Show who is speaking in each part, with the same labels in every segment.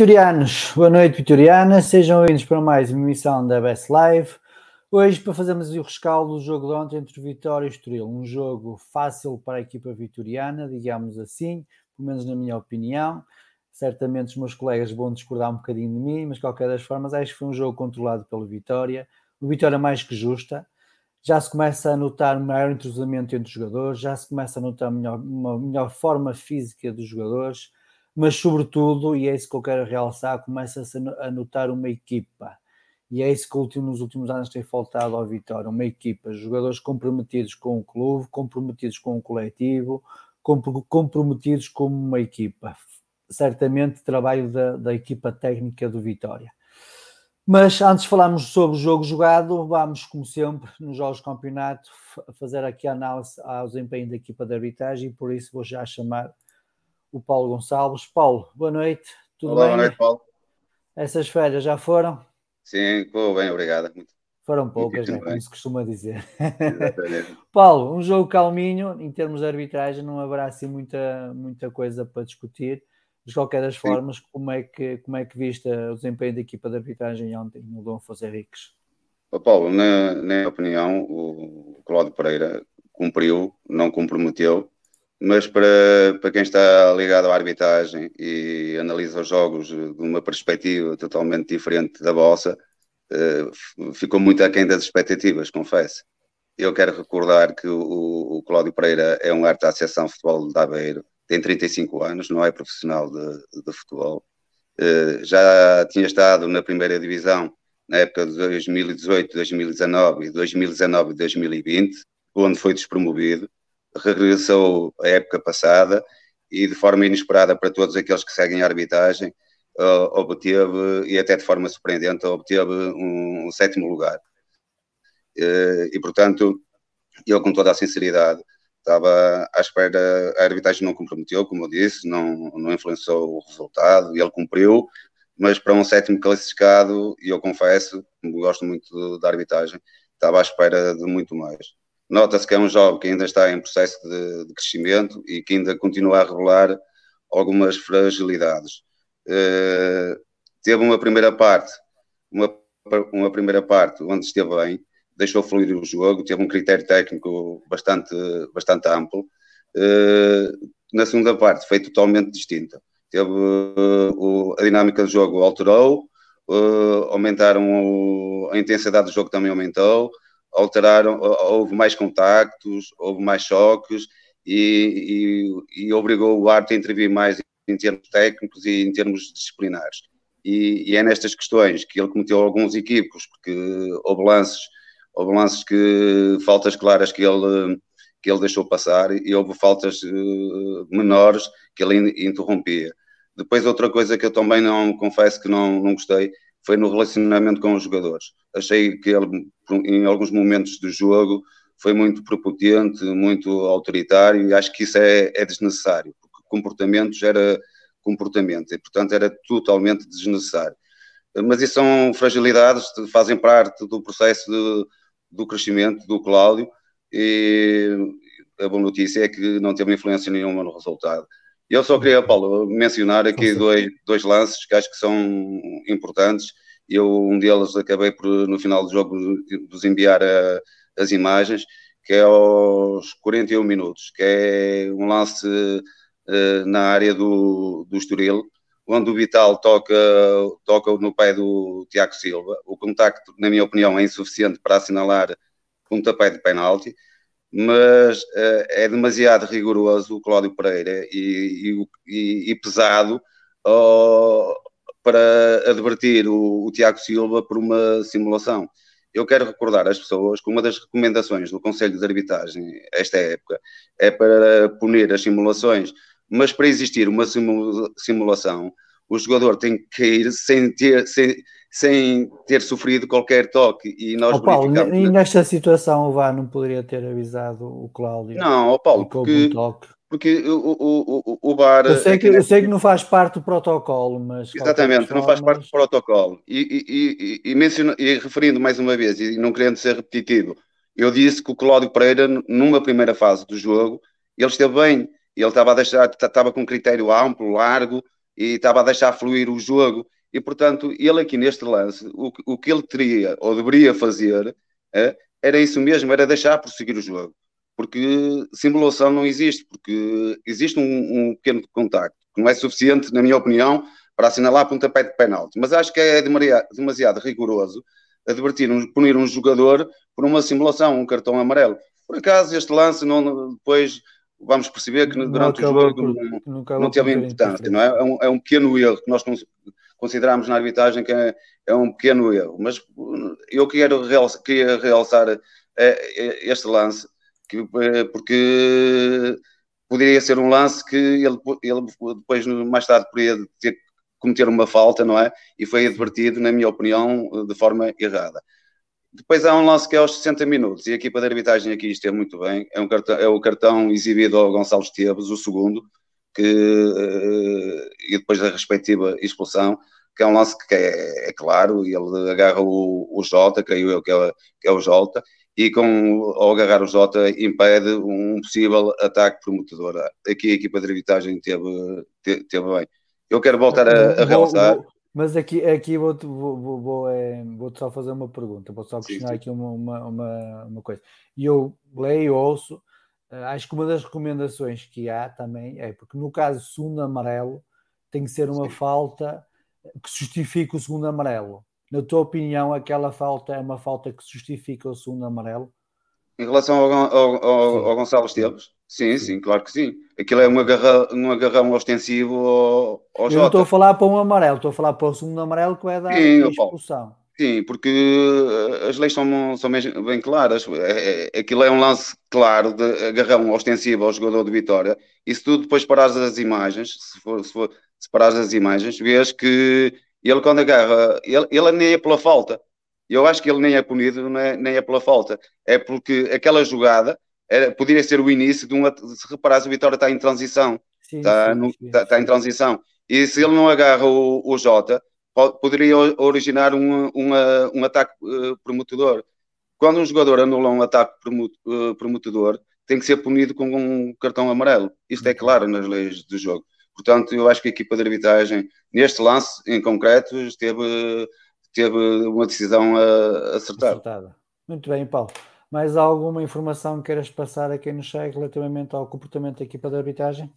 Speaker 1: vitorianos. Boa noite, vitorianas. Sejam bem-vindos para mais uma emissão da Best Live. Hoje, para fazermos o rescaldo do jogo de ontem entre Vitória e Estoril. Um jogo fácil para a equipa vitoriana, digamos assim, pelo menos na minha opinião. Certamente os meus colegas vão discordar um bocadinho de mim, mas de qualquer das formas, acho que foi um jogo controlado pela Vitória. Uma vitória mais que justa. Já se começa a notar um maior entrosamento entre os jogadores, já se começa a notar melhor, uma melhor forma física dos jogadores mas sobretudo, e é isso que eu quero realçar, começa-se a notar uma equipa. E é isso que nos últimos anos tem faltado ao Vitória, uma equipa, jogadores comprometidos com o clube, comprometidos com o coletivo, comprometidos como uma equipa. Certamente trabalho da, da equipa técnica do Vitória. Mas antes de falarmos sobre o jogo jogado, vamos, como sempre, nos jogos de campeonato, fazer aqui a análise ao desempenho da equipa de arbitragem e por isso vou já chamar o Paulo Gonçalves. Paulo, boa noite.
Speaker 2: Tudo Olá, bem? Boa noite, Paulo.
Speaker 1: Essas férias já foram?
Speaker 2: Sim, ficou bem, obrigado.
Speaker 1: Foram poucas, né, como se costuma dizer. Paulo, um jogo calminho, em termos de arbitragem, não haverá assim muita, muita coisa para discutir. De qualquer das formas, como é, que, como é que viste o desempenho da equipa de arbitragem ontem no Dom Afonso Henriques?
Speaker 2: Paulo, na, na minha opinião, o Cláudio Pereira cumpriu, não comprometeu, mas para, para quem está ligado à arbitragem e analisa os jogos de uma perspectiva totalmente diferente da vossa, uh, ficou muito aquém das expectativas, confesso. Eu quero recordar que o, o Cláudio Pereira é um arte da Associação de Futebol de Aveiro, tem 35 anos, não é profissional de, de futebol. Uh, já tinha estado na primeira divisão na época de 2018, 2019 e 2019 e 2020, onde foi despromovido regressou a época passada e de forma inesperada para todos aqueles que seguem a arbitragem, uh, obteve, e até de forma surpreendente, obteve um, um sétimo lugar. Uh, e, portanto, eu com toda a sinceridade estava à espera, a arbitragem não comprometeu, como eu disse, não, não influenciou o resultado, e ele cumpriu, mas para um sétimo classificado, e eu confesso, gosto muito da arbitragem, estava à espera de muito mais. Nota-se que é um jovem que ainda está em processo de, de, crescimento e que ainda continua a revelar algumas fragilidades. Uh, teve uma primeira parte, uma, uma primeira parte onde esteve bem, deixou fluir o jogo, teve um critério técnico bastante, bastante amplo. Uh, na segunda parte foi totalmente distinta. Teve uh, a dinâmica do jogo alterou, aumentaram o, a intensidade do jogo também aumentou, alteraram, houve mais contactos, houve mais choques e, e, e obrigou o árbitro a intervir mais em termos técnicos e em termos disciplinares. E, e, é nestas questões que ele cometeu alguns equívocos, porque houve lances, houve lances que, faltas claras que ele, que ele deixou passar e houve faltas uh, menores que ele interrompia. Depois, outra coisa que eu também não confesso que não, não gostei foi no relacionamento com os jogadores. Achei que ele, em alguns momentos do jogo, foi muito prepotente, muito autoritário e acho que isso é, é desnecessário, porque comportamentos era comportamento e, portanto, era totalmente desnecessário. Mas isso são fragilidades, fazem parte do processo de, do crescimento do Cláudio e a boa notícia é que não teve influência nenhuma no resultado. Eu só queria, Paulo, mencionar aqui dois, dois lances que acho que são importantes. Eu, um deles, acabei por, no final do jogo, vos enviar a, as imagens, que é aos 41 minutos, que é um lance uh, na área do, do Estoril, onde o Vital toca, toca no pé do Tiago Silva. O contacto, na minha opinião, é insuficiente para assinalar pontapé de penalti mas uh, é demasiado rigoroso o Cláudio Pereira e, e, e pesado uh, para advertir o, o, Tiago Silva por uma simulação. Eu quero recordar às pessoas que uma das recomendações do Conselho de Arbitragem, esta época, é para punir as simulações, mas para existir uma simulação, o jogador tem que cair sem ter, sem, sem ter sofrido qualquer toque. E nós
Speaker 1: oh, Paulo, e nesta situação o VAR não poderia ter avisado o Cláudio?
Speaker 2: Não, oh, Paulo, porque, porque o, o, o, o VAR...
Speaker 1: Eu sei, que, eu sei que não faz parte do protocolo, mas...
Speaker 2: Exatamente, formas... não faz parte do protocolo. E, e, e, e, menciona, e referindo mais uma vez, e não querendo ser repetitivo, eu disse que o Cláudio Pereira, numa primeira fase do jogo, ele esteve bem, ele estava a deixar, estava com critério amplo, largo, e estava a deixar fluir o jogo, e, portanto, ele aqui neste lance, o, o que ele teria ou deveria fazer é, era isso mesmo, era deixar prosseguir o jogo. Porque simulação não existe, porque existe um, um pequeno contacto, que não é suficiente, na minha opinião, para assinalar pontapé de penalti. Mas acho que é demasiado rigoroso advertir, um, punir um jogador por uma simulação, um cartão amarelo. Por acaso, este lance, não, depois vamos perceber que durante o jogo por, não, não teve importância, não é? É um, é um pequeno erro que nós consideramos na arbitragem que é, é um pequeno erro. Mas eu quero realçar, queria realçar é, é, este lance, que, é, porque poderia ser um lance que ele, ele depois, mais tarde, poderia ter cometer uma falta, não é? E foi advertido, na minha opinião, de forma errada. Depois há um lance que é aos 60 minutos, e a equipa de arbitragem aqui esteve muito bem. É, um cartão, é o cartão exibido ao Gonçalo Esteves, o segundo, que, uh, e depois da respectiva expulsão, que é um lance que é, é claro, e ele agarra o, o Jota, creio eu que é, que é o Jota, e com, ao agarrar o Jota impede um possível ataque prometedor. Aqui a equipa de arbitragem teve, teve, teve bem. Eu quero voltar a, a realçar.
Speaker 1: Mas aqui, aqui vou, vou, vou, vou, é, vou só fazer uma pergunta, vou só questionar sim, sim. aqui uma, uma, uma, uma coisa. E eu leio, ouço, eh, acho que uma das recomendações que há também é porque no caso segundo amarelo tem que ser uma Sim. falta que justifique o segundo amarelo. Na tua opinião, aquela falta é uma falta que justifica o segundo amarelo?
Speaker 2: Em relação ao, ao, ao, ao Gonçalo Esteves? Sim, sim, sim, claro que sim. Aquilo é um agarrão, um agarrão ostensivo ao, ao Eu
Speaker 1: não estou a falar para um amarelo, estou a falar para o segundo amarelo que vai dar sim, expulsão.
Speaker 2: Sim, porque eh, as leis são, são bem claras. É, é, aquilo é um lance claro de agarrão ostensivo ao jogador de Vitória. E se tu depois parares as imagens, se, for, se, for, se parares as imagens, vês que ele quando agarra, ele, ele nem é pela falta. Eu acho que ele nem é punido, é, nem é pela falta. É porque aquela jogada era, poderia ser o início de uma. Se reparares, o Vitória está em transição. Sim, está, sim, no, está, está, em transição. E se ele não agarra o, o Jota, poderia originar um, uma, um ataque uh, promotedor. Quando um jogador anula um ataque uh, promotedor, tem que ser punido com um cartão amarelo. Isto é claro nas leis do jogo. Portanto, eu acho que a equipa de arbitragem, neste lance em concreto, teve, teve uma decisão acertada. acertada.
Speaker 1: Muito bem, Paulo. Mais alguma informação que queiras passar a quem nos segue relativamente ao comportamento da equipa de arbitragem?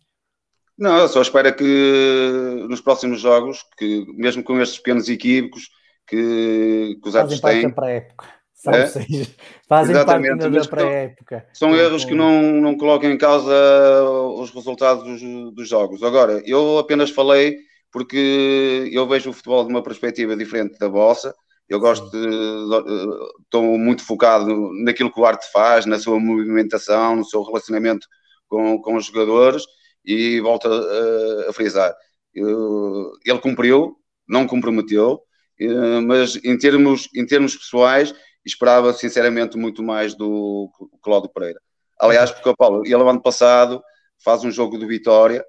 Speaker 2: Não, eu só espero que nos próximos jogos, que mesmo com estes pequenos equívocos que, que os árbitros têm.
Speaker 1: para a época é? seja, fazem Exatamente, parte da pré-época.
Speaker 2: São erros que não, não colocam em causa os resultados dos, dos, jogos. Agora, eu apenas falei porque eu vejo o futebol de uma perspectiva diferente da vossa. Eu gosto de, estou muito focado naquilo que o Arte faz, na sua movimentação, no seu relacionamento com, com os jogadores e volto a, a frisar. ele cumpriu, não comprometeu, eh, mas em termos, em termos pessoais, esperava sinceramente muito mais do Cláudio Pereira. Aliás, porque o Paulo, ele ano passado faz um jogo de vitória,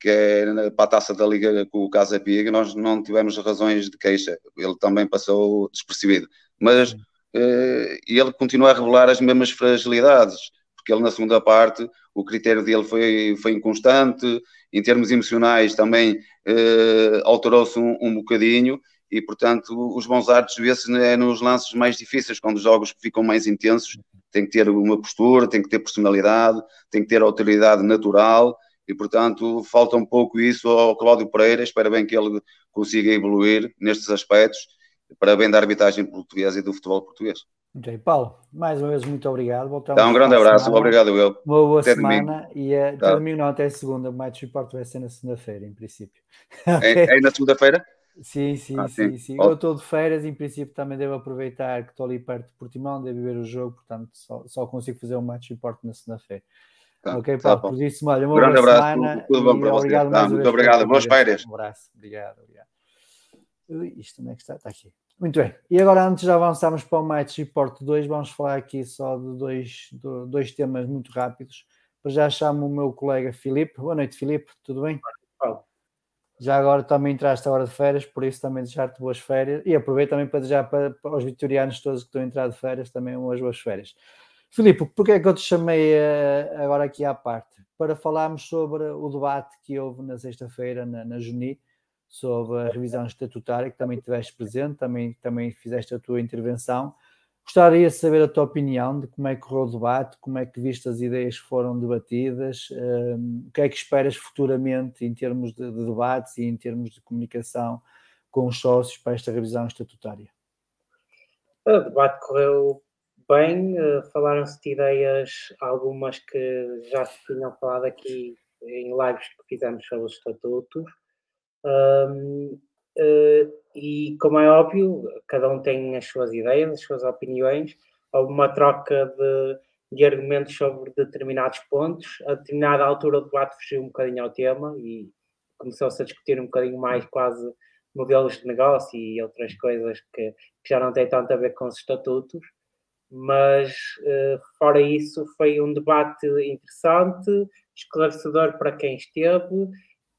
Speaker 2: que é para a taça da Liga com o Casa Pia, nós não tivemos razões de queixa, ele também passou despercebido. Mas eh, ele continua a revelar as mesmas fragilidades, porque ele na segunda parte, o critério dele foi, foi inconstante, em termos emocionais também eh, alterou-se um, um bocadinho, e portanto os bons árbitros vê-se né, nos lances mais difíceis, quando os jogos ficam mais intensos, tem que ter uma postura, tem que ter personalidade, tem que ter autoridade natural e portanto falta um pouco isso ao Cláudio Pereira, espero bem que ele consiga evoluir nestes aspectos para bem da arbitragem portuguesa e do futebol português.
Speaker 1: Ok, Paulo, mais uma vez muito obrigado.
Speaker 2: Voltamos então, um grande abraço, semana. obrigado eu.
Speaker 1: Uma boa até semana domingo. e uh, tá. domingo não, até segunda, o Match Report vai ser na segunda-feira, em princípio.
Speaker 2: é, é na segunda-feira?
Speaker 1: Sim, sim, ah, sim, sim, sim. Eu estou de férias, em princípio também devo aproveitar que estou ali perto de Portimão, devo ver o jogo, portanto só, só consigo fazer um match report na segunda-feira. Tá, ok, tá Paulo, por isso, olha, uma
Speaker 2: grande abraço, semana tudo, bom para obrigado vocês. Tá, muito obrigado, boas férias.
Speaker 1: Um abraço, obrigado, obrigado. Ui, isto como é que está? Está aqui. Muito bem. E agora, antes de avançarmos para o Match Report 2, vamos falar aqui só de dois, de dois temas muito rápidos. Já chamo o meu colega Filipe. Boa noite, Filipe. Tudo bem? Já agora também entraste a hora de férias, por isso também desejar-te boas férias e aproveito também para desejar para, para os vitorianos todos que estão a entrar de férias também umas boas férias. Filipe, porquê é que eu te chamei uh, agora aqui à parte? Para falarmos sobre o debate que houve na sexta-feira na, na Juni, sobre a revisão estatutária, que também estiveste presente, também, também fizeste a tua intervenção. Gostaria de saber a tua opinião de como é que correu o debate, como é que viste as ideias que foram debatidas, um, o que é que esperas futuramente em termos de, de, debates e em termos de comunicação com os sócios para esta revisão estatutária?
Speaker 3: O debate correu bem, uh, falaram-se de ideias, algumas que já se tinham falado aqui em lives que fizemos sobre os estatutos. Um, Uh, e como é óbvio, cada um tem as suas ideias, as suas opiniões. Houve uma troca de, de argumentos sobre determinados pontos. A determinada altura o debate fugiu um bocadinho ao tema e começou-se a discutir um bocadinho mais quase modelos de negócio e outras coisas que, que já não têm tanto a ver com os estatutos. Mas, uh, fora isso, foi um debate interessante, esclarecedor para quem esteve,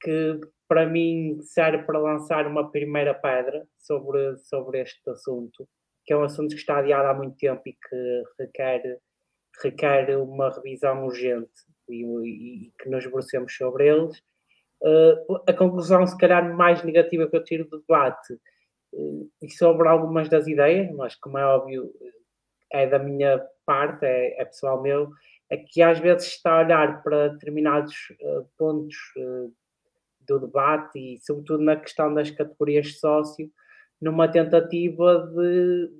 Speaker 3: que para mim serve para lançar uma primeira pedra sobre, sobre este assunto, que é um assunto que está adiado há muito tempo e que requer, requer uma revisão urgente e, e, e que nos debrucemos sobre eles. Uh, a conclusão, se calhar, mais negativa que eu tiro do debate uh, e sobre algumas das ideias, mas como é óbvio, é da minha parte, é, é pessoal meu, é que às vezes está a olhar para determinados uh, pontos do debate e, sobretudo, na questão das categorias de sócio, numa tentativa de,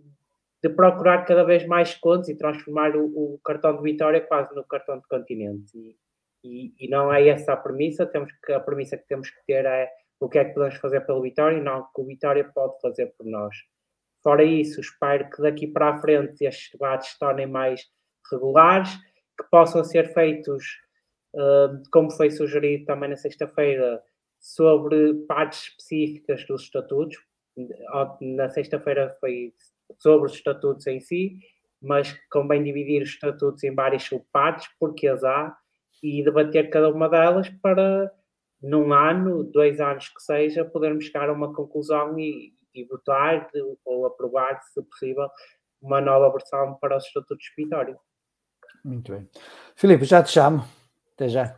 Speaker 3: de procurar cada vez mais contos e transformar o, o, cartão de vitória quase no cartão de continente. E, e, e, não é essa a premissa, temos que, a premissa que temos que ter é o que é que podemos fazer pelo Vitória e não o que o Vitória pode fazer por nós. Fora isso, espero que daqui para a frente estes debates se tornem mais regulares, que possam ser feitos, uh, como foi sugerido também na sexta-feira, sobre partes específicas dos estatutos. Na sexta-feira foi sobre os estatutos em si, mas convém dividir os estatutos em várias subpartes, porque as há, e debater cada uma delas para, num ano, dois anos que seja, podermos chegar a uma conclusão e, e votar ou aprovar, se possível, uma nova versão para os estatutos de Vitória.
Speaker 1: Muito bem. Filipe, já te chamo. Até já.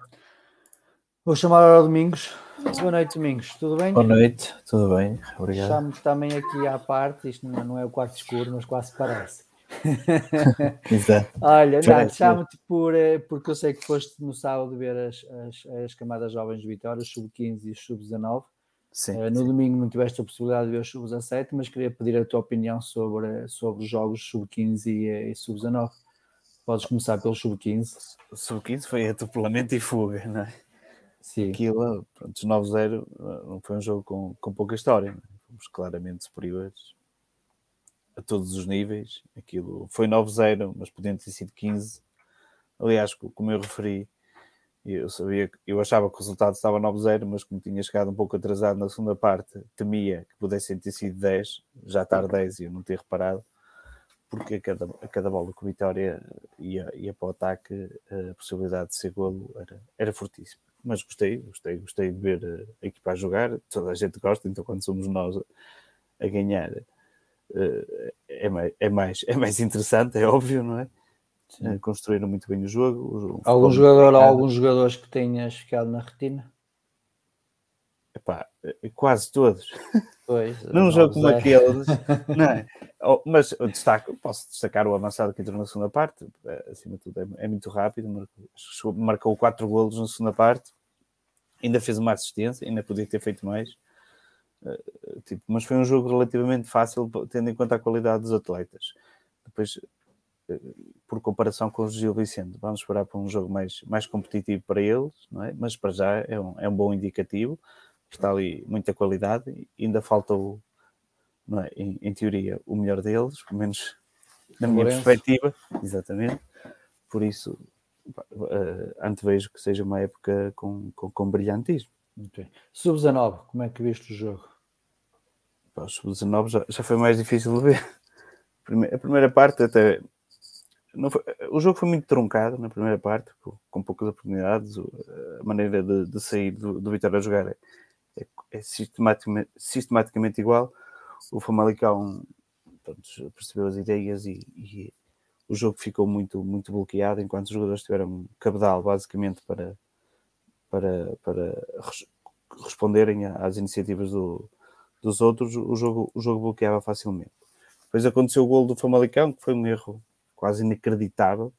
Speaker 1: Vou chamar ao Domingos. Boa noite, Domingos. Tudo bem?
Speaker 4: Boa noite, tudo bem? Obrigado.
Speaker 1: Chamo também aqui à parte, isto não é o quarto escuro, mas quase parece.
Speaker 4: Exato.
Speaker 1: Olha, não, chamo-te por, eh, porque eu sei que foste no sábado ver as, as, as camadas jovens de Vitória, os sub-15 e os sub-19.
Speaker 4: Sim,
Speaker 1: Eh, no
Speaker 4: sim.
Speaker 1: domingo não tiveste a possibilidade de ver os sub-17, mas queria pedir a tua opinião sobre, sobre os jogos sub-15 e, eh, e sub-19. Podes começar pelo sub-15.
Speaker 4: O sub-15 foi atropelamento e fuga, não é?
Speaker 1: Sim.
Speaker 4: Aquilo, pronto, os 9-0 uh, não foi um jogo com, com pouca história, não é? fomos claramente superiores a todos os níveis. Aquilo foi 9-0, mas podiam ter sido 15. Aliás, co- como eu referi, eu sabia eu achava que o resultado estava 9-0, mas como tinha chegado um pouco atrasado na segunda parte, temia que pudessem ter sido 10, já estar 10 e eu não ter reparado, porque a cada, a cada bola que o Vitória ia, ia para o ataque, a possibilidade de ser golo era, era fortíssima. Mas gostei, gostei, gostei de ver eh, a equipa a jogar, toda a gente gosta, então quando somos nós a, ganhar eh, é, mais, é, mais, é mais interessante, é óbvio, não é? Eh, Construíram muito bem o jogo. o- o
Speaker 1: Algum jogador alguns jogadores que tenhas ficado na retina?
Speaker 4: Epá, quase todos.
Speaker 1: Pois.
Speaker 4: Num jogo como
Speaker 1: 9-0.
Speaker 4: aqueles, não é? Oh, mas eu destaco, posso destacar o avançado que entrou na segunda parte, acima de tudo é, é muito rápido, marcou, marcou quatro golos na segunda parte, ainda fez uma assistência, ainda podia ter feito mais, Eh, tipo, mas foi um jogo relativamente fácil, tendo em conta a qualidade dos atletas. Depois, eh, por comparação com o Gil Vicente, vamos esperar para um jogo mais, mais competitivo para eles, não é? mas para já é um, é um bom indicativo, está ali muita qualidade, ainda falta o, não é? em, em teoria, o melhor deles, pelo menos na minha
Speaker 1: Lourenço.
Speaker 4: perspectiva, exatamente. Por isso, eh, antevejo que seja uma época com, com, com brilhantismo.
Speaker 1: Muito bem. Sub-19, como é que viste o jogo?
Speaker 4: Pá, Os sub-19 já, já foi mais difícil de ver. A primeira parte até. Foi- o jogo foi muito truncado na primeira parte, com, com poucas oportunidades. O- A maneira de, de sair do, do Vitória a jogar é, é, é sistematicamente, sistematicamente igual. O Famalicão pronto, percebeu as ideias e, e o jogo ficou muito, muito bloqueado, enquanto os jogadores tiveram cabedal basicamente para, para, para res- responderem às iniciativas do, dos outros, o jogo, o jogo bloqueava facilmente. Depois aconteceu o gol do Famalicão, que foi um erro quase inacreditável,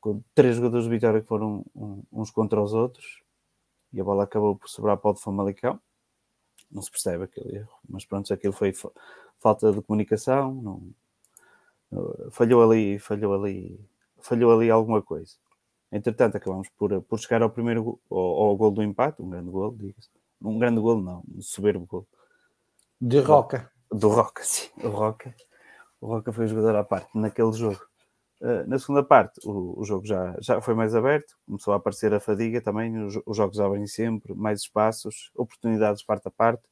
Speaker 4: com três jogadores de Vitória que foram uns contra os outros, e a bola acabou por sobrar para o Famalicão. Não se percebe aquele erro, mas pronto, aquilo foi fa- falta de comunicação, não- falhou ali, falhou ali, falhou ali alguma coisa. Entretanto, acabamos por, por chegar ao primeiro ao, ao gol do empate, um grande gol, diga-se. Um grande gol, não, um soberbo gol
Speaker 1: De Roca.
Speaker 4: do Roca, sim. O Roca, o Roca foi o jogador à parte naquele jogo. Uh, na segunda parte, o, o jogo já, já foi mais aberto, começou a aparecer a fadiga também. Os, os jogos abrem sempre, mais espaços, oportunidades parte a parte.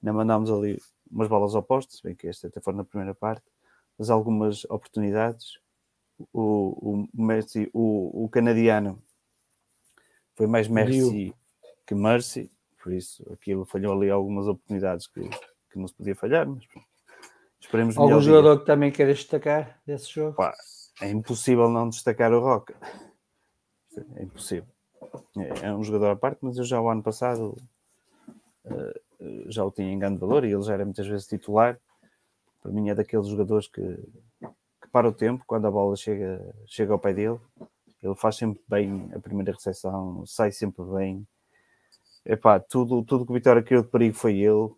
Speaker 4: Ainda mandámos ali umas bolas opostas, bem que esta até foi na primeira parte, algumas oportunidades. O, o, Messi, o, o canadiano foi mais Messi que Mercy, por isso aquilo falhou ali algumas oportunidades que, que não se podia falhar, mas esperemos
Speaker 1: Algum
Speaker 4: melhor dia.
Speaker 1: jogador que também queiras destacar desse jogo?
Speaker 4: Pá, é impossível não destacar o Roca. É impossível. É, é um jogador à parte, mas eu já o ano passado eh, já o tinha em grande valor e ele já era muitas vezes titular. Para mim é daqueles jogadores que, que para o tempo, quando a bola chega, chega ao pé dele, ele faz sempre bem a primeira recepção, sai sempre bem. Epá, tudo, tudo que o Vitória criou de perigo foi ele.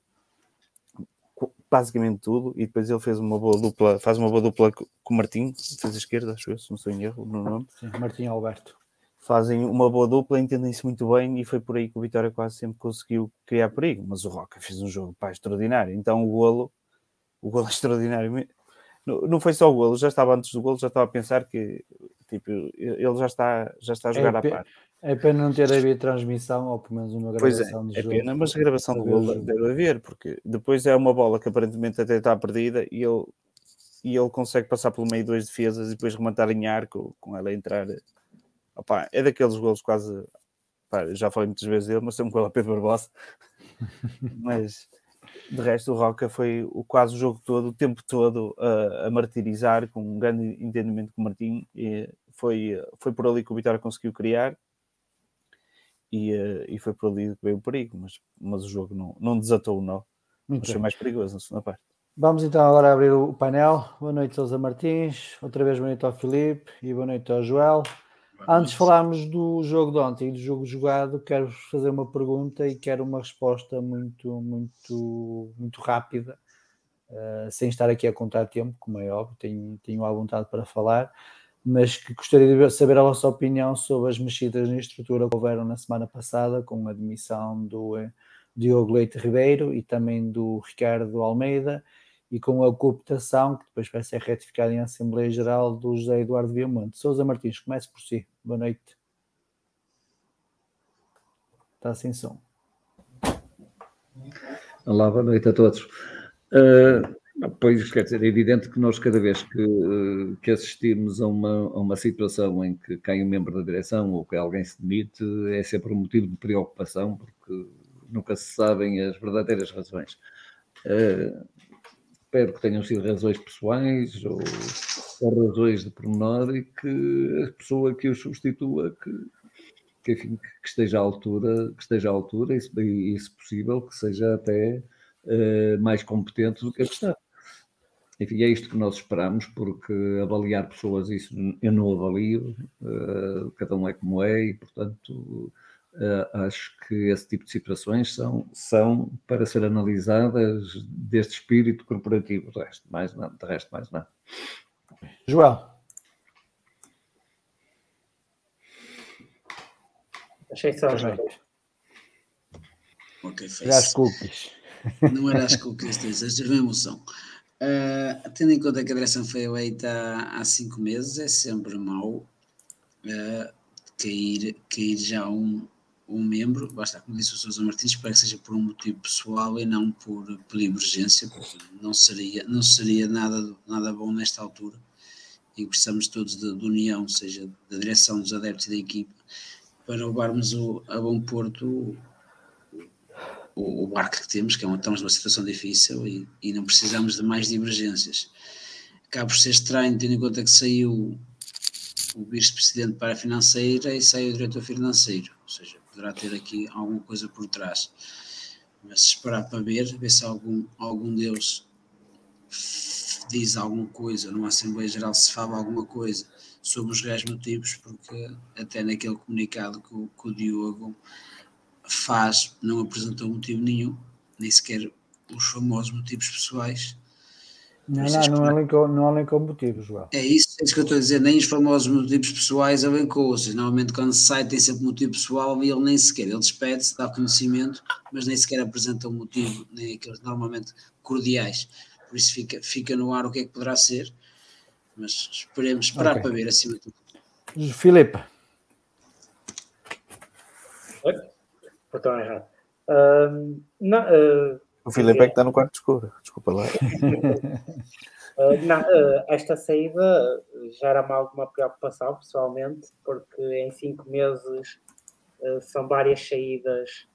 Speaker 4: Basicamente tudo, e depois ele fez uma boa dupla, faz uma boa dupla co- com o Martim, fez a esquerda, acho eu, se não estou em erro no nome
Speaker 1: Sim, Martim Alberto.
Speaker 4: fazem uma boa dupla, entendem-se muito bem e foi por aí que o Vitória quase sempre conseguiu criar perigo. Mas o Roca fez um jogo pá, extraordinário. Então o golo, o golo é extraordinário. Não, não foi só o golo, já estava antes do golo, já estava a pensar que tipo, ele já está, já está a jogar
Speaker 1: É
Speaker 4: à
Speaker 1: pe-
Speaker 4: par.
Speaker 1: É pena não ter havido transmissão, ou pelo menos uma
Speaker 4: Pois é,
Speaker 1: gravação do
Speaker 4: é
Speaker 1: jogo.
Speaker 4: pena, mas a gravação do golo deve haver, porque depois é uma bola que aparentemente até está perdida e ele, e ele consegue passar pelo meio de duas defesas e depois rematar em arco com ela a entrar. Opá, é daqueles golos quase. já falei muitas vezes dele, mas sempre com a Pedro Barbosa. mas de resto, o Roca foi o, quase o jogo todo, o tempo todo a, a martirizar, com um grande entendimento com o Martim. E foi, foi por ali que o Vitória conseguiu criar. e, uh, e foi por ali que veio o perigo, mas, mas o jogo não, não desatou o nó, Muito foi mais perigoso na segunda parte.
Speaker 1: Vamos então agora abrir o painel. Boa noite, Sousa Martins. Outra vez boa noite ao Filipe e boa noite ao Joel. Antes de falarmos do jogo de ontem e do jogo jogado, quero fazer uma pergunta e quero uma resposta muito, muito, muito rápida, uh, sem estar aqui a contar tempo, como é óbvio, tenho, tenho à vontade para falar, mas que gostaria de saber a vossa opinião sobre as mexidas na estrutura que houveram na semana passada, com a admissão do eh, Diogo Leite Ribeiro e também do Ricardo Almeida e com a cooptação, que depois vai ser retificada em Assembleia Geral do José Eduardo Viamonte. Sousa Martins, comece por si. Boa noite. Está sem som.
Speaker 5: Olá, boa noite a todos. Uh, pois, quer dizer, é evidente que nós, cada vez que, que assistimos a uma, a uma situação em que cai um membro da direção ou que alguém se demite, é sempre um motivo de preocupação, porque nunca se sabem as verdadeiras razões. Uh, espero que tenham sido razões pessoais ou, ou razões de pormenor e que a pessoa que os substitua que, que, enfim, que esteja à altura, que esteja à altura e, e se possível, que seja até uh, mais competente do que a está. Enfim, é isto que nós esperamos, porque avaliar pessoas, isso eu não avalio, uh, cada um é como é, e portanto Uh, acho que esse tipo de situações são, são para ser analisadas deste espírito corporativo. De resto, mais nada. De resto, mais nada.
Speaker 1: João.
Speaker 3: Achei só os
Speaker 6: Ok,
Speaker 1: fez. as cookies.
Speaker 6: Não era as cookies, esta é uma emoção. Uh, tendo em conta que a direção foi eleita há, há cinco meses, é sempre mau uh, cair, cair já um, um membro, basta como disse o Sousa Martins, espero que seja por um motivo pessoal e não por, por emergência, porque não seria, não seria nada, nada bom nesta altura e precisamos todos de, de união, seja da direção dos adeptos e da equipa, para levarmos o, a bom porto o, o barco que temos, que é uma, estamos numa situação difícil e, e não precisamos de mais divergências. Acaba por ser estranho, tendo em conta que saiu o vice-presidente para a financeira e saiu o diretor financeiro, ou seja, poderá ter aqui alguma coisa por trás. Mas esperar para ver, ver se algum, algum deles diz alguma coisa, numa Assembleia Geral se fala alguma coisa sobre os reais motivos, porque até naquele comunicado que o, que o Diogo faz, não apresentou motivo nenhum, nem sequer os famosos motivos pessoais,
Speaker 1: não, não, não, elencou, não elencou motivos, João.
Speaker 6: É isso, é isso que eu estou a dizer, nem os famosos motivos pessoais elencou, ou seja, normalmente quando sai tem sempre motivo pessoal e ele nem sequer, ele despede-se, dá conhecimento, mas nem sequer apresenta um motivo, nem aqueles normalmente cordiais, por isso fica, fica no ar o que é que poderá ser, mas esperemos esperar okay. para ver acima de tudo.
Speaker 1: Filipe.
Speaker 3: Oi? Estou errado. Uh, não, uh
Speaker 4: o Filipe é que está no quarto escuro, desculpa lá.
Speaker 3: uh, não, uh, esta saída gera-me alguma preocupação, pessoalmente, porque em cinco meses uh, são várias saídas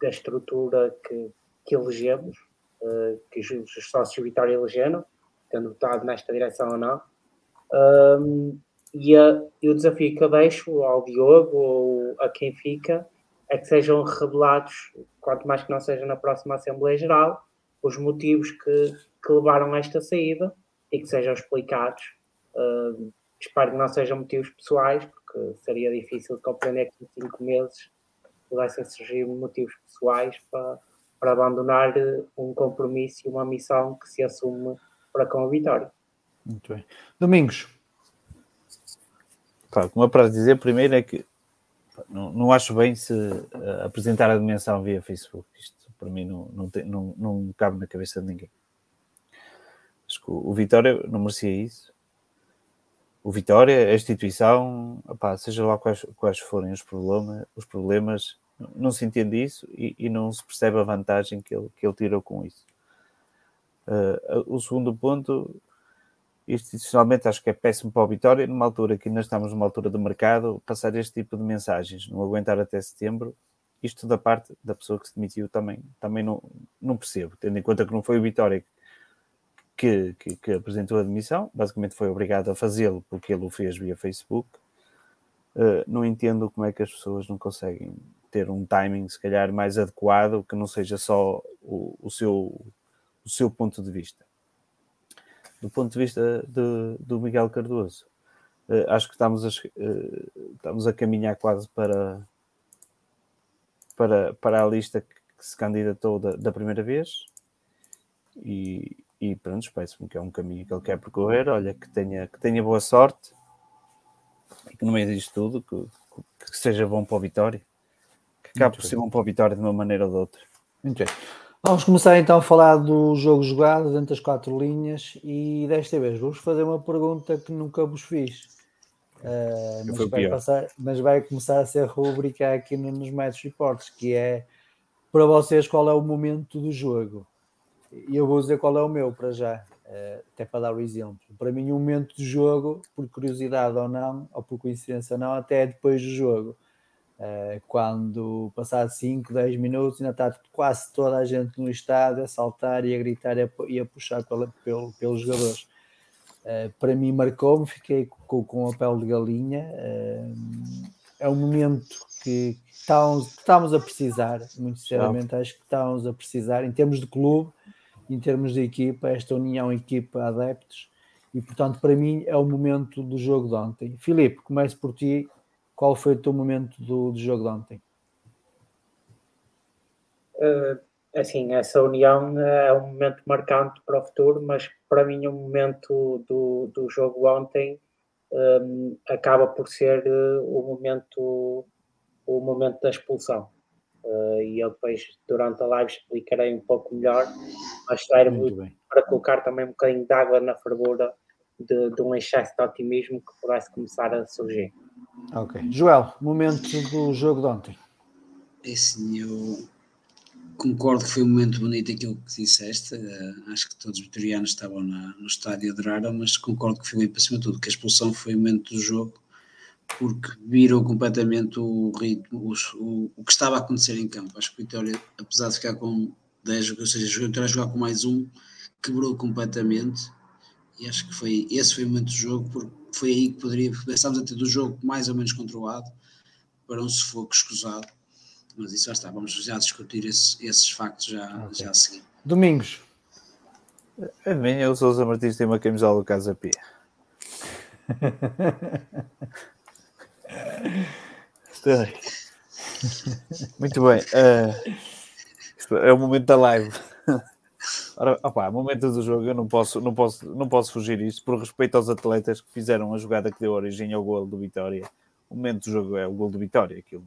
Speaker 3: da estrutura que, que elegemos, que os sócios Vitória elegeram, tendo votado nesta direção ou não. Um, e, a, e o desafio que eu deixo ao Diogo ou a quem fica é que sejam revelados, quanto mais que não seja na próxima Assembleia Geral, os motivos que, que levaram a esta saída e que sejam explicados. Uh, espero que não sejam motivos pessoais, porque seria difícil compreender que em cinco meses pudessem surgir motivos pessoais para, para abandonar um compromisso e uma missão que se assume para com a vitória.
Speaker 1: Muito bem. Domingos.
Speaker 4: Claro, como é para dizer, primeiro é que não, não acho bem se uh, apresentar a dimensão via Facebook. Isto para mim não, não, tem, não, não cabe na cabeça de ninguém. Acho que o, o Vitória não merecia isso. O Vitória, a instituição, opá, seja lá quais, quais forem os problemas, os problemas, não se entende isso e, e não se percebe a vantagem que ele, que ele tirou com isso. Uh, o segundo ponto, institucionalmente acho que é péssimo para o Vitória, numa altura que ainda estamos numa altura do mercado, passar este tipo de mensagens, não aguentar até setembro, isto da parte da pessoa que se demitiu também, também não, não percebo, tendo em conta que não foi o Vitória que, que, que apresentou a demissão, basicamente foi obrigado a fazê-lo porque ele o fez via Facebook. Uh, não entendo como é que as pessoas não conseguem ter um timing, se calhar, mais adequado, que não seja só o, o seu, o seu ponto de vista. Do ponto de vista de, do Miguel Cardoso, uh, acho que estamos a, uh, estamos a caminhar quase para, para, para a lista que, que se candidatou da, da primeira vez. E, e pronto, parece-me que é um caminho que ele quer percorrer. Olha, que tenha, que tenha boa sorte e que no meio disto tudo que, que seja bom para o Vitória. Que acabe por ser bom para o Vitória de uma maneira ou de outra.
Speaker 1: Muito bem. Vamos começar então a falar do jogo jogado dentro das quatro linhas e desta vez vou-vos fazer uma pergunta que nunca vos fiz. Uh, mas, vai passar, mas, vai começar a ser rubrica aqui nos Match Reports, que é para vocês qual é o momento do jogo. E eu vou dizer qual é o meu para já, uh, até para dar o exemplo. Para mim, o momento do jogo, por curiosidade ou não, ou por coincidência ou não, até é depois do jogo. Uh, quando passar 5, 10 minutos, ainda está quase toda a gente no estádio a saltar e a gritar e a, e a puxar pela, pelo, pelos jogadores. Uh, para mim, marcou-me, fiquei com, com a pele de galinha. é um momento que estamos, estamos a precisar, muito sinceramente, acho que estamos a precisar, em termos de clube, em termos de equipa, esta união equipa-adeptos, e portanto, para mim, é o momento do jogo de ontem. Filipe, começo por ti. Qual foi o teu momento do, do jogo de ontem?
Speaker 3: Uh, assim, essa união é um momento marcante para o futuro, mas para mim, o momento do, do jogo ontem um, acaba por ser uh, o momento o momento da expulsão. Uh, e eu depois, durante a live, explicarei um pouco melhor, mas serve para colocar também um bocadinho de água na fervura de, de, um excesso de otimismo que pudesse começar a surgir.
Speaker 1: Ok. Joel, momento do jogo de ontem.
Speaker 6: É sim, eu concordo que foi um momento bonito aquilo que disseste. Uh, acho que todos os vitorianos estavam na, no estádio e adoraram, mas concordo que foi para cima de tudo, que a expulsão foi o momento do jogo porque viram completamente o ritmo, o, o, que estava a acontecer em campo. Acho que o Vitória, apesar de ficar com 10, ou seja, o Vitória jogar com mais um, quebrou completamente. E acho que foi esse foi o momento do jogo, porque foi aí que poderia, começámos a ter do jogo mais ou menos controlado para um sufoco escusado. Mas isso já está, vamos já discutir esse, esses factos já, okay. já a seguir.
Speaker 1: Domingos.
Speaker 4: A minha, o Sousa Martins tem uma camisola do Casa Pia. Muito bem. Uh, é o momento da live. Ora, opa, momento do jogo, eu não posso, não, posso, não posso fugir isto, por respeito aos atletas que fizeram a jogada que deu origem ao gol do Vitória. O momento do jogo é o gol do Vitória. Aquilo.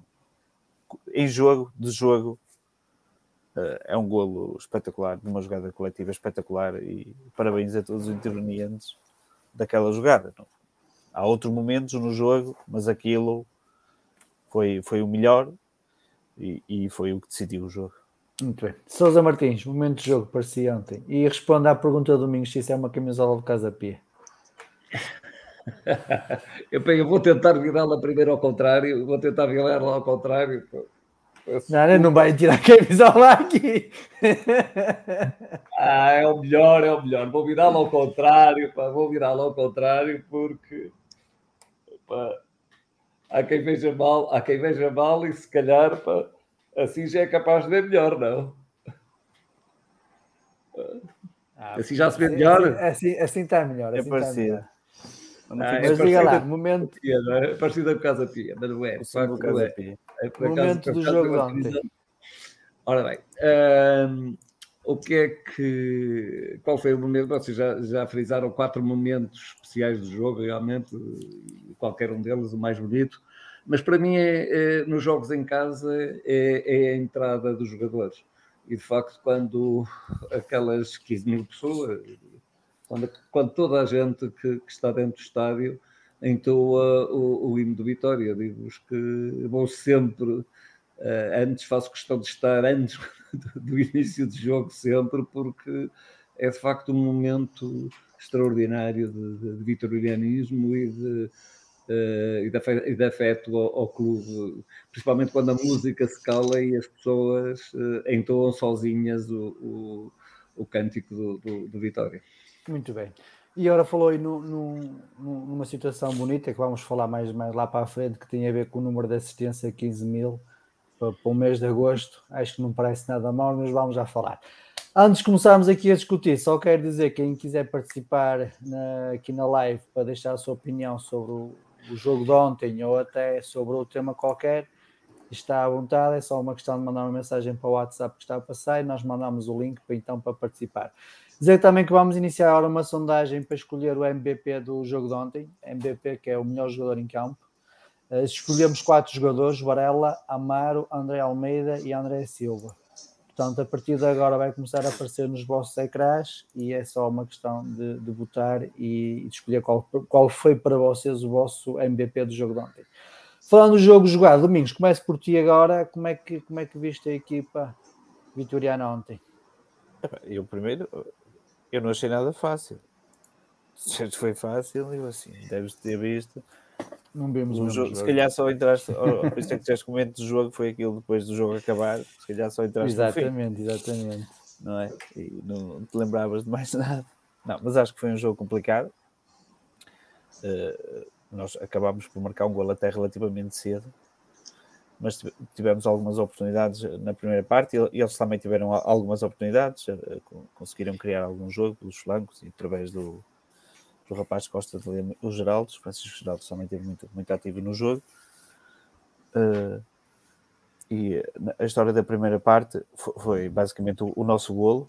Speaker 4: Em jogo, de jogo, uh, é um golo espetacular, de uma jogada coletiva espetacular e parabéns a todos os intervenientes daquela jogada. Há outros momentos no jogo, mas aquilo foi, foi o melhor e, e foi o que decidiu o jogo.
Speaker 1: Muito bem. Sousa Martins, momento de jogo, parecia ontem. E responda à pergunta do Domingos se isso é uma camisola de Casa Pia.
Speaker 5: eu, eu vou tentar virá-la primeiro ao contrário, vou tentar virá-la ao contrário.
Speaker 1: Não, não vai tirar a camisola aqui.
Speaker 5: ah, é o melhor, é o melhor. Vou virá-la ao contrário, pá, vou virá-la ao contrário porque pá, há quem veja mal, há quem veja mal e se calhar pá, assim já é capaz de ver melhor, não? Ah, assim já se vê melhor?
Speaker 1: Assim, assim, assim está melhor.
Speaker 4: Assim é parecido.
Speaker 1: Ah, mas é diga lá, momento.
Speaker 5: Pia, não é? Parecida com Casa Pia, mas não é.
Speaker 1: O Casa é. Pia. É momento do jogo ontem.
Speaker 5: Ora bem, um, o que é que. Qual foi o momento? Vocês já, já frisaram quatro momentos especiais do jogo, realmente, qualquer um deles o mais bonito. Mas para mim, é, é nos jogos em casa, é, é, a entrada dos jogadores. E de facto, quando aquelas 15 mil pessoas, quando, quando toda a gente que, que está dentro do estádio entoa o, o hino de Vitória, digo-vos que vou sempre Uh, antes faço questão de estar antes do início do jogo sempre, porque é de facto um momento extraordinário de, de, de vitorianismo e de, e, de afeto, e de afeto ao, ao, clube, principalmente quando a música se cala e as pessoas uh, entoam sozinhas o, o, o cântico do, do, do Vitória.
Speaker 1: Muito bem. E agora falou aí no, no, no uma situação bonita que vamos falar mais, mais lá para a frente, que tem a ver com o número de assistência 15 mil para, para o mês de agosto. Acho que não parece nada mal, mas vamos já falar. Antes de começarmos aqui a discutir, só quero dizer que quem quiser participar na, aqui na live para deixar a sua opinião sobre o, o jogo de ontem ou até sobre outro tema qualquer, está à vontade, é só uma questão de mandar uma mensagem para o WhatsApp que está a passar e nós mandamos o link para, então para participar. Dizer também que vamos iniciar agora uma sondagem para escolher o MVP do jogo de ontem, MVP que é o melhor jogador em campo. Uh, escolhemos quatro jogadores: Varela, Amaro, André Almeida e André Silva. Portanto, a partir de agora vai começar a aparecer nos vossos ecrãs e é só uma questão de, de votar e, de escolher qual, qual foi para vocês o vosso MVP do jogo de ontem. Falando do jogo jogado, Domingos, começo por ti agora. Como é que, como é que viste a equipa vitoriana ontem?
Speaker 4: Eu primeiro, eu não achei nada fácil. Se foi fácil, eu assim, deves ter visto.
Speaker 1: Não vimos
Speaker 4: o jogo. Se calhar só entraste, por isso é que o momento do jogo foi aquilo depois do jogo acabar. Se calhar só entraste
Speaker 1: Exatamente, exatamente.
Speaker 4: Não é? E não te lembravas de mais nada. Não, mas acho que foi um jogo complicado. Uh, nós acabámos por marcar um gol até relativamente cedo, mas tivemos algumas oportunidades na primeira parte e eles também tiveram algumas oportunidades, eh, conseguiram criar algum jogo pelos flancos e através do, do rapaz Costa de Lima, o Geraldo, Francisco Geraldo também esteve muito, muito ativo no jogo. Uh, e a história da primeira parte foi, foi basicamente o, o, nosso golo,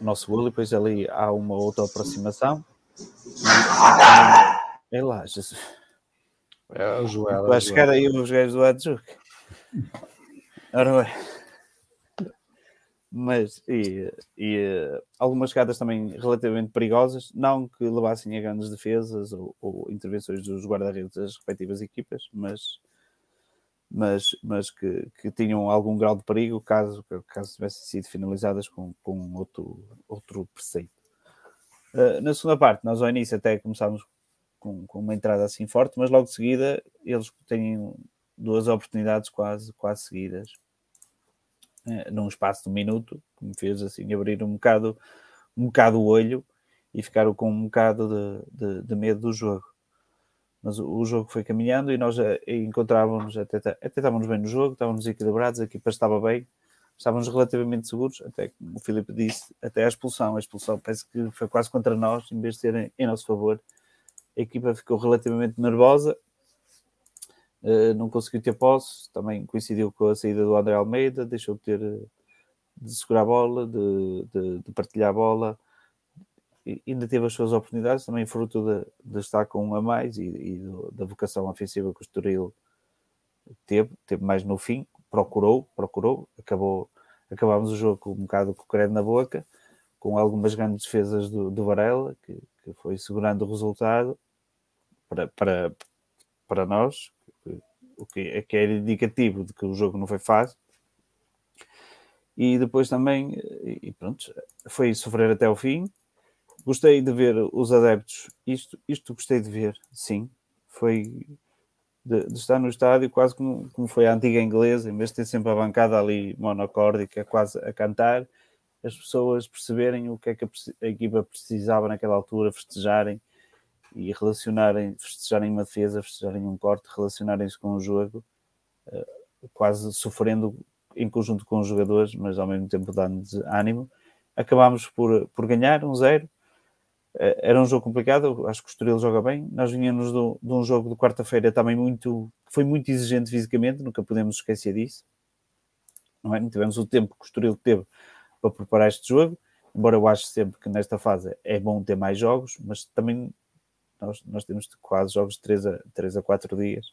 Speaker 4: o nosso golo, e depois ali há uma outra aproximação. É lá, Jesus.
Speaker 1: É o Joel.
Speaker 4: Vai chegar aí os gajos do Adjuk. Ora bem. Mas, e, e algumas chegadas também relativamente perigosas, não que levassem a grandes defesas ou, ou intervenções dos guarda-redes das respectivas equipas, mas, mas, mas que, que, tinham algum grau de perigo caso, caso tivessem sido finalizadas com, com outro, outro preceito. Uh, na segunda parte, nós ao início até começámos com, com, uma entrada assim forte, mas logo de seguida eles têm duas oportunidades quase, quase seguidas num espaço de um minuto, que me fez assim abrir um bocado, um bocado o olho e ficar com um bocado de, de, de medo do jogo. Mas o, o, jogo foi caminhando e nós eh, encontrávamos, até, até estávamos bem no jogo, estávamos equilibrados, a equipa estava bem, estávamos relativamente seguros, até como o Filipe disse, até a expulsão. A expulsão parece que foi quase contra nós, em vez de ser em, em nosso favor a equipa ficou relativamente nervosa, não conseguiu ter posse, também coincidiu com a saída do André Almeida, deixou de ter de segurar a bola, de, de, de partilhar a bola, e ainda teve as suas oportunidades, também fruto de, de estar com um a mais e, e do, da vocação ofensiva que o Estoril teve, teve mais no fim, procurou, procurou, acabou, acabámos o jogo com um bocado com o credo na boca, com algumas grandes defesas do, do Varela, que, que foi segurando o resultado para, para, para nós, o que é que era indicativo de que o jogo não foi fácil. E depois também, e pronto, foi sofrer até o fim. Gostei de ver os adeptos, isto, isto gostei de ver, sim. Foi de, de estar no estádio quase como, como foi a antiga inglesa, em vez de ter sempre a bancada ali monocórdica quase a cantar, as pessoas perceberem o que é que a, a equipa precisava naquela altura, festejarem e relacionarem, festejarem uma defesa, festejarem um corte, relacionarem-se com o jogo, uh, quase sofrendo em conjunto com os jogadores, mas ao mesmo tempo dando-lhes ânimo. Acabámos por, por ganhar um zero. Uh, era um jogo complicado, acho que o Estoril joga bem. Nós vinhamos do, de um jogo de quarta-feira também muito, foi muito exigente fisicamente, nunca podemos esquecer disso. Não, é? não tivemos o tempo que o Estoril teve para preparar este jogo, embora eu acho sempre que nesta fase é bom ter mais jogos, mas também nós, nós temos quase jogos de 3 a, 3 a 4 dias,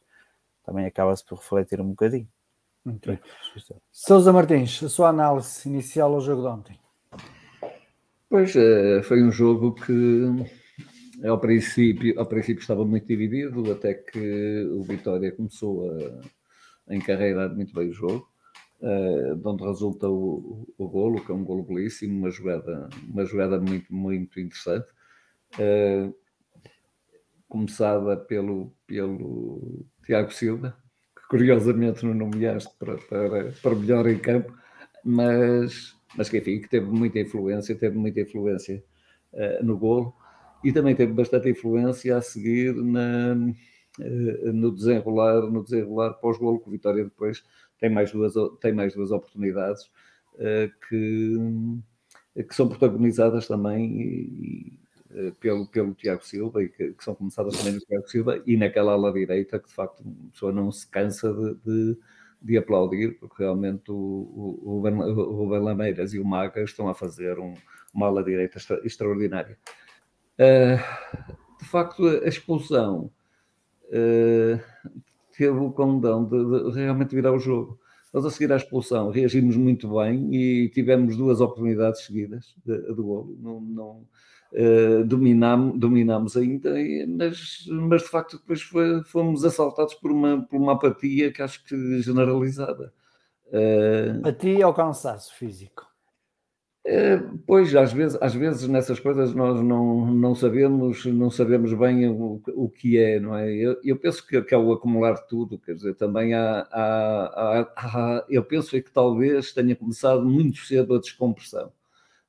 Speaker 4: também acaba-se por refletir um bocadinho.
Speaker 1: Okay. Sousa Martins, a sua análise inicial ao jogo de ontem.
Speaker 5: Pois, eh, foi um jogo que ao princípio, ao princípio estava muito dividido, até que o Vitória começou a, a encarregar muito bem o jogo. Uh, de onde resulta o, o, golo, que é um golo belíssimo, uma jogada, uma jogada muito, muito interessante. Uh, começada pelo, pelo Tiago Silva, que curiosamente não nomeaste para, para, para melhor em campo, mas, mas que enfim, que teve muita influência, teve muita influência uh, no golo. e também teve bastante influência a seguir na, no desenrolar, no desenrolar pós-golo, que o Vitória depois tem mais duas, tem mais duas oportunidades que, que são protagonizadas também e, pelo, pelo Tiago Silva e que, que, são começadas também no Tiago Silva e naquela ala direita que de facto a pessoa não se cansa de, de de aplaudir, porque realmente o, o, o, o Lameiras e o Maga estão a fazer um, uma ala direita extra, extraordinária. Uh, de facto, a expulsão uh, teve o condão de, de, realmente virar o jogo. Nós, a seguir à expulsão, reagimos muito bem e tivemos duas oportunidades seguidas de, de golo. Não, não, Uh, dominamos, dominamos ainda, mas, mas de facto depois foi, fomos assaltados por uma, por uma apatia que acho que generalizada.
Speaker 1: Uh, apatia ou cansaço físico?
Speaker 5: Uh, pois, às vezes, às vezes nessas coisas nós não, não sabemos não sabemos bem o, o que é, não é? Eu, eu penso que, que é o acumular tudo, quer dizer, também há, há, há, há eu penso que talvez tenha começado muito cedo a descompressão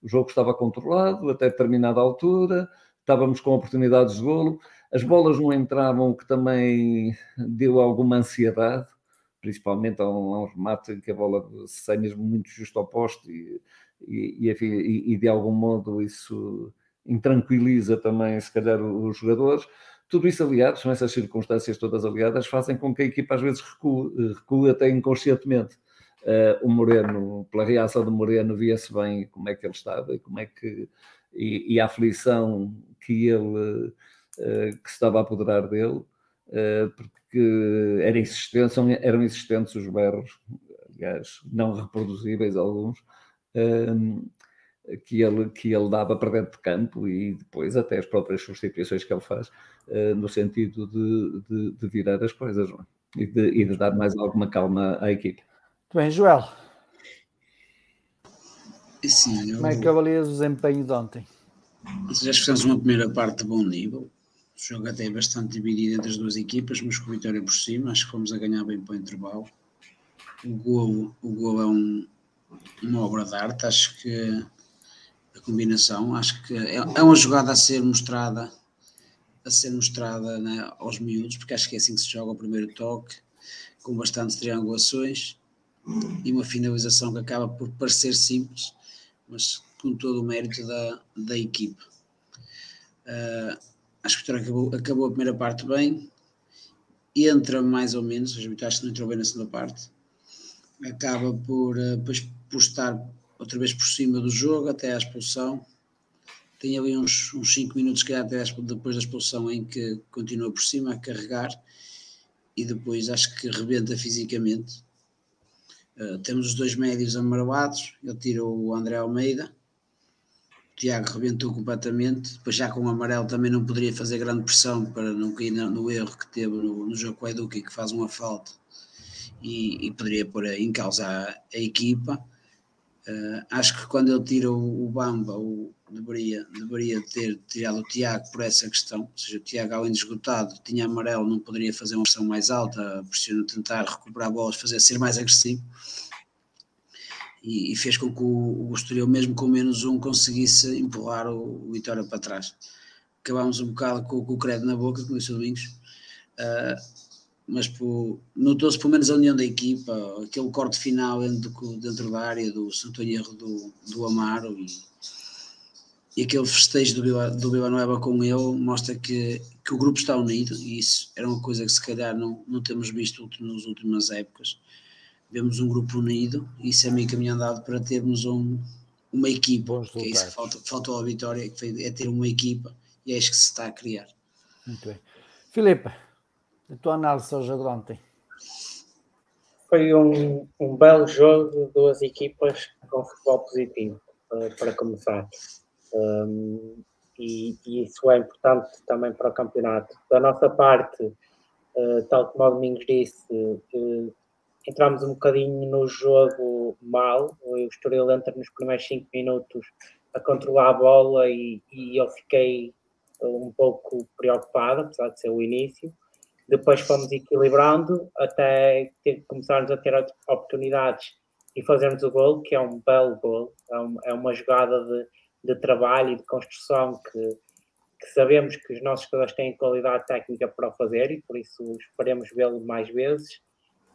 Speaker 5: o jogo estava controlado até determinada altura, estávamos com oportunidades de golo, as bolas não entravam, o que também deu alguma ansiedade, principalmente a um, a um remate em que a bola sai mesmo muito justo ao posto e, e, e, e, de algum modo isso intranquiliza também, se calhar, os jogadores. Tudo isso aliado, são essas circunstâncias todas aliadas, fazem com que a equipa às vezes recue, recue até inconscientemente. Uh, o Moreno, pela reação do Moreno, via-se bem como é que ele estava e como é que e, e a aflição que ele uh, que estava a apoderar dele, uh, porque era insistência, eram insistentes os berros, aliás, não reproduzíveis alguns, que, ele, que ele dava para dentro de campo e depois até as próprias substituições que ele faz, no sentido de, de, de, virar as coisas é? e, de, e de dar mais alguma calma à equipe.
Speaker 1: Muito bem, Joel.
Speaker 6: Sim, eu...
Speaker 1: Como é que avalias o desempenho de ontem?
Speaker 6: Já fizemos uma primeira parte de bom nível. O jogo até é bastante dividido entre as duas equipas, mas com vitória por cima, acho que fomos a ganhar bem para o intervalo. O gol, o gol é um, uma obra de arte, acho que a combinação, acho que é, é uma jogada a ser mostrada a ser mostrada né, aos miúdos, porque acho que é assim que se joga o primeiro toque, com bastantes triangulações e uma finalização que acaba por parecer simples, mas com todo o mérito da, da equipe. Uh, acho que o Vitória acabou, acabou a primeira parte bem, entra mais ou menos, o Vitória não entrou bem na segunda parte, acaba por, uh, por estar outra vez por cima do jogo até à expulsão. Tem ali uns 5 minutos que até depois da expulsão em que continua por cima a carregar e depois acho que rebenta fisicamente Uh, temos os dois médios amarelados, ele tirou o André Almeida, o Tiago rebentou completamente, depois já com o amarelo também não poderia fazer grande pressão para não cair no, no erro que teve no, no jogo com o Eduque, que faz uma falta e, e poderia pôr em causa a, a equipa. Uh, acho que quando ele tira o, o Bamba, o, deveria, deveria ter tirado o Tiago por essa questão, ou seja, o Tiago além de esgotado, tinha amarelo, não poderia fazer uma pressão mais alta, pressiona tentar recuperar bolas, fazer ser mais agressivo, e, e fez com que o, o Estoril, mesmo com menos um, conseguisse empurrar o, o Vitória para trás. Acabámos um bocado com, com o credo na boca, como disse o Domingos, uh, mas notou-se pelo menos a união da equipa, aquele corte final dentro, dentro da área do Santo Erro do, do Amaro e e aquele festejo do, do Villanueva com ele mostra que, que o grupo está unido e isso era uma coisa que se calhar não, não temos visto nas últimas épocas. Vemos um grupo unido e isso é meio caminho andado para termos um, uma equipa, que é isso que falta, faltou à vitória, é ter uma equipa e é isso que se está a criar.
Speaker 1: Muito bem. Filipe, a tua análise ao jogo de ontem?
Speaker 3: Foi um, um belo jogo de duas equipas com futebol positivo, uh, para começar. Um, e, e, isso é importante também para o campeonato. Da nossa parte, uh, tal como o Domingos disse, uh, entramos um bocadinho no jogo mal. O Estoril entra nos primeiros 5 minutos a controlar a bola e, e eu fiquei um pouco preocupado, apesar de ser o início. Depois fomos equilibrando até ter, começarmos a ter oportunidades e fazermos o gol, que é um belo gol, é, um, é uma jogada de de trabalho e de construção que, que sabemos que os nossos jogadores têm qualidade técnica para o fazer e por isso esperemos vê-lo mais vezes.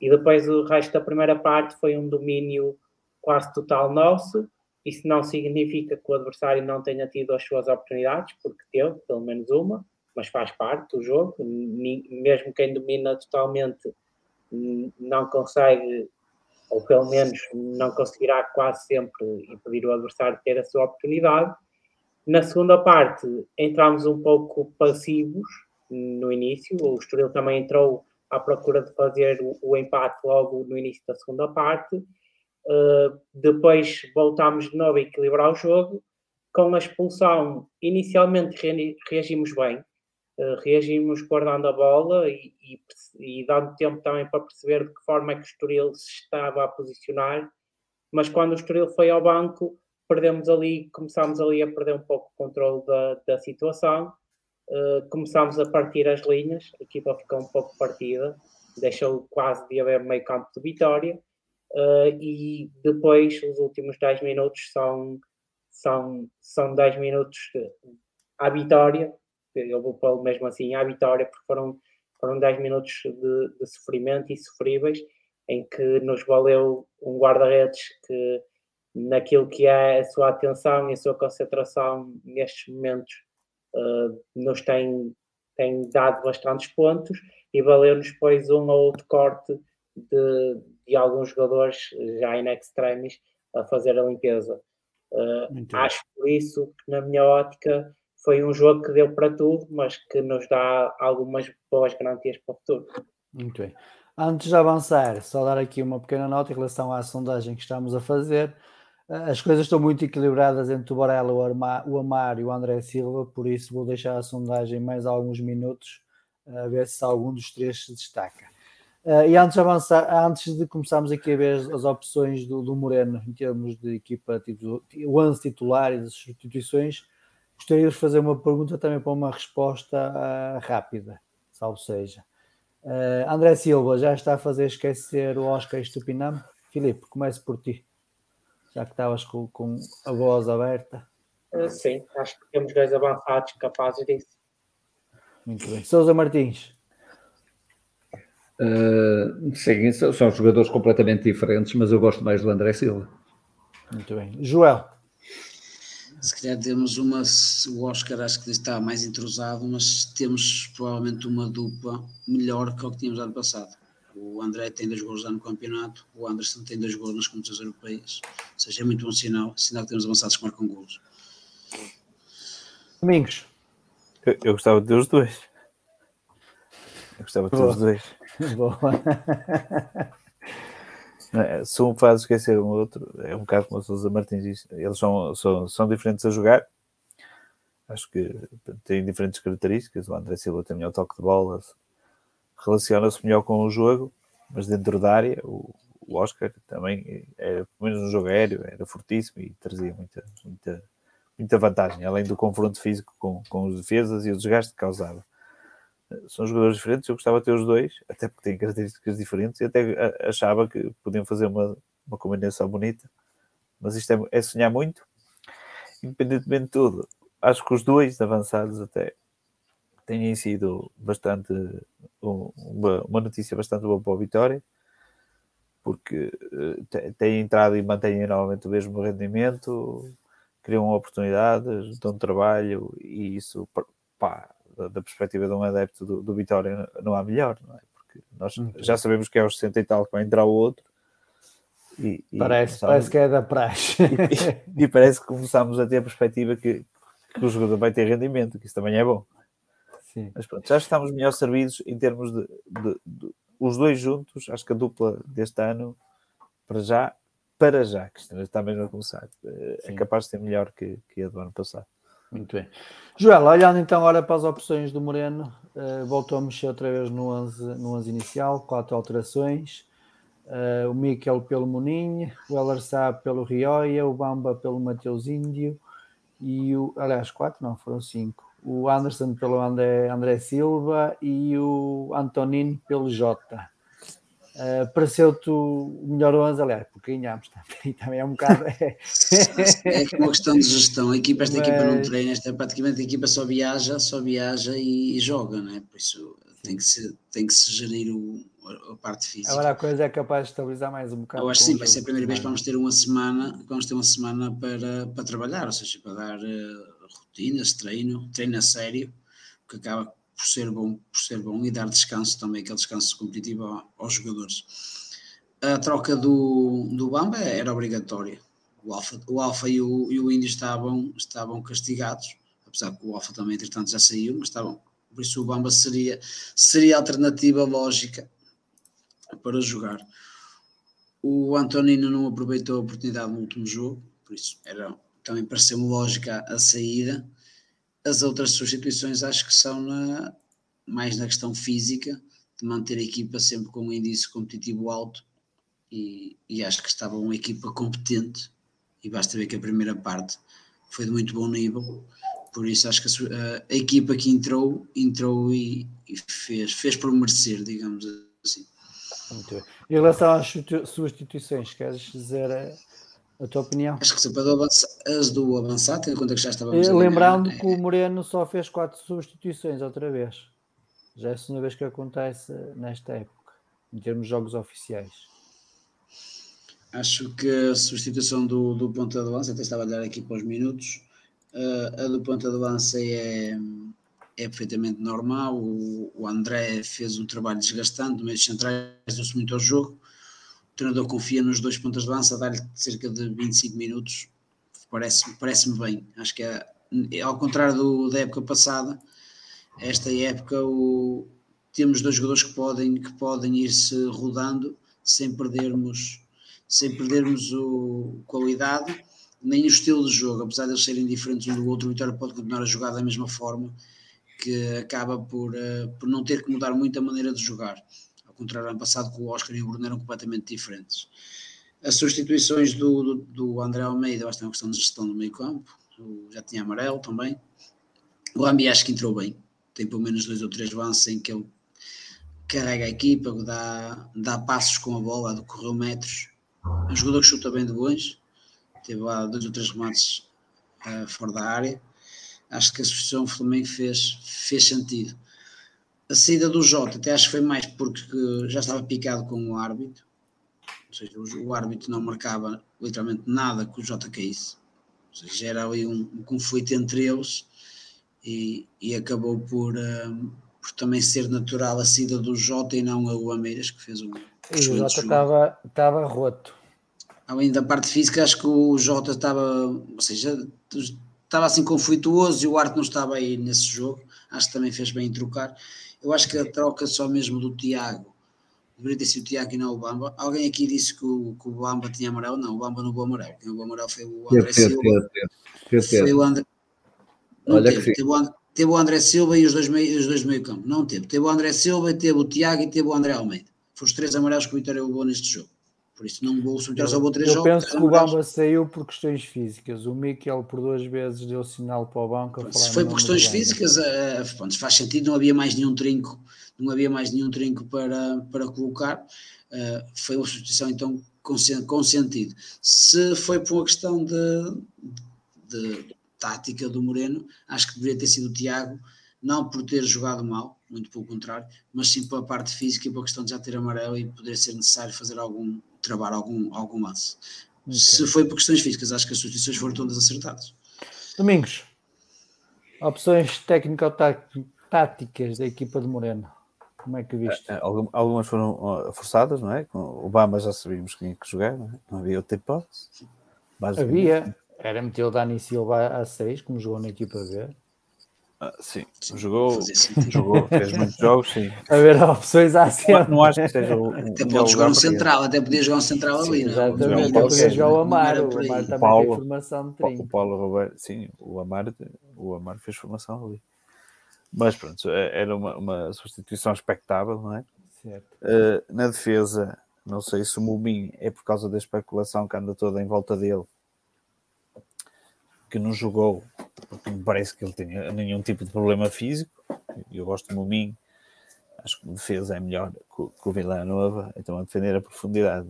Speaker 3: E depois o resto da primeira parte foi um domínio quase total nosso. Isso não significa que o adversário não tenha tido as suas oportunidades, porque teve, pelo menos uma, mas faz parte do jogo. Mesmo quem domina totalmente não consegue, ou pelo menos não conseguirá quase sempre impedir o adversário de ter a sua oportunidade. Na segunda parte, entramos um pouco passivos no início. O Estoril também entrou à procura de fazer o, o empate logo no início da segunda parte. Uh, depois voltámos de novo a equilibrar o jogo. Com a expulsão, inicialmente reagimos bem, reagimos guardando a bola e, e, e, dando tempo também para perceber de que forma é que o Estoril se estava a posicionar. Mas quando o Estoril foi ao banco, perdemos ali, começámos ali a perder um pouco o controle da, da situação. Uh, começámos a partir as linhas, a equipa ficou um pouco partida, deixou quase de haver meio campo de vitória. Uh, e depois, os últimos 10 minutos são, são, são 10 minutos à vitória. Eu vou pôr mesmo assim à vitória, porque foram, foram 10 minutos de, de sofrimento e sofríveis, em que nos valeu um guarda-redes que naquilo que é a sua atenção e a sua concentração nestes momentos uh, nos tem, tem dado bastantes pontos e valeu-nos depois um ou outro corte de, de alguns jogadores já em extremis a fazer a limpeza. Uh, acho por isso que na minha ótica foi um jogo que deu para tudo, mas que nos dá algumas boas garantias para o futuro.
Speaker 1: Muito bem. Antes de avançar, só dar aqui uma pequena nota em relação à sondagem que estamos a fazer as coisas estão muito equilibradas entre o Varela, o Amar e o André Silva, por isso vou deixar a sondagem mais alguns minutos a ver se algum dos três se destaca. Uh, e antes de avançar, antes de começarmos aqui a ver as, opções do, do, Moreno em termos de equipa, o 11 titular e das substituições, gostaria de fazer uma pergunta também para uma resposta uh, rápida, salvo seja. Uh, André Silva já está a fazer esquecer o Oscar Estupiname? Filipe, comece por ti já que estavas com, com a voz aberta.
Speaker 3: Uh, sim, acho que temos dois avançados capazes disso.
Speaker 1: Muito bem. Sousa Martins.
Speaker 5: Uh, sim, são jogadores completamente diferentes, mas eu gosto mais do André Silva.
Speaker 1: Muito bem. Joel.
Speaker 6: Se calhar temos uma, o Oscar acho que está mais entrosado, mas temos provavelmente uma dupla melhor que o que tínhamos ano passado. O André tem dois gols no campeonato, o Anderson tem dois gols nas competições europeias. Ou seja, é muito bom sinal, sinal que temos avançados que marcam gols.
Speaker 1: Domingos.
Speaker 4: Eu, eu, gostava de ter os dois. Eu gostava de ter os dois. Boa. É, se um faz esquecer um outro, é um bocado como o Sousa Martins diz. Eles são, são, são diferentes a jogar. Acho que têm diferentes características. O André Silva tem melhor toque de bola, relaciona-se melhor com o jogo, mas dentro da área, o, o Oscar também era, pelo menos no jogo aéreo, era fortíssimo e trazia muita, muita, muita vantagem, além do confronto físico com, com os defesas e o desgaste que causava. São jogadores diferentes, eu gostava de ter os dois, até porque têm características diferentes e até achava que podiam fazer uma, uma combinação bonita, mas isto é, é sonhar muito. Independentemente de tudo, acho que os dois avançados até têm sido bastante uma, uma notícia bastante boa para o Vitória porque uh, têm entrado e mantêm novamente o mesmo rendimento, criam oportunidades, dão trabalho e isso, pá, da, perspectiva de um adepto do, do, Vitória não há melhor, não é? Porque nós já sabemos que é aos 60 e tal que vai entrar o outro.
Speaker 1: E, e parece, parece que é da praxe.
Speaker 4: E, e, parece que começamos a ter a perspectiva que, que o jogador vai ter rendimento, que isso também é bom. Sim. Mas pronto, já estamos melhor servidos em termos de, de, de, os dois juntos, acho que a dupla deste ano, para já, para já, que está mesmo a começar, eh, é Sim. capaz de ser melhor que, que a do ano passado.
Speaker 1: Muito bem. Joel, olhando então agora para as opções do Moreno, uh, voltou a mexer outra vez no 11, no 11 inicial, quatro alterações. Uh, o Miquel pelo Moninho, o Elarsá pelo Rioia, o Bamba pelo Mateus Índio e o. Aliás, quatro não, foram cinco o Anderson pelo André, André Silva e o Antonino pelo Jota. Uh, Pareceu-te o melhor 11, aliás, porque ganhámos também, também é um bocado. É,
Speaker 6: é uma questão de gestão. A equipa, esta Mas... equipa não treina, esta praticamente a equipa só viaja, só viaja e, e joga, não é? Por isso tem que se, tem que se gerir o, a parte física.
Speaker 1: Agora a coisa é capaz de estabilizar mais um bocado.
Speaker 6: Eu acho que sim, vai ser a primeira vez que vamos ter uma semana, vamos ter uma semana para, para trabalhar, ou seja, para dar uh, rotinas, treino, treino a sério, que acaba por ser bom, por ser bom e dar descanso também, aquele descanso competitivo aos jogadores. A troca do, do Bamba era obrigatória. O Alfa, o Alfa e, o, e o Índio estavam, estavam castigados, apesar que o Alfa também, entretanto, já saiu, mas estavam. Por isso o Bamba seria, seria a alternativa lógica para jogar. O Antonino não aproveitou a oportunidade no último jogo, por isso era, também pareceu-me lógica a saída. As outras substituições acho que são na, mais na questão física, de manter a equipa sempre com um índice competitivo alto e, e, acho que estava uma equipa competente e basta ver que a primeira parte foi de muito bom nível, por isso acho que a, a, equipa que entrou, entrou e, e, fez, fez por merecer, digamos assim.
Speaker 1: Em relação às substituições, queres dizer a tua opinião?
Speaker 6: Acho que se pode as do avançar, tendo em conta que já estávamos.
Speaker 1: Lembrando ganhar, que é... o Moreno só fez quatro substituições outra vez. Já é a segunda vez que acontece nesta época, em termos de jogos oficiais.
Speaker 6: Acho que a substituição do, do ponto de avanço, até estava a olhar aqui para os minutos, uh, a do ponto de avanço é, é perfeitamente normal. O, o André fez um trabalho desgastante, no meio centrais, deu-se muito ao jogo o treinador confia nos dois pontas de lança, dá-lhe cerca de 25 minutos, parece-me parece bem. Acho que é, ao contrário do, da época passada, esta época o, temos dois jogadores que podem, que podem ir-se rodando sem perdermos, sem perdermos o, qualidade nem o estilo de jogo, apesar de eles serem diferentes um do outro, o Vitória pode continuar a jogar da mesma forma, que acaba por, uh, por não ter que mudar muito a maneira de jogar ao contrário do ano passado que o Oscar e o Bruno eram completamente diferentes. As substituições do, do, do André Almeida, acho que é uma questão de gestão do meio campo, já tinha amarelo também. O Ambi acho que entrou bem, tem pelo menos dois ou três lances em que ele carrega a equipa, dá, dá passos com a bola, correu metros. É um jogador que chuta bem de longe, teve lá dois ou três remates uh, fora da área. Acho que a substituição também fez, fez sentido. A saída do Jota até acho que foi mais porque já estava picado com o árbitro, ou seja, o, árbitro não marcava literalmente nada que o Jota caísse, ou seja, já era ali um, um conflito entre eles e, e acabou por, um, por também ser natural a saída do Jota e não a Ameiras que fez um.
Speaker 1: E o Jota estava, estava roto.
Speaker 6: Além da parte física, acho que o Jota estava, ou seja, estava assim conflituoso e o Arte não estava aí nesse jogo. Acho que também fez bem em trocar. Eu acho que a troca só mesmo do Tiago deveria ter sido o Tiago e não o Bamba. Alguém aqui disse que o, que o Bamba tinha amarelo. Não, o Bamba não levou amarelo. Quem levou amarelo foi o André Silva. Foi o André. Não Olha teve, teve, o teve o André Silva e os dois, meio, os dois meio campo. Não teve. Teve o André Silva, teve o Tiago e teve o André Almeida. Foram os três amarelos que o Vitória levou neste jogo. Por isso não vou subir só vou três
Speaker 1: eu
Speaker 6: jogos.
Speaker 1: Eu penso que o Bamba saiu por questões físicas. O Miquel por duas vezes deu sinal para o banco.
Speaker 6: Se foi por questões físicas, uh, faz sentido, não havia mais nenhum trinco, não havia mais nenhum trinco para, para colocar. Uh, foi uma substituição então com, com sentido. Se foi por uma questão de, de tática do Moreno, acho que deveria ter sido o Tiago, não por ter jogado mal, muito pelo contrário, mas sim pela parte física e pela questão de já ter amarelo e poder ser necessário fazer algum travar algum, algum lance. Okay. Se foi por questões físicas, acho que as substituições foram todas acertadas.
Speaker 1: Domingos, opções técnico-táticas da equipa de Moreno. Como é que viste? É,
Speaker 4: é, algumas foram forçadas, não é? O Obama já sabíamos que tinha que jogar, não, é? não havia outra hipótese.
Speaker 1: Havia, era meter o Dani Silva a 6, como jogou na equipa B.
Speaker 4: Ah, sim, jogou, jogou, fez muitos jogos, sim.
Speaker 1: A ver opções há sempre.
Speaker 4: Não acho que seja o.
Speaker 6: Até pode jogar um central, até podia jogar um central ali,
Speaker 1: não é? Exatamente, até podia jogar o Amar. O Amar também Paulo, tem formação de 30.
Speaker 4: O Paulo Roberto, sim, o Amar, o Amar fez formação ali. Mas pronto, é, era uma, uma substituição expectável, não é? Certo. Uh, na defesa, não sei se o Mumim é por causa da especulação que anda toda em volta dele que não jogou, porque me parece que ele tinha nenhum tipo de problema físico. Eu gosto do Mumin, acho que defesa é melhor que, o Vila Nova, então a defender a profundidade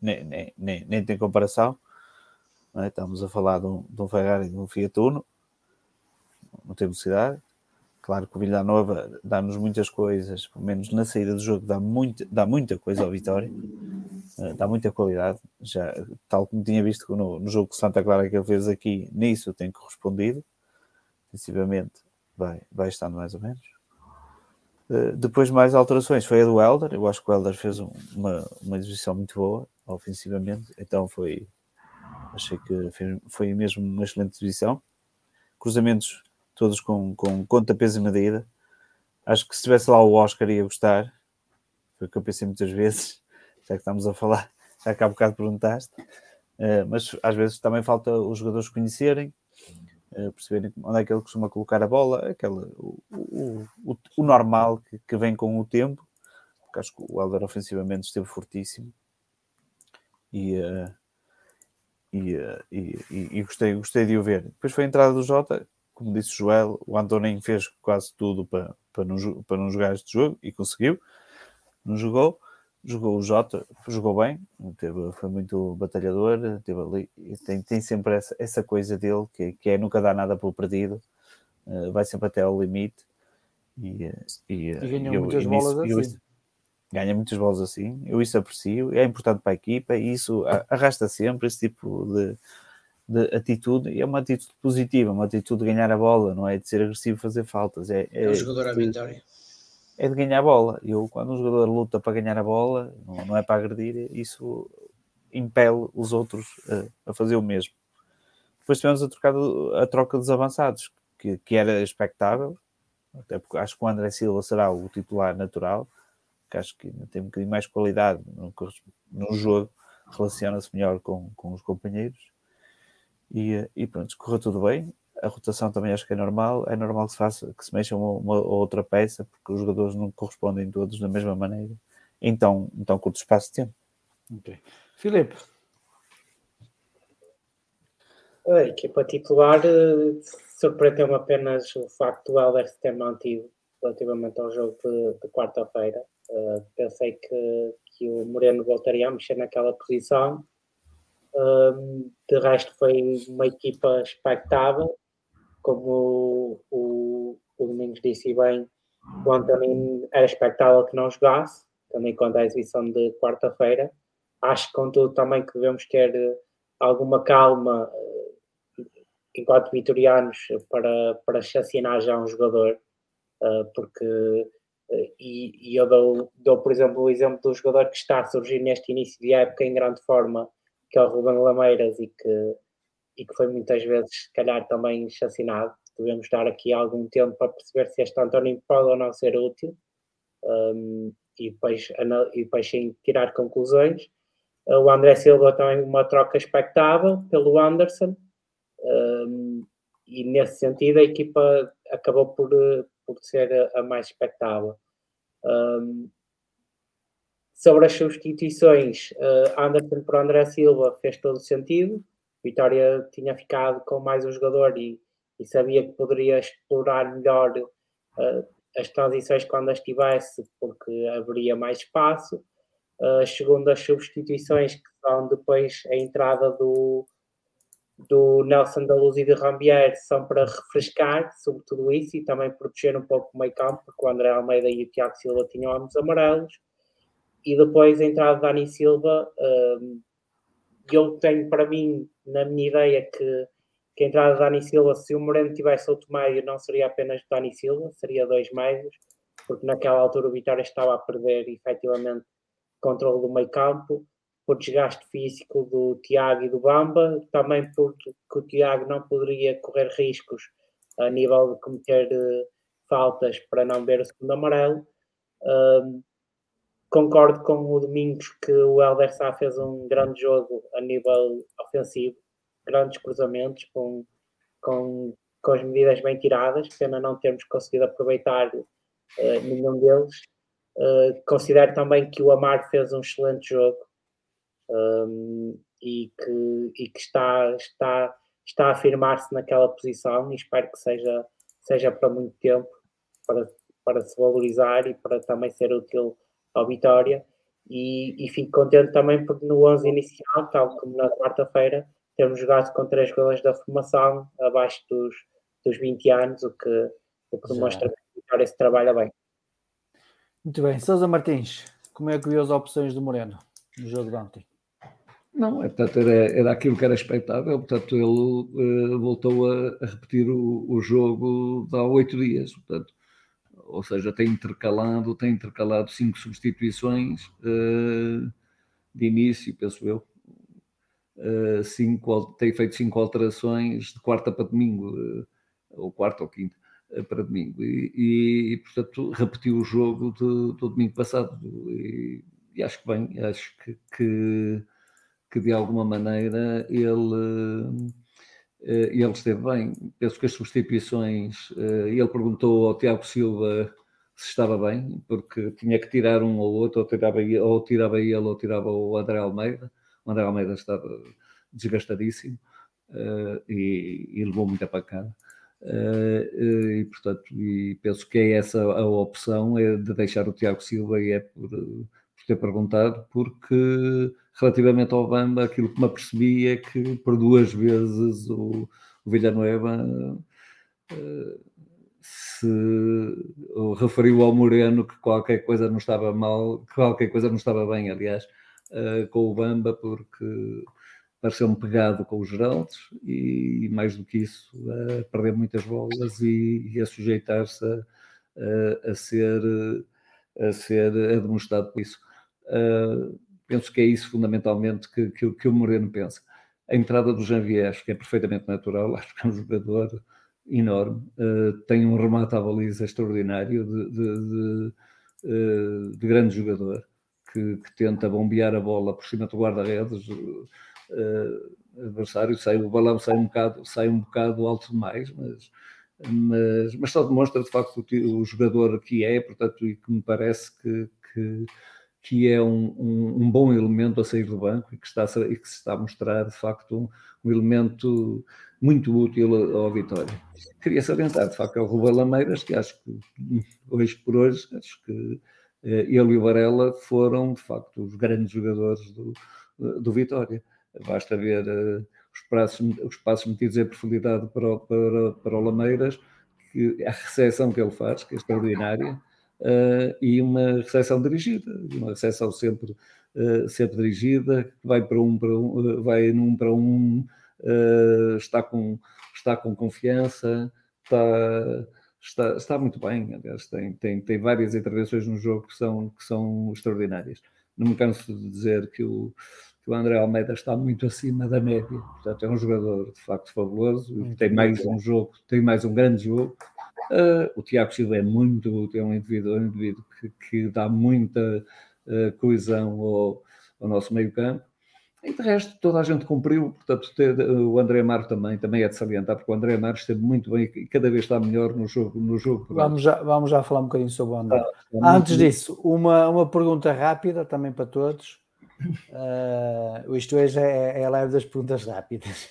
Speaker 4: nem, nem, nem, nem tem comparação. É? Estamos a falar de um, de um Ferrari e de um Fiat Uno, não tem velocidade. Claro que o Villanova dá-nos muitas coisas, pelo menos na saída do jogo, dá, muito, dá muita coisa ao Vitória, eh, dá muita qualidade. Já, tal como tinha visto no, no jogo que Santa Clara que ele fez aqui, nisso tem correspondido. Defensivamente vai, vai estando mais ou menos. Uh, depois, mais alterações foi a do Helder. Eu acho que o Helder fez um, uma, uma exibição muito boa ofensivamente, então foi. Achei que foi, foi mesmo uma excelente exibição. Cruzamentos todos com, com conta, peso e medida. Acho que se estivesse lá o Oscar ia gostar, foi o que eu pensei muitas vezes, já que estamos a falar, já que há bocado perguntaste, uh, mas às vezes também falta os jogadores conhecerem, perceberem onde é que ele costuma colocar a bola, aquela, o, o, o, o normal que, que, vem com o tempo, porque acho que o Helder ofensivamente esteve fortíssimo e, uh, e, e, e, gostei, gostei de o ver. Depois foi a entrada do Jota, como disse o Joel, o Antonin fez quase tudo para, para, não, para não jogar este jogo e conseguiu. Não jogou, jogou o Jota, jogou bem, teve, foi muito batalhador, teve ali, tem, tem sempre essa, essa coisa dele que, que é nunca dar nada por perdido, uh, vai sempre até ao limite. E,
Speaker 1: eh, e, eh, e ganhou muitas bolas assim.
Speaker 4: ganha muitas bolas assim, eu isso aprecio, é importante para a equipa e isso arrasta sempre esse tipo de, de atitude, e é uma atitude positiva, uma atitude de ganhar a bola, não é de ser agressivo fazer faltas. É,
Speaker 6: é, é um jogador à vitória.
Speaker 4: É de ganhar a bola. Eu, quando um jogador luta para ganhar a bola, não, não é para agredir, isso impele os outros a, a fazer o mesmo. Depois tivemos a, trocado, a troca dos avançados, que, que era expectável, até porque acho que o André Silva será o titular natural, que acho que tem um bocadinho mais qualidade no, no jogo, relaciona-se melhor com, com os companheiros e, e pronto, correu tudo bem. A rotação também acho que é normal. É normal que se faça, que se mexa uma, uma ou outra peça, porque os jogadores não correspondem todos da mesma maneira. Então, então curto espaço de tempo.
Speaker 1: Ok. Filipe.
Speaker 3: A equipa titular eh, surpreendeu-me apenas o facto do Helder se ter mantido relativamente ao jogo de, de quarta-feira. Uh, pensei que, que o Moreno voltaria a mexer naquela posição um, de resto, foi uma equipa expectável, como o, o, Domingos disse bem, o Antonin era expectável que não jogasse, também quanto à exibição de quarta-feira. Acho, contudo, também que devemos ter alguma calma eh, enquanto vitorianos para, para chacinar já um jogador, uh, porque e, e, eu dou, dou, por exemplo, o exemplo do jogador que está a surgir neste início de época em grande forma, que é o Ruben Lameiras e que, e que foi muitas vezes, se calhar, também chacinado. Devemos dar aqui algum tempo para perceber se este António pode ou não ser útil um, e, depois, e depois sim tirar conclusões. O André Silva também uma troca expectável pelo Anderson um, e nesse sentido a equipa acabou por, por ser a, a mais expectável. Um, Sobre as substituições, uh, Anderson por André Silva fez todo o sentido. Vitória tinha ficado com mais um jogador e, e sabia que poderia explorar melhor uh, as transições quando as tivesse, porque haveria mais espaço. Uh, segundo as substituições, que são depois a entrada do, do Nelson da Luz e de Rambier, são para refrescar sobre tudo isso e também proteger um pouco o meio campo, porque o André Almeida e o Tiago Silva tinham ambos amarelos e depois a entrada de Dani Silva, um, eu tenho para mim, na minha ideia, que, que a entrada de Dani Silva, se o Moreno tivesse outro médio, não seria apenas Dani Silva, seria dois médios, porque naquela altura o Vitória estava a perder efetivamente controle do meio campo, por desgaste físico do Tiago e do Bamba, também porque o Tiago não poderia correr riscos a nível de cometer uh, faltas para não ver o segundo amarelo. Concordo com o Domingos que o Helder Sá fez um grande jogo a nível ofensivo, grandes cruzamentos com, com, com as medidas bem tiradas, pena não termos conseguido aproveitar uh, nenhum deles. Uh, considero também que o Amar fez um excelente jogo um, e que, e que está, está, está a afirmar-se naquela posição e espero que seja, seja para muito tempo, para para se valorizar e para também ser útil ao Vitória. E, e fico contente também porque no 11 inicial, tal como na quarta-feira, temos jogado com três jogadores da formação abaixo dos, dos 20 anos, o que, o que demonstra que a Vitória se trabalha bem.
Speaker 1: Muito bem. Sousa Martins, como é que viu as opções do Moreno no jogo de ontem?
Speaker 5: Não, é, portanto, era, era aquilo que era expectável, portanto, ele uh, voltou a, a repetir o, o, jogo de há oito dias, portanto, ou seja, tem intercalado, tem intercalado cinco substituições uh, de início, penso eu, uh, cinco, tem feito cinco alterações de quarta para domingo, ou quarta ou quinta para domingo, e, e, portanto repetiu o jogo do, do domingo passado, e, e, acho que bem, acho que, que que de alguma maneira ele, eh, ele esteve bem. Penso que as substituições, eh, ele perguntou ao Tiago Silva se estava bem, porque tinha que tirar um ou outro, ou tirava, ou tirava ele ou tirava o André Almeida. O André Almeida estava desgastadíssimo uh, e, e, levou muita pancada. E portanto, e penso que é essa a opção, é de deixar o Tiago Silva e é por, por ter perguntado, porque relativamente ao Bamba, aquilo que me apercebi é que por duas vezes o, o Villanueva uh, se referiu ao Moreno que qualquer coisa não estava mal, que qualquer coisa não estava bem, aliás, uh, com o Bamba, porque pareceu-me pegado com os Geraldes e, mais do que isso, a perder muitas bolas e, e a sujeitar-se a, a, ser a ser demonstrado por isso. Uh, penso que é isso fundamentalmente que, que, que o Moreno pensa. A entrada do Janvier, que é perfeitamente natural, acho que é um jogador enorme, uh, tem um remate à baliza extraordinário de, de, de, uh, de grande jogador, que, que, tenta bombear a bola por cima do guarda-redes, uh, adversário, sai, o balão sai um bocado, sai um bocado alto demais, mas, mas, mas só demonstra de facto o, o jogador que é, portanto, e que me parece que, que que é um, um, um, bom elemento a sair do banco e que, está, e que se está a mostrar, de facto, um, um elemento muito útil ao Vitória. Queria salientar, de facto, é o Ruben Lameiras, que acho que hoje por hoje, acho que eh, ele e o Varela foram, de facto, os grandes jogadores do, do Vitória. Basta ver uh, os, passos, os passos metidos em profundidade para o, para, para o Lameiras, que a recepção que ele faz, que é extraordinária, uh, e uma recepção dirigida, uma recepção sempre, uh, sempre dirigida, que vai para um para um, vai num para um, está, com, está com confiança, está, está, está muito bem, aliás, tem, tem, tem várias intervenções no jogo que são, que são extraordinárias. Não me canso de dizer que o, que o André Almeida está muito acima da média. Portanto, é um jogador de facto fabuloso, tem mais um jogo, tem mais um grande jogo, Uh, o Tiago Silva é muito, é um indivíduo, um indivíduo que, que dá muita uh, coesão ao, ao nosso meio campo. E de resto, toda a gente cumpriu, portanto, ter, o André Amaro também, também é de salientar, porque o André Amaro esteve muito bem e cada vez está melhor no jogo. No jogo
Speaker 1: vamos, já, vamos já falar um bocadinho sobre o André. Ah, Antes disso, uma, uma pergunta rápida também para todos. Uh, isto hoje é, é a live das perguntas rápidas.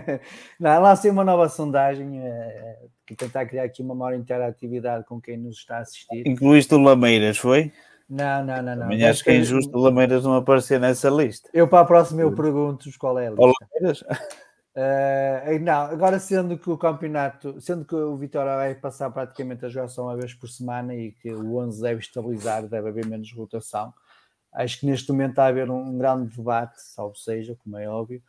Speaker 1: Não, lancei uma nova sondagem uh, que tentar criar aqui uma maior interatividade com quem nos está a assistir.
Speaker 4: Incluíste o Lameiras, foi?
Speaker 1: Não, não, não. não.
Speaker 4: Também acho que é injusto o Lameiras não aparecer nessa lista.
Speaker 1: Eu para a próxima eu pergunto qual é a lista. Lameiras? Uh, não, agora sendo que o campeonato, sendo que o Vitória vai passar praticamente a jogar só uma vez por semana e que o 11 deve estabilizar, deve haver menos rotação, acho que neste momento está a haver um, grande debate, salvo seja, como é óbvio,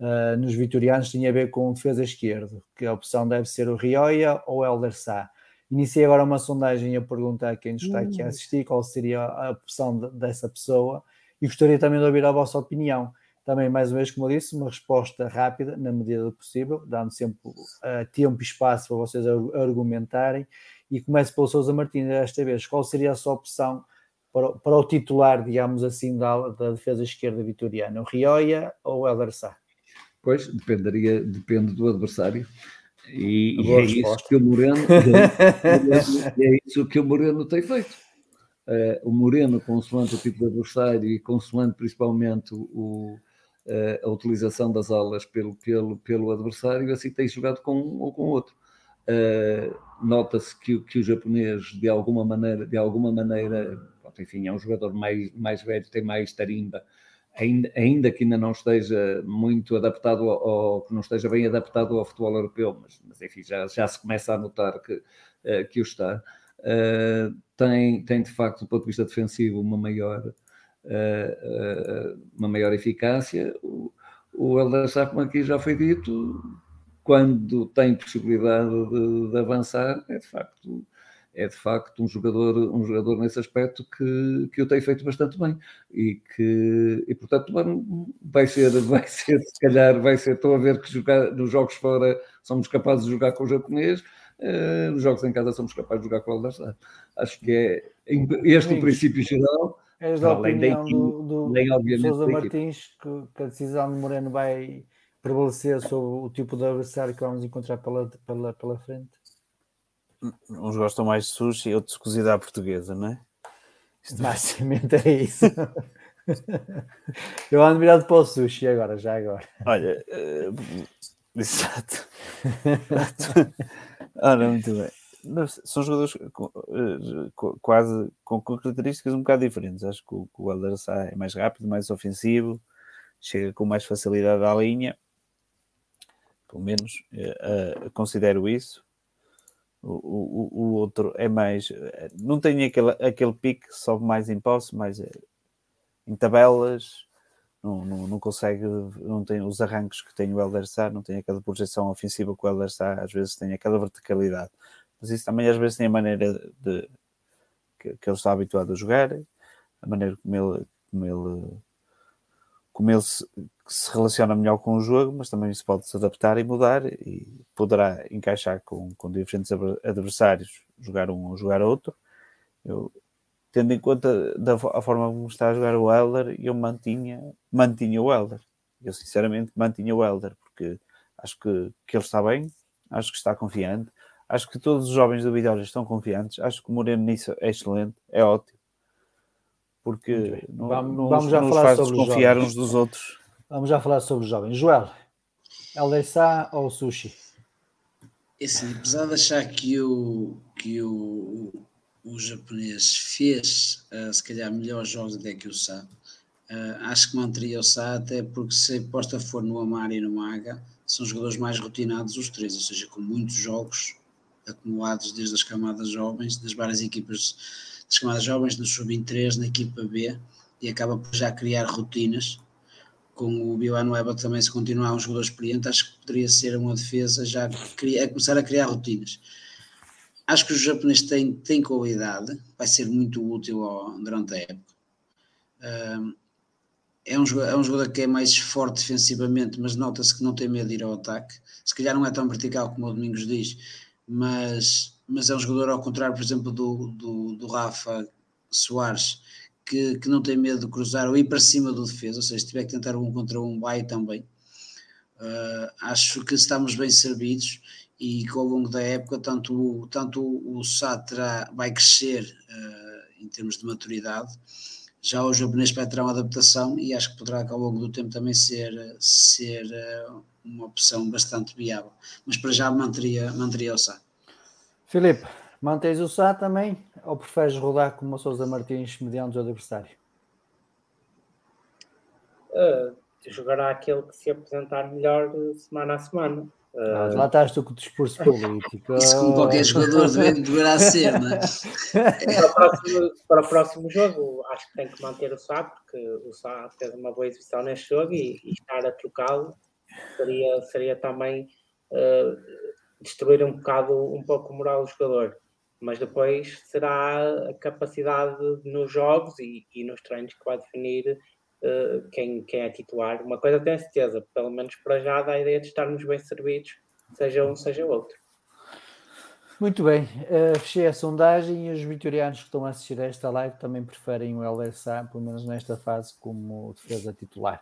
Speaker 1: uh, nos vitorianos tinha a ver com defesa esquerdo, que a opção deve ser o Rioia ou o Elder Sá. Iniciei agora uma sondagem a perguntar a quem nos está aqui a hum. assistir qual seria a opção de, dessa pessoa e gostaria também de ouvir a vossa opinião. Também, mais uma vez, como eu disse, uma resposta rápida, na medida do possível, dando sempre uh, tempo e espaço para vocês argumentarem. E começo pelo Sousa Martins desta vez. Qual seria a sua opção para, para o titular, digamos assim, da, da defesa esquerda vitoriana? O Rioia ou o Elder Sá?
Speaker 5: Pois, dependeria, depende do adversário. E, e é isso que o Moreno é isso que o Moreno tem feito. Uh, o Moreno, consoante o tipo de adversário e consoante principalmente o, uh, a utilização das alas pelo, pelo, pelo adversário, assim tem jogado com um ou com outro. Uh, nota-se que, que o japonês, de alguma maneira, de alguma maneira, enfim, é um jogador mais, mais velho, tem mais tarimba, ainda, ainda que ainda não esteja muito adaptado ao, que não esteja bem adaptado ao futebol europeu, mas, mas enfim, já, já se começa a notar que, uh, que o está. Uh, tem, tem de facto, do ponto de vista defensivo, uma maior, uh, uma maior eficácia. O, o Helder Sá, como aqui já foi dito, quando tem possibilidade de, de avançar, é de facto é de facto um jogador, um jogador nesse aspecto que, que eu tenho feito bastante bem e que, e portanto, vai ser, vai ser, se calhar, vai ser, estou a ver que jogar, nos jogos fora somos capazes de jogar com o japonês, uh, nos jogos em casa somos capazes de jogar com o Aldassar. Acho que é este o princípio geral.
Speaker 1: És da além opinião da do, do, do Sousa Martins que, que, a decisão de Moreno vai prevalecer sobre o tipo de adversário que vamos encontrar pela, pela, pela frente?
Speaker 4: Uns gostam mais de sushi, outros cozida à portuguesa, não é?
Speaker 1: Isto basicamente é isso. Eu ando virado para o sushi agora, já agora.
Speaker 4: Olha, uh, exato. Ora, muito bem. São jogadores eh, quase com características um bocado diferentes. Acho que o, o é mais rápido, mais ofensivo, chega com mais facilidade à linha. Pelo menos uh, considero isso. O, o, o outro é mais. Não tem aquele, aquele pique, sobe mais em posse, mais eh, em tabelas, não, não, não, consegue, não tem os arranques que tem o Elder Sá, não tem aquela projeção ofensiva que o Elder Sá, às vezes tem aquela verticalidade. Mas isso também às vezes tem a maneira de que, que ele está habituado a jogar, a maneira como ele, como ele, como ele se, se relaciona melhor com o jogo, mas também se pode se adaptar e mudar e poderá encaixar com, com diferentes adversários, jogar um ou jogar outro. Eu, tendo em conta da, a forma como está a jogar o Elder, eu mantinha, mantinha o Elder. Eu sinceramente mantinha o Elder, porque acho que, que ele está bem, acho que está confiante, acho que todos os jovens do Vitória estão confiantes, acho que o Moreno nisso é excelente, é ótimo. Porque não, vamos, não, vamos já falar faz sobre desconfiar uns dos outros.
Speaker 1: Vamos já falar sobre os jovens. Joel, Elder Sá ou Sushi?
Speaker 6: Esse, é apesar de achar que o, que o, o japonês fez, uh, se calhar, melhores jogos até que o Sá, uh, acho que manteria o Sá, até porque se a aposta for no Amar e no Maga, são jogadores mais rotinados os três, ou seja, com muitos jogos acumulados desde as camadas jovens, das várias equipas das camadas jovens, no Sub-23, na equipa B, e acaba por já criar rotinas com o Villanueva também se continuar um jogador experiente, acho que poderia ser uma defesa já a começar a criar rotinas. Acho que o japonês tem, tem qualidade, vai ser muito útil ao, durante a época. é, um é um jogador que é mais forte defensivamente, mas nota-se que não tem medo de ir ao ataque. Se calhar não é tão vertical como o Domingos diz, mas, mas é um jogador ao contrário, por exemplo, do, do, do Rafa Soares, que, que não tem medo de cruzar ou ir para cima do defesa, ou seja, se tiver que tentar um contra um, vai também. Uh, acho que estamos bem servidos e que ao longo da época tanto, tanto o Satra vai crescer uh, em termos de maturidade, já o japonês vai ter uma adaptação e acho que poderá ao longo do tempo também ser, ser uh, uma opção bastante viável. Mas para já manteria, manteria o Sá.
Speaker 1: Filipe, Mantens o Sá também ou preferes rodar como o Sousa Martins mediante o adversário?
Speaker 3: Uh, jogará aquele que se apresentar melhor semana a semana.
Speaker 1: Uh, lá estás tu com o discurso político.
Speaker 6: Isso como qualquer jogador deverá ser, não é?
Speaker 3: para, o próximo, para o próximo jogo, acho que tem que manter o Sá, porque o Sá fez uma boa exibição neste jogo e, e estar a trocá-lo seria, seria também uh, destruir um bocado, um pouco o moral do jogador mas depois será a capacidade nos jogos e, e nos treinos que vai definir uh, quem, quem é titular. Uma coisa tenho certeza, pelo menos para já, dá a ideia de estarmos bem servidos, seja um, seja outro.
Speaker 1: Muito bem, uh, fechei a sondagem e os vitorianos que estão a assistir a esta live também preferem o LSA, pelo menos nesta fase, como defesa titular.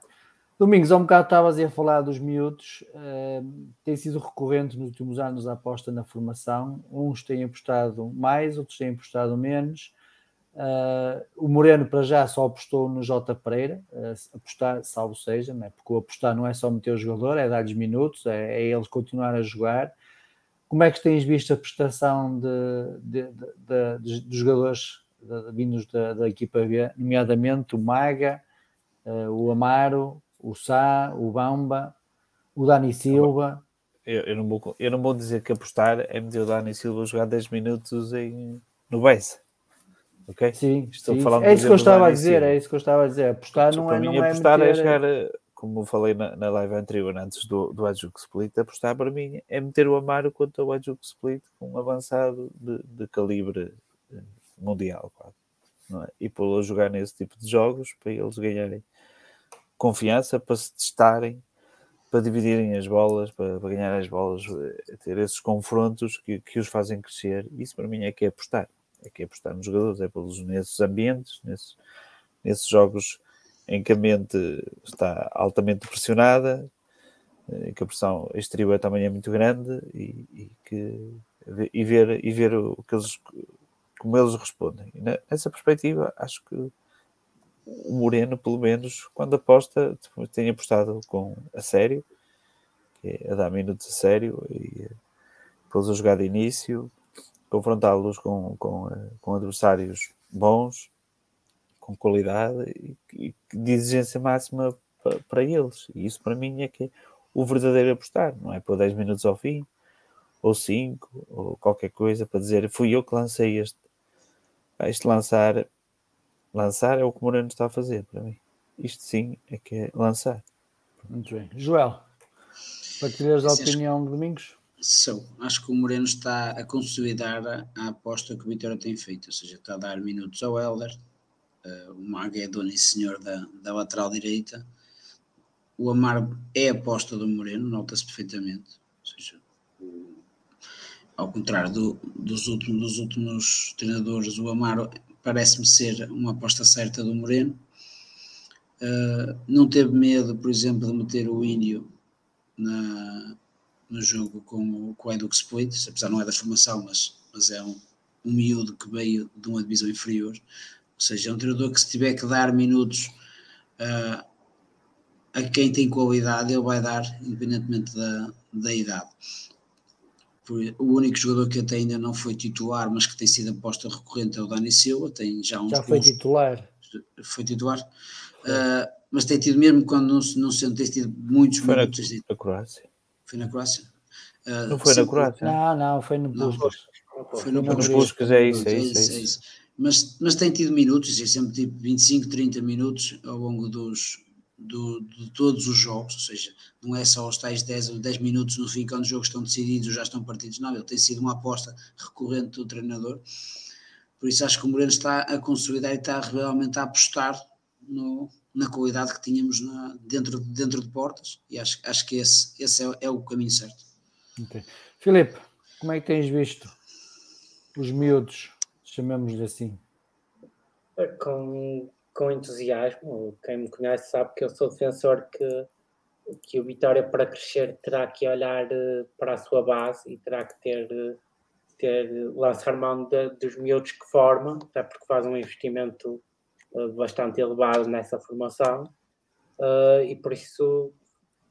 Speaker 1: Domingos, há um bocado estavas a falar dos miúdos, uh, tem sido recorrente nos últimos anos a aposta na formação. Uns têm apostado mais, outros têm apostado menos. Uh, o Moreno, para já, só apostou no J. Pereira, uh, apostar, salvo seja, né? porque o apostar não é só meter o jogador, é dar-lhes minutos, é, é eles continuar a jogar. como é que tens visto a prestação de, de, de, de dos jogadores vindos da, da, equipa B, nomeadamente o Maga, uh, o Amaro, o Sá, o Bamba, o Dani Silva?
Speaker 4: Eu, eu, não vou, eu não vou dizer que apostar é meter o Dani Silva a jogar 10 minutos em, no Bessa. Ok?
Speaker 1: Sim, Estou sim. Falando é isso que eu estava a dizer, é isso que eu estava a dizer. Apostar não é, não
Speaker 4: é apostar meter... é chegar como falei na, na live anterior, antes do, do Ajuk Split, apostar para mim é meter o Amaro contra o Ajuk Split com um avançado de, de calibre eh, mundial, é? E pô-lo a jogar nesse tipo de jogos para eles ganharem confiança, para se testarem, para dividirem as bolas, para, para ganhar as bolas, eh, ter esses confrontos que, que os fazem crescer. Isso para mim é que é apostar. É que é apostar nos jogadores, é pelos nesses ambientes, nesses, nesses jogos em que a mente está altamente pressionada, em que a pressão exterior também é muito grande e, e que, e, ver, e ver o que eles, como eles respondem. Nessa perspectiva, acho que o Moreno, pelo menos, quando aposta, tem apostado com a sério, é a dar minutos a sério e depois a jogar de início, confrontá-los com, com, com adversários bons com qualidade e, e de exigência máxima para, para eles. E isso para mim é que é o verdadeiro apostar, não é por 10 minutos ao fim, ou 5, ou qualquer coisa para dizer fui eu que lancei este. Este lançar, lançar é o que o Moreno está a fazer para mim. Isto sim é que é lançar.
Speaker 1: Muito bem. Joel, partilhas a opinião de Domingos?
Speaker 6: Sou. Acho que o Moreno está a consolidar a, a aposta que o Vitória tem feito, ou seja, está a dar minutos ao Helder, uh, o Maga é dono e senhor da, da lateral direita. O Amar é aposta do Moreno, nota-se perfeitamente. Ou seja, o, ao contrário do, dos, últimos, dos últimos treinadores, o Amaro parece-me ser uma aposta certa do Moreno. Uh, não teve medo, por exemplo, de meter o Índio na, no jogo com, com o Edux Split, apesar não é da formação, mas, mas é um, um miúdo que veio de uma divisão inferior. Ou seja, é um treinador que se tiver que dar minutos uh, a quem tem qualidade, ele vai dar, independentemente da, da idade. O único jogador que até ainda não foi titular, mas que tem sido aposta recorrente é o Dani Silva, tem já uns
Speaker 1: Já foi titular.
Speaker 6: Foi titular. Uh, mas tem tido, mesmo quando não, não se tem tido muitos
Speaker 4: foi minutos. Na, na Croácia.
Speaker 6: Foi na Croácia?
Speaker 4: Uh, não foi na Croácia?
Speaker 1: Não, não, foi no Puskas.
Speaker 4: Foi no Puskas, é isso, é isso. É isso
Speaker 6: mas, mas tem tido minutos, é sempre tipo 25, 30 minutos ao longo dos, do, de todos os jogos, ou seja, não é só os tais 10 ou 10 minutos no fim, quando os jogos estão decididos ou já estão partidos, não, ele tem sido uma aposta recorrente do treinador, por isso acho que o Moreno está a consolidar e está realmente a apostar no, na qualidade que tínhamos na, dentro, dentro de portas, e acho, acho que esse, esse é, é o caminho certo.
Speaker 1: Okay. Filipe, como é que tens visto os miúdos chamamos-lhe assim?
Speaker 3: Com, com entusiasmo. Quem me conhece sabe que eu sou defensor que, que o Vitória, para crescer, terá que olhar eh, para a sua base e terá que ter, eh, ter lançar mão de, dos miúdos que forma, até porque faz um investimento eh, bastante elevado nessa formação. E por isso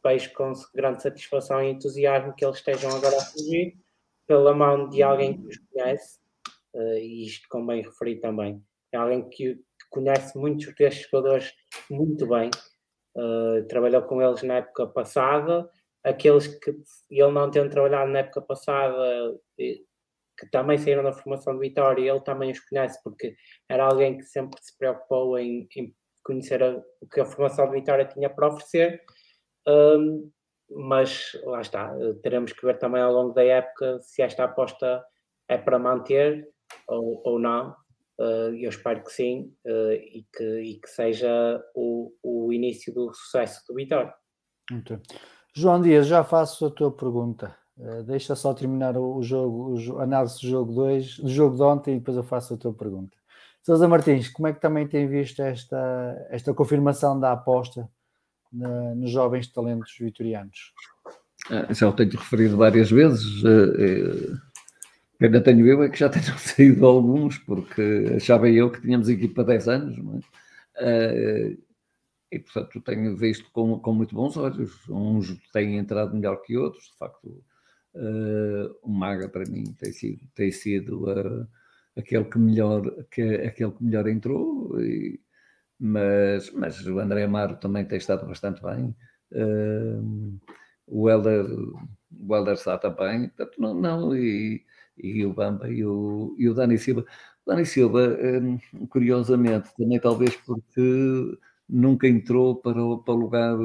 Speaker 3: vejo com grande satisfação e entusiasmo que eles estejam agora a surgir pela mão de alguém que os conhece e isto convém referir também. É alguém que, conhece muitos destes jogadores muito bem, uh, trabalhou com eles na época passada, aqueles que ele não tendo trabalhado na época passada, que também saíram da formação de Vitória, ele também os conhece, porque era alguém que sempre se preocupou em, em conhecer a, o que a formação de Vitória tinha para oferecer. Um, mas lá está, teremos que ver também ao longo da época se esta aposta é para manter ou, ou não. Uh, eu espero que sim uh, e, que, e que seja o, o início do sucesso do Vitória.
Speaker 1: João Dias, já faço a tua pergunta. Uh, deixa só terminar o, jogo, o análise do jogo 2, do jogo de ontem e depois eu faço a tua pergunta. Sousa Martins, como é que também tem visto esta, esta confirmação da aposta na, nos jovens talentos vitorianos?
Speaker 5: Já o tenho referido várias vezes. Ainda tenho eu é que já tenham saído alguns, porque achava eu que tínhamos equipa há 10 anos, é? uh, e portanto tenho visto com, com muito bons olhos. Uns têm entrado melhor que outros, de facto. uh, o Maga para mim tem sido, tem sido uh, aquele, que melhor, que, aquele que melhor entrou, e, mas, mas o André Amaro também tem estado bastante bem. Uh, o Helder, o Helder Sá também, portanto, não, não e, e o Bamba e o, e o Dani Silva. Dani Silva, um, curiosamente, também talvez porque nunca entrou para o, para o lugar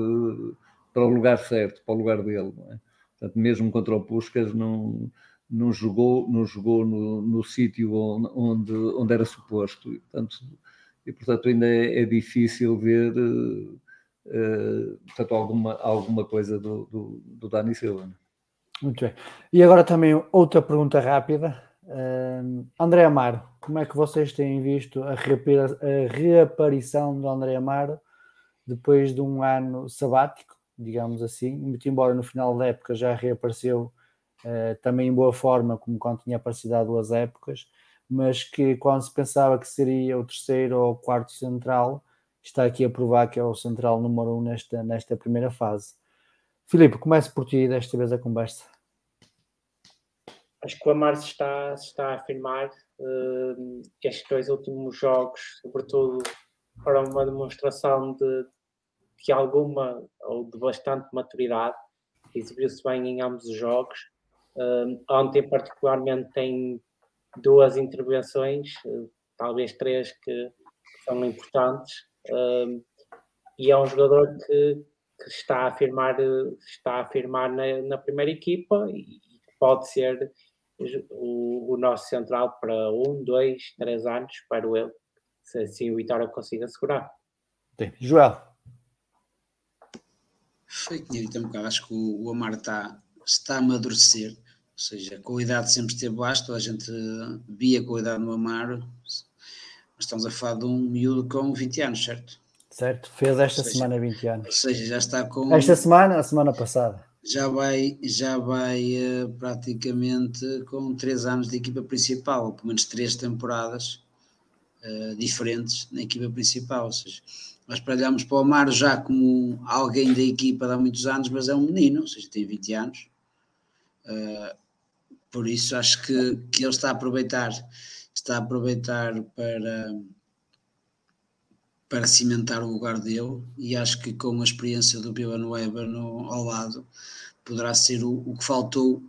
Speaker 5: para o lugar certo, para o lugar dele, é? Portanto, mesmo contra o Puscas não, não jogou, não jogou no, no sítio onde, onde era suposto. E, portanto, e, portanto ainda é, é difícil ver uh, portanto, alguma, alguma coisa do, do, do Dani Silva. Né?
Speaker 1: Muito bem. E agora também outra pergunta rápida. Uh, André Amaro, como é que vocês têm visto a, reaparição do André Amaro depois de um ano sabático? digamos assim, muito embora no final da época já reapareceu uh, também em boa forma, como quando tinha aparecido há duas épocas, mas que quando se pensava que seria o terceiro ou quarto central, está aqui a provar que é o central número um nesta, nesta primeira fase. Filipe, comece por ti desta vez a conversa.
Speaker 3: Acho que o Amar se está, se está a afirmar uh, estes dois últimos jogos, sobretudo para uma demonstração de, de alguma ou de bastante maturidade, exibiu-se bem em ambos os jogos. Uh, ontem, particularmente, tem duas intervenções, uh, talvez três, que, que são importantes. E é um jogador que, que, está a afirmar, está a afirmar na, na primeira equipa e pode ser o, o, nosso central para um, dois, três anos, espero eu, se assim o Vitória consiga segurar.
Speaker 1: Joel.
Speaker 6: Foi que tinha dito um bocado, acho que o, o Amar está, está a amadurecer, ou seja, a qualidade sempre esteve baixa, a gente via a qualidade no Amar, mas estamos a falar de um miúdo com 20 anos, certo?
Speaker 1: Certo, fez esta seja, semana 20 anos. Ou
Speaker 6: seja, já está com.
Speaker 1: Esta semana, a semana passada.
Speaker 6: Já vai, já vai uh, praticamente com 3 anos de equipa principal, ou pelo menos 3 temporadas uh, diferentes na equipa principal, ou seja, nós olharmos para o Amaro já como alguém da equipa de há muitos anos, mas é um menino, ou seja, tem 20 anos. Uh, por isso acho que, que ele está a aproveitar, está a aproveitar para, para cimentar o lugar dele e acho que com a experiência do Villanueva no, ao lado poderá ser o, o que faltou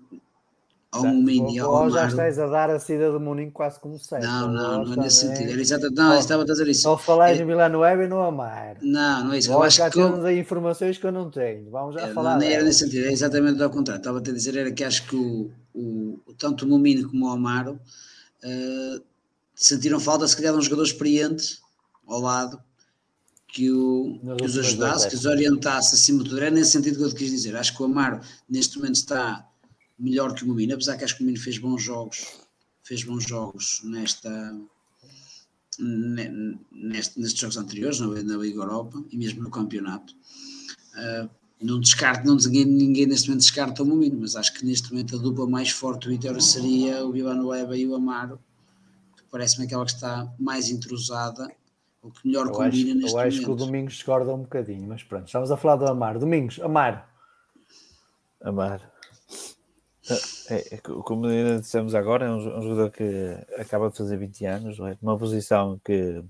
Speaker 6: ao Mini
Speaker 1: ao já estás a dar a saída do Muninho quase como certo.
Speaker 6: Não, não, não é nesse sentido. Era exatamente, não, estava a dizer isso.
Speaker 1: Ao falar é... Milano Web e no Amar.
Speaker 6: Não, não é isso.
Speaker 1: Eu acho que temos aí informações que eu não tenho. Vamos já é, falar.
Speaker 6: Não, era nesse sentido, é exatamente ao contrário. Estava a te dizer era que acho que o, o, tanto o Mumino como o Amaro uh, sentiram falta, se calhar, de um jogador experiente ao lado que, o, que os ajudasse, que os orientasse acima de tudo. Era nesse sentido que eu te quis dizer. Acho que o Amaro, neste momento, está melhor que o Momino, apesar que acho que o Momino fez bons jogos, fez bons jogos nesta, neste, nestes jogos anteriores, na, na Liga Europa e mesmo no campeonato. Uh, não descarto, não ninguém, ninguém neste momento descarta o Momino, mas acho que neste momento a dupla mais forte do Vitória seria o Villanueva e o Amaro, que parece-me aquela que está mais entrosada, o que melhor eu combina
Speaker 1: acho,
Speaker 6: neste
Speaker 1: eu acho que o Domingos discorda um bocadinho, mas pronto, estamos a falar do Amaro. Domingos, Amaro.
Speaker 4: Amaro. É, é, como dissemos agora, é um, um, jogador que acaba de fazer 20 anos, é? uma posição que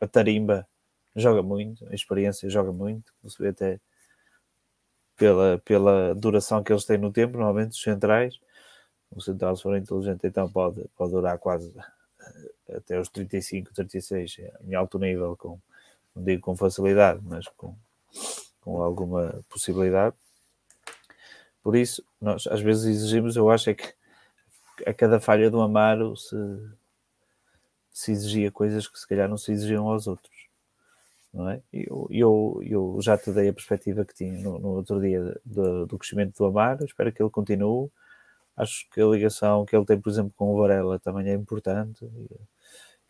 Speaker 4: a tarimba joga muito, a experiência joga muito, você vê até pela, pela duração que eles têm no tempo, normalmente os centrais, o central se for inteligente então pode, pode durar quase até os 35, 36 em alto nível, com, não digo com facilidade, mas com, com alguma possibilidade por isso, nós às vezes exigimos, eu acho é que a cada falha do Amaro se, se exigia coisas que se calhar não se exigiam aos outros. Não é? Eu, eu, eu já te dei a perspectiva que tinha no, no outro dia do, do, crescimento do Amaro, espero que ele continue. Acho que a ligação que ele tem, por exemplo, com o Varela também é importante. E,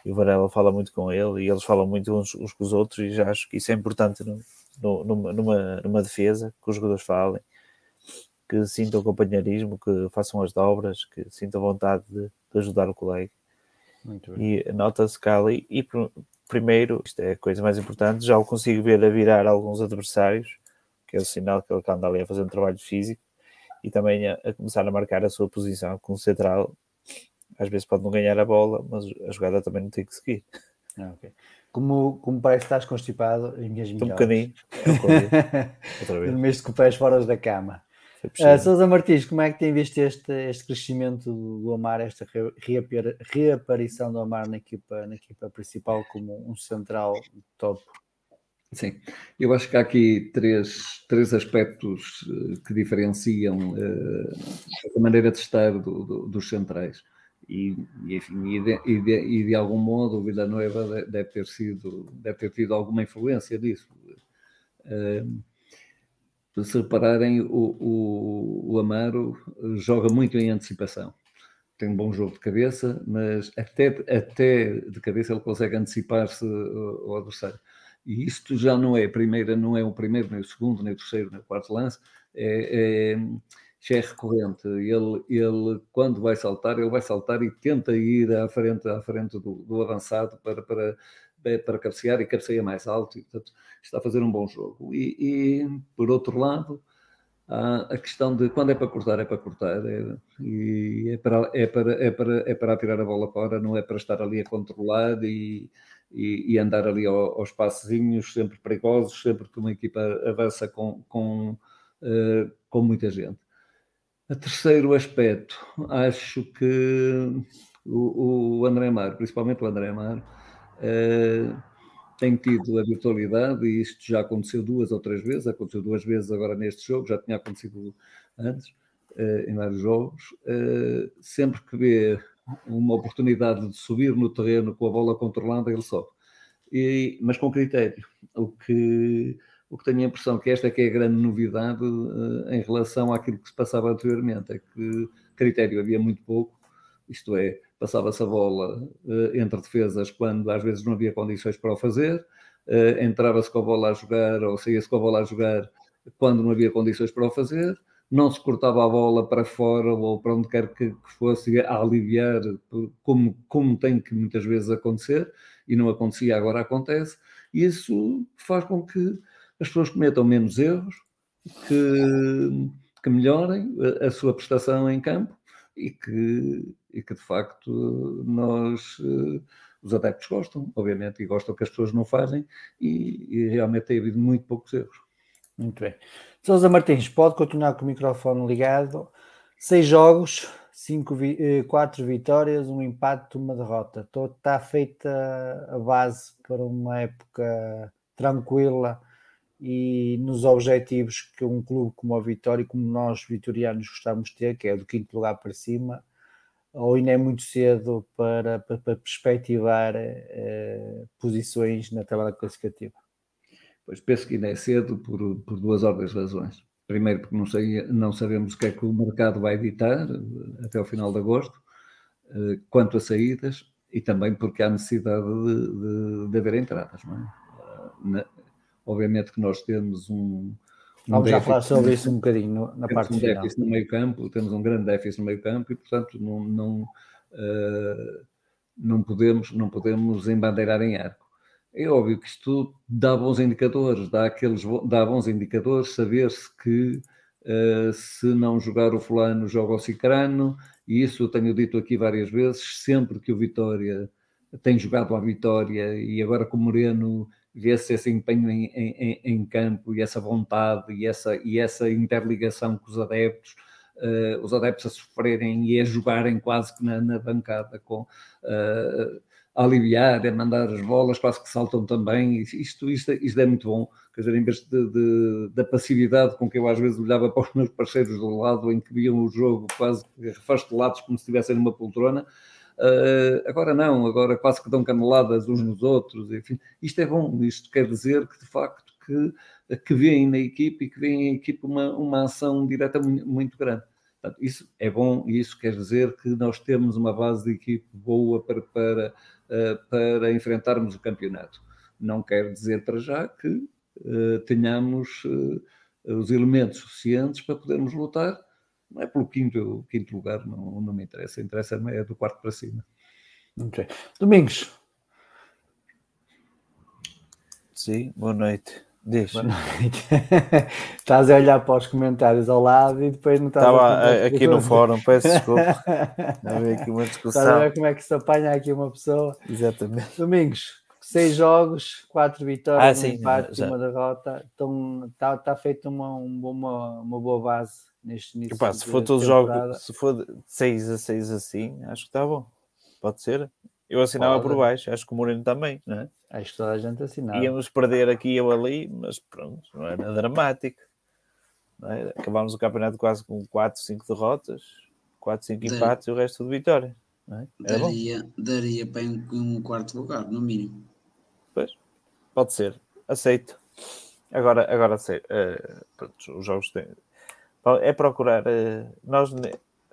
Speaker 4: e o Varela fala muito com ele e eles falam muito uns, uns com os outros, e já acho que isso é importante no, no, numa, numa, numa defesa, que os jogadores falem que sintam companheirismo, que façam as dobras, que sintam vontade de, de ajudar o colega. E nota-se que ali, e primeiro, isto é a coisa mais importante, já o consigo ver a virar alguns adversários, que é o sinal que ele anda ali a fazer um trabalho físico, e também a, a, começar a marcar a sua posição com o central. Às vezes pode não ganhar a bola, mas a jogada também não tem que seguir.
Speaker 1: Ah, okay. Como, como parece que estás constipado, em minhas
Speaker 4: Um bocadinho.
Speaker 1: É Outra vez. Dormiste com pés fora da cama. Uh, Sousa Martins, como é que tem visto este, este crescimento do Amar, esta reaparição do Amar na equipa, na equipa principal como um central top?
Speaker 5: Sim, eu acho que há aqui três, três aspectos eh, que diferenciam uh, a maneira de estar do, do, dos centrais. E, e, enfim, e de, e, de, e de, algum modo o Villanueva deve ter sido, deve ter tido alguma influência disso. Uh, se repararem, o, o, o, Amaro joga muito em antecipação. Tem um bom jogo de cabeça, mas até, até de cabeça ele consegue antecipar-se ao adversário. E isto já não é primeira, não é o primeiro, nem o segundo, nem o terceiro, nem o quarto lance, é, é, já é recorrente. Ele, ele, quando vai saltar, ele vai saltar e tenta ir à frente, à frente do, do avançado para, para, para cabecear e cabeceia mais alto. E, portanto, está a fazer um bom jogo. E, e por outro lado, a questão de quando é para cortar, é para cortar. É, e é para, é, para, é, para, é para atirar a bola fora, não é para estar ali a controlar e e, e andar ali ao, aos passezinhos, sempre perigosos, sempre que uma equipa avança com, com, uh, com muita gente. A terceiro aspecto, acho que o, o André Mar, principalmente o André Mar, uh, tem tido a virtualidade, e isto já aconteceu duas ou três vezes, aconteceu duas vezes agora neste jogo, já tinha acontecido antes, uh, em vários jogos, uh, sempre que vê uma oportunidade de subir no terreno com a bola controlada, ele sobe. E, mas com critério. O que, o que tenho a impressão que esta é que é a grande novidade uh, em relação àquilo que se passava anteriormente, é que critério havia muito pouco, isto é, passava-se a bola uh, entre defesas quando às vezes não havia condições para o fazer, uh, entrava-se com a bola a jogar ou saía-se com a bola a jogar quando não havia condições para o fazer, não se cortava a bola para fora ou para onde quer que, que fosse a aliviar, como, como tem que muitas vezes acontecer, e não acontecia, agora acontece, e isso faz com que as pessoas cometam menos erros, que, que melhorem a, a sua prestação em campo e que, e que de facto nós, eh, os adeptos gostam, obviamente, e gostam que as pessoas não fazem, e, e realmente tem havido muito poucos erros.
Speaker 1: Muito bem. Sousa Martins, pode continuar com o microfone ligado. Seis jogos, cinco vi eh, quatro vitórias, um empate, uma derrota. Está feita a base para uma época tranquila e nos objetivos que um clube como a Vitória, como nós vitorianos gostamos de ter, que é do quinto lugar para cima, ou ainda é muito cedo para, para, para perspectivar eh, posições na tabela classificativa?
Speaker 5: Pois penso que ainda é cedo por, por duas de razões. Primeiro, porque não, sei, não sabemos o que é que o mercado vai editar eh, até o final de agosto, eh, quanto a saídas, e também porque há necessidade de, de, de haver entradas. Não é? Na, obviamente que nós temos um.
Speaker 1: um Vamos já falar sobre isso um bocadinho na parte
Speaker 5: um
Speaker 1: final.
Speaker 5: no meio campo, temos um grande déficit no meio campo e, portanto, não, não, uh, não, podemos, não podemos embandeirar em arco. É óbvio que isto dá bons indicadores, dá, aqueles, dá bons indicadores saber-se que uh, se não jogar o fulano, joga o cicrano, e isso eu tenho dito aqui várias vezes, sempre que o Vitória tem jogado a Vitória e agora com o Moreno vê-se esse empenho em, em, em, campo e essa vontade e essa, e essa interligação com os adeptos, uh, os adeptos a sofrerem e a jogarem quase que na, na bancada com... Uh, a aliviar, a mandar as bolas, quase que saltam também. Isto, isto, isto é muito bom. Quer dizer, em vez de, de, da passividade com que eu às vezes olhava para os meus parceiros do lado, em que viam o jogo quase afastelados, como se estivessem numa poltrona, uh, agora não, agora quase que dão caneladas uns nos outros. Enfim, isto é bom. Isto quer dizer que, de facto, que, que vêem na equipe e que vêem na equipe uma, uma ação direta muito, muito grande. Portanto, isso é bom e isso quer dizer que nós temos uma base de equipe boa para, para, eh, para enfrentarmos o campeonato. Não quer dizer para já que eh, tenhamos os elementos suficientes para podermos lutar. Não é pelo quinto, quinto lugar, não, não me interessa. Interessa é do quarto para cima.
Speaker 1: Okay. Domingos.
Speaker 4: Sim, boa noite. Diz.
Speaker 1: Boa noite. estás a olhar para os comentários ao lado e depois não estás
Speaker 4: Estava
Speaker 1: a
Speaker 4: aqui no fórum, peço desculpa. Havia aqui uma
Speaker 1: Estás a
Speaker 4: discussão.
Speaker 1: ver como é que se apanha aqui uma pessoa?
Speaker 4: Exatamente.
Speaker 1: Domingos, seis jogos, quatro vitórias,
Speaker 4: Ah,
Speaker 1: um
Speaker 4: sim,
Speaker 1: empate
Speaker 4: já.
Speaker 1: e uma derrota. Então está tá feita uma, um- uma, uma boa base neste início.
Speaker 4: Epá, se for todos os jogos, se for de 6 a 6 assim, acho que está bom. Pode ser. Eu assinava
Speaker 1: Pode.
Speaker 4: por baixo, acho que o Moreno também, não é?
Speaker 1: Acho que toda a gente assinava.
Speaker 4: Íamos perder aqui ou ali, mas pronto, não era dramático. não é? Acabámos o campeonato quase com 4, 5 derrotas, 4, 5
Speaker 6: Sim.
Speaker 4: empates e o resto de vitória. Não é? Era bom.
Speaker 6: Daria, daria para um, quarto lugar, no mínimo.
Speaker 4: Pois, pode ser, aceito. Agora, agora sei, eh, pronto, os jogos têm. É procurar. eh, nós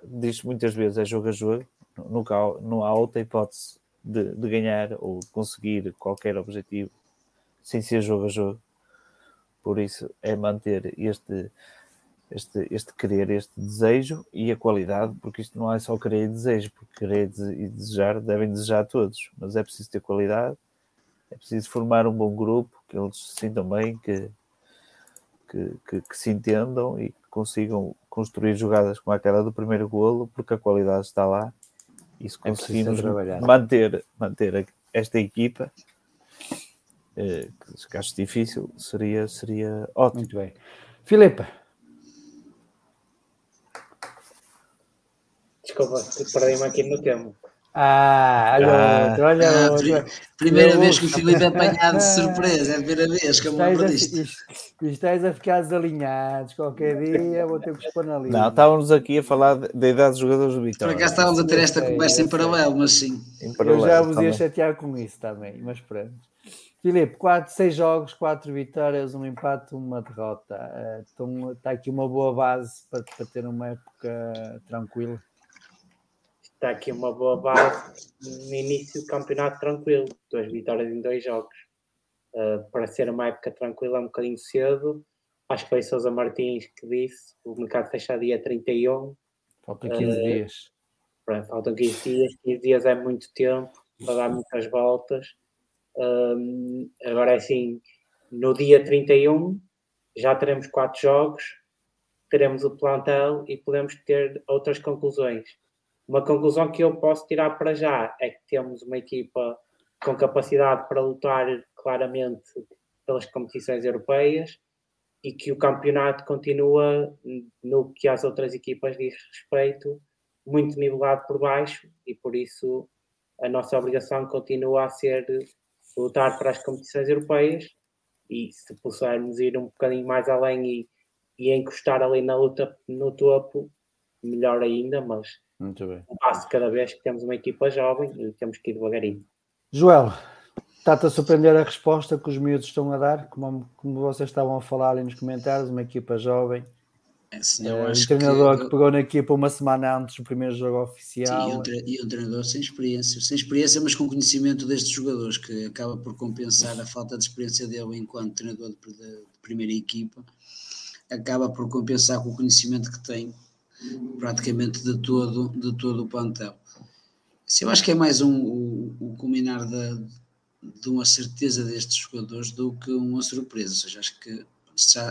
Speaker 4: diz muitas vezes é jogo a jogo, nunca não há outra hipótese de, de ganhar ou conseguir qualquer objetivo sem ser jogo a jogo. Por isso é manter este, este, este querer, este desejo e a qualidade, porque isto não é só querer e desejo, porque querer e dese- desejar devem desejar todos, mas é preciso ter qualidade é preciso formar um bom grupo, que eles se sintam bem, que, que, que- que se entendam e consigam construir jogadas como aquela do primeiro golo, porque a qualidade está lá. E se
Speaker 1: É
Speaker 4: conseguimos
Speaker 1: trabalhar.
Speaker 4: manter, manter esta equipa, eh, que acho difícil, seria, seria ótimo.
Speaker 1: Muito bem. Filipe,
Speaker 3: Desculpa, perdi-me aqui no tema.
Speaker 1: Ah, olha
Speaker 4: Ah.
Speaker 1: outro, olha
Speaker 6: Ah,
Speaker 1: outro.
Speaker 6: pri- primeira
Speaker 1: Eu-
Speaker 6: vez que o Filipe é apanhado de surpresa, é a primeira vez que eu me lembro
Speaker 1: a,
Speaker 6: disto.
Speaker 1: isto, isto estás a ficar desalinhados. Qualquer dia vou ter que expor na linha.
Speaker 4: Não, estávamos aqui a falar da idade dos jogadores do
Speaker 6: Por
Speaker 4: Vitória.
Speaker 6: acaso estávamos a ter esta
Speaker 1: sei,
Speaker 6: conversa em paralelo, mas sim.
Speaker 4: Em
Speaker 1: Eu
Speaker 4: paralelo
Speaker 1: já vos ia chatear com isso também, mas pronto. Filipe, quatro, seis jogos, quatro vitórias, um empate, uma derrota. Eh, Então está aqui uma boa base para, para ter uma época tranquila.
Speaker 3: Está aqui uma boa base no início do campeonato tranquilo. Duas vitórias em dois jogos. Uh, para ser uma época tranquila, é um bocadinho cedo. Acho que foi Sousa Martins que disse: o mercado fecha dia 31.
Speaker 1: Faltam 15
Speaker 3: Eh,
Speaker 1: dias.
Speaker 3: Pronto, faltam 15 dias. 15 dias é muito tempo para dar muitas voltas. Um, agora é assim: no dia 31 já teremos quatro jogos, teremos o plantel e podemos ter outras conclusões. Uma conclusão que eu posso tirar para já é que temos uma equipa com capacidade para lutar claramente pelas competições europeias e que o campeonato continua, no que às outras equipas diz respeito, muito nivelado por baixo e por isso a nossa obrigação continua a ser lutar para as competições europeias e se pudermos ir um bocadinho mais além e, e encostar ali na luta no topo, melhor ainda, mas
Speaker 1: Muito bem.
Speaker 3: um passo de cada vez que temos uma equipa jovem e temos que ir devagarinho.
Speaker 1: Joel, está-te a surpreender a resposta que os miúdos estão a dar, como, como vocês estavam a falar ali nos comentários, uma equipa jovem.
Speaker 6: É, sim, eu
Speaker 1: um
Speaker 6: acho
Speaker 1: treinador que,
Speaker 6: que,
Speaker 1: pegou na equipa uma semana antes do primeiro jogo
Speaker 6: Sim,
Speaker 1: oficial.
Speaker 6: e um, tre- e um treinador sem experiência, sem experiência, mas com conhecimento destes jogadores, que acaba por compensar a falta de experiência dele enquanto treinador de, de- de primeira equipa, acaba por compensar com o conhecimento que tem praticamente de todo, de todo o plantel. Sim, eu acho que é mais um, o, o culminar de uma certeza destes jogadores do que uma surpresa, ou seja, acho que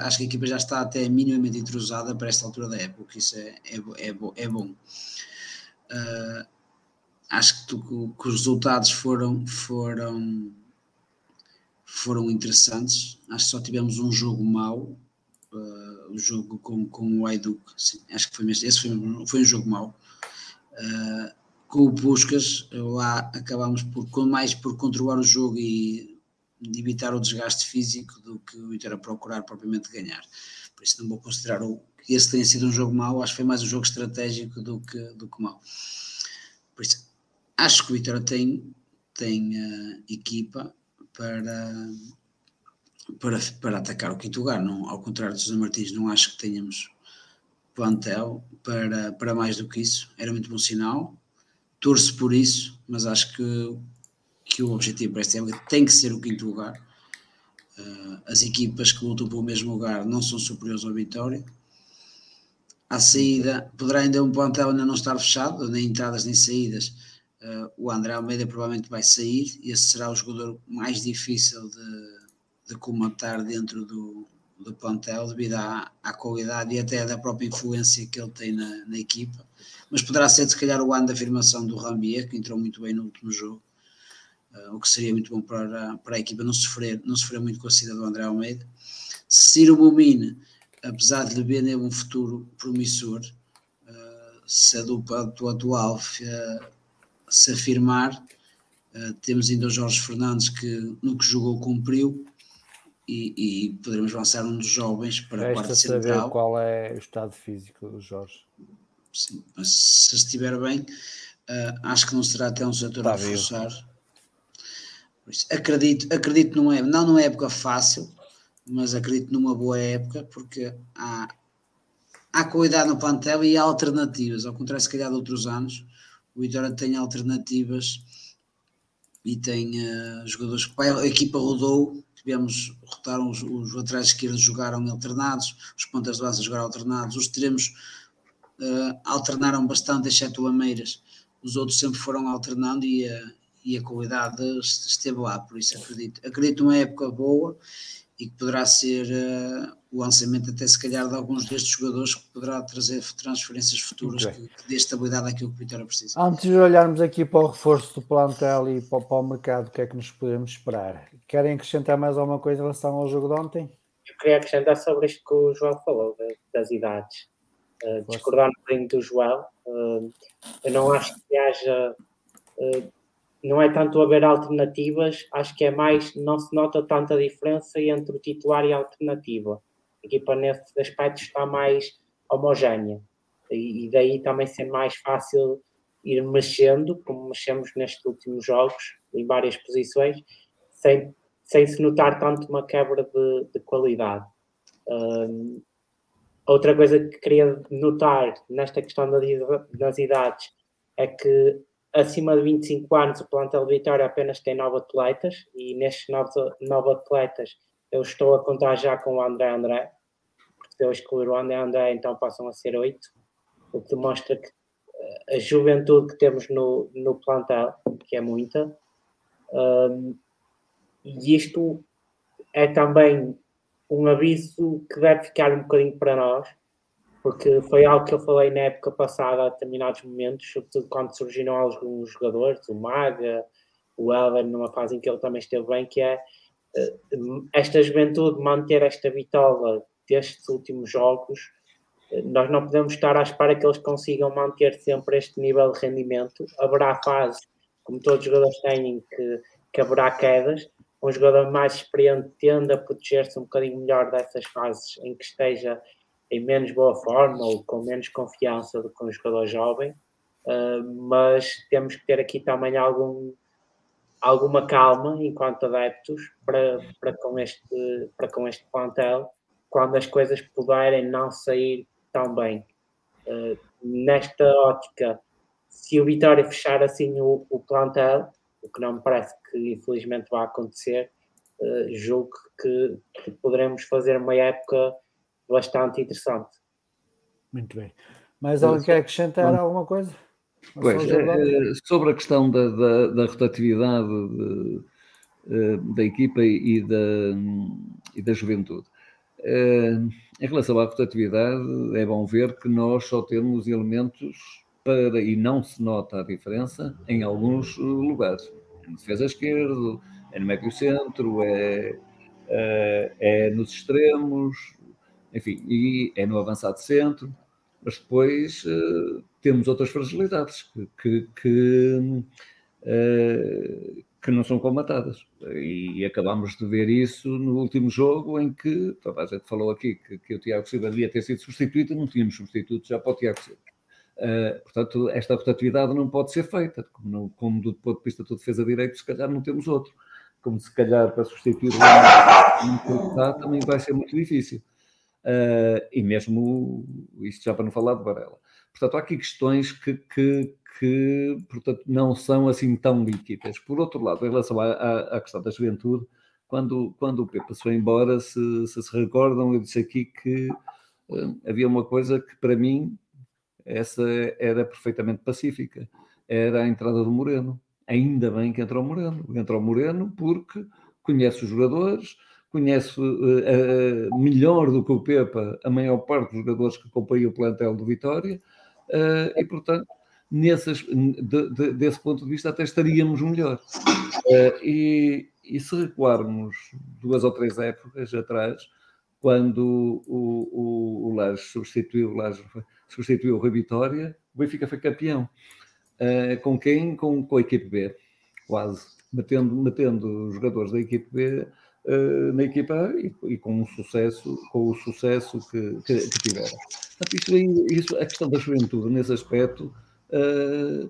Speaker 6: acho que a equipa já está até minimamente entrosada para esta altura da época, isso é, é, é, é bom. Ah, acho que, tu- que os resultados foram, foram, foram interessantes. Acho que só tivemos um jogo mau. Ah, o jogo com, com o Aiduk, acho que foi mesmo, esse foi, foi um jogo mau. Ah, com o Puscas, lá acabámos por, mais por controlar o jogo e evitar o desgaste físico do que o Inter a procurar propriamente ganhar. Por isso não vou considerar o, que esse tenha sido um jogo mau, acho que foi mais um jogo estratégico do que, do que mau. Por isso, acho que o Vitória tem, tem uh, equipa para, para, para atacar o quinto lugar. Não, ao contrário do José Martins, não acho que tenhamos plantel para, para mais do que isso. Era muito bom sinal. Torço por isso, mas acho que, que o objetivo para esta época tem que ser o quinto lugar. Uh, as equipas que lutam pelo mesmo lugar não são superiores ao Vitória. À saída, poderá ainda um plantel ainda não estar fechado, nem entradas nem saídas. Uh, o André Almeida provavelmente vai sair, e esse será o jogador mais difícil de, de comatar dentro do, do plantel devido à, à qualidade e até da própria influência que ele tem na, na equipa. Mas poderá ser, se calhar, o ano da afirmação do Rambier, que entrou muito bem no último jogo, uh, o que seria muito bom para, para a equipa não sofrer, não sofrer muito com a saída do André Almeida. Ciro Bumine, apesar de lhe ver um futuro promissor, uh, se a dupla do atual uh, se afirmar, temos ainda o Jorge Fernandes que no que jogou cumpriu, e, e poderemos lançar um dos jovens para
Speaker 1: a quarto saber central. qual é o estado físico do Jorge.
Speaker 6: Sim, mas se estiver bem, uh, acho que não será até um setor a reforçar. Acredito, acredito numa, não numa época fácil, mas acredito numa boa época, porque há, há qualidade no plantel e há alternativas, ao contrário, se calhar de outros anos, o Vitória tem alternativas e tem uh, jogadores que a equipa rodou tivemos, rotaram os, os laterais esquerdos jogaram alternados, os pontas de base jogaram alternados, os teremos uh, alternaram bastante, exceto o Ameiras, os outros sempre foram alternando e a, e a qualidade esteve lá, por isso acredito, acredito numa época boa e que poderá ser uh, o lançamento até se calhar de alguns destes jogadores que poderá trazer transferências futuras que, que dê estabilidade àquilo que o Vitória precisa.
Speaker 1: Antes de olharmos aqui para o reforço do plantel e para, para, o mercado, o que é que nos podemos esperar? Querem acrescentar mais alguma coisa em relação ao jogo de ontem?
Speaker 3: Eu queria acrescentar sobre isto que o João falou, das idades. Uh, discordar um bocadinho do João, uh, eu não acho que haja uh, não é tanto haver alternativas, acho que é mais, não se nota tanta diferença entre o titular e a alternativa. Equipa nesse aspecto está mais homogénea e, daí também ser mais fácil ir mexendo, como mexemos nestes últimos jogos, em várias posições, sem, sem se notar tanto uma quebra de, de qualidade. Um, outra coisa que queria notar nesta questão das idades é que acima de 25 anos, o plantel Vitória apenas tem nove atletas e nestes nove, nove atletas eu estou a contar já com o André André, eu excluir o André André, então passam a ser oito, o que demonstra que eh, a juventude que temos no, no plantel, que é muita, um, e isto é também um aviso que deve ficar um bocadinho para nós, porque foi algo que eu falei na época passada a determinados momentos, sobretudo quando surgiram alguns jogadores, o Maga, o Elder, numa fase em que ele também esteve bem, que é eh, esta juventude manter esta vitória destes últimos jogos, eh, nós não podemos estar à espera que eles consigam manter sempre este nível de rendimento. Haverá fases, como todos os jogadores têm, que, que haverá quedas. Um jogador mais experiente tende a proteger-se um bocadinho melhor dessas fases em que esteja em menos boa forma ou com menos confiança do que um jogador jovem, uh, mas temos que ter aqui também algum, alguma calma enquanto adeptos para, para, com este, para com este plantel quando as coisas puderem não sair tão bem. Uh, nesta ótica, se o Vitória fechar assim o, o, plantel, o que não me parece que infelizmente vai acontecer, uh, julgo que, que poderemos fazer uma época bastante interessante.
Speaker 1: Muito bem. Mais alguém quer acrescentar Bom, alguma coisa?
Speaker 5: Pois, sobre a questão da, da, da rotatividade de, eh, da equipa e da, e da juventude. Em relação à rotatividade, é bom ver que nós só temos elementos para, e não se nota a diferença em alguns lugares. É na defesa esquerda, é no médio centro, é, é, é nos extremos, enfim, e é no avançado centro, mas depois uh, temos outras fragilidades que, que, que, uh, que, não são comatadas. E acabamos de ver isso no último jogo, em que a gente falou aqui que, que o Tiago Silva devia ter sido substituído, não tínhamos substituto já para o Tiago Silva. Uh, portanto, esta rotatividade não pode ser feita, como, não, como do ponto de vista da defesa direito, se calhar não temos outro. Como se calhar para substituir o que também vai ser muito difícil uh, e mesmo isto já para não falar de Varela. Portanto, há aqui questões que, que, que portanto, não são assim tão líquidas. Por outro lado, em relação à, à, à questão da juventude, quando, quando o Pepe foi embora, se, se, se recordam, eu disse aqui que uh, havia uma coisa que para mim essa era perfeitamente pacífica, era a entrada do Moreno. Ainda bem que entrou o Moreno. Entrou o Moreno porque conhece os jogadores, conhece uh, uh, melhor do que o Pepa a maior parte dos jogadores que acompanham o plantel do Vitória, uh, e portanto, nesses, de, de, desse ponto de vista, até estaríamos melhor. E, e, se recuarmos duas ou três épocas atrás, quando o, o, o Laje substituiu, o Laje substituiu o Rui Vitória, o Benfica foi campeão. com quem? Com, com a equipe B, quase. Metendo, metendo os jogadores da equipe B uh, na equipa e, e, com um sucesso, com o sucesso que, que, que tiveram. Portanto, isso, a questão da juventude nesse aspecto uh,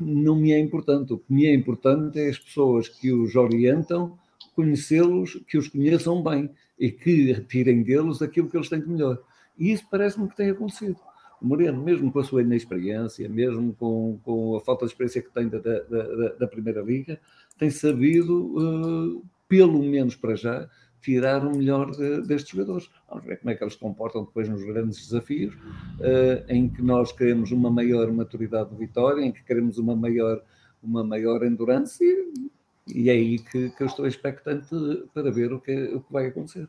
Speaker 5: não me é importante. O que me é importante é as pessoas que os orientam, conhecê-los, que os conheçam bem e que retirem deles aquilo que eles têm de melhor. E isso parece-me que tem acontecido. O Moreno, mesmo com a sua inexperiência, mesmo com, com a falta de experiência que tem da, da, da, da Primeira Liga, tem sabido uh, pelo menos para já, tirar o melhor de, destes jogadores. Vamos ver como é que eles se comportam depois nos grandes desafios, uh, em que nós queremos uma maior maturidade de vitória, em que queremos uma maior, uma maior endurance e, e é aí que, que eu estou expectante para ver o que, o que vai acontecer.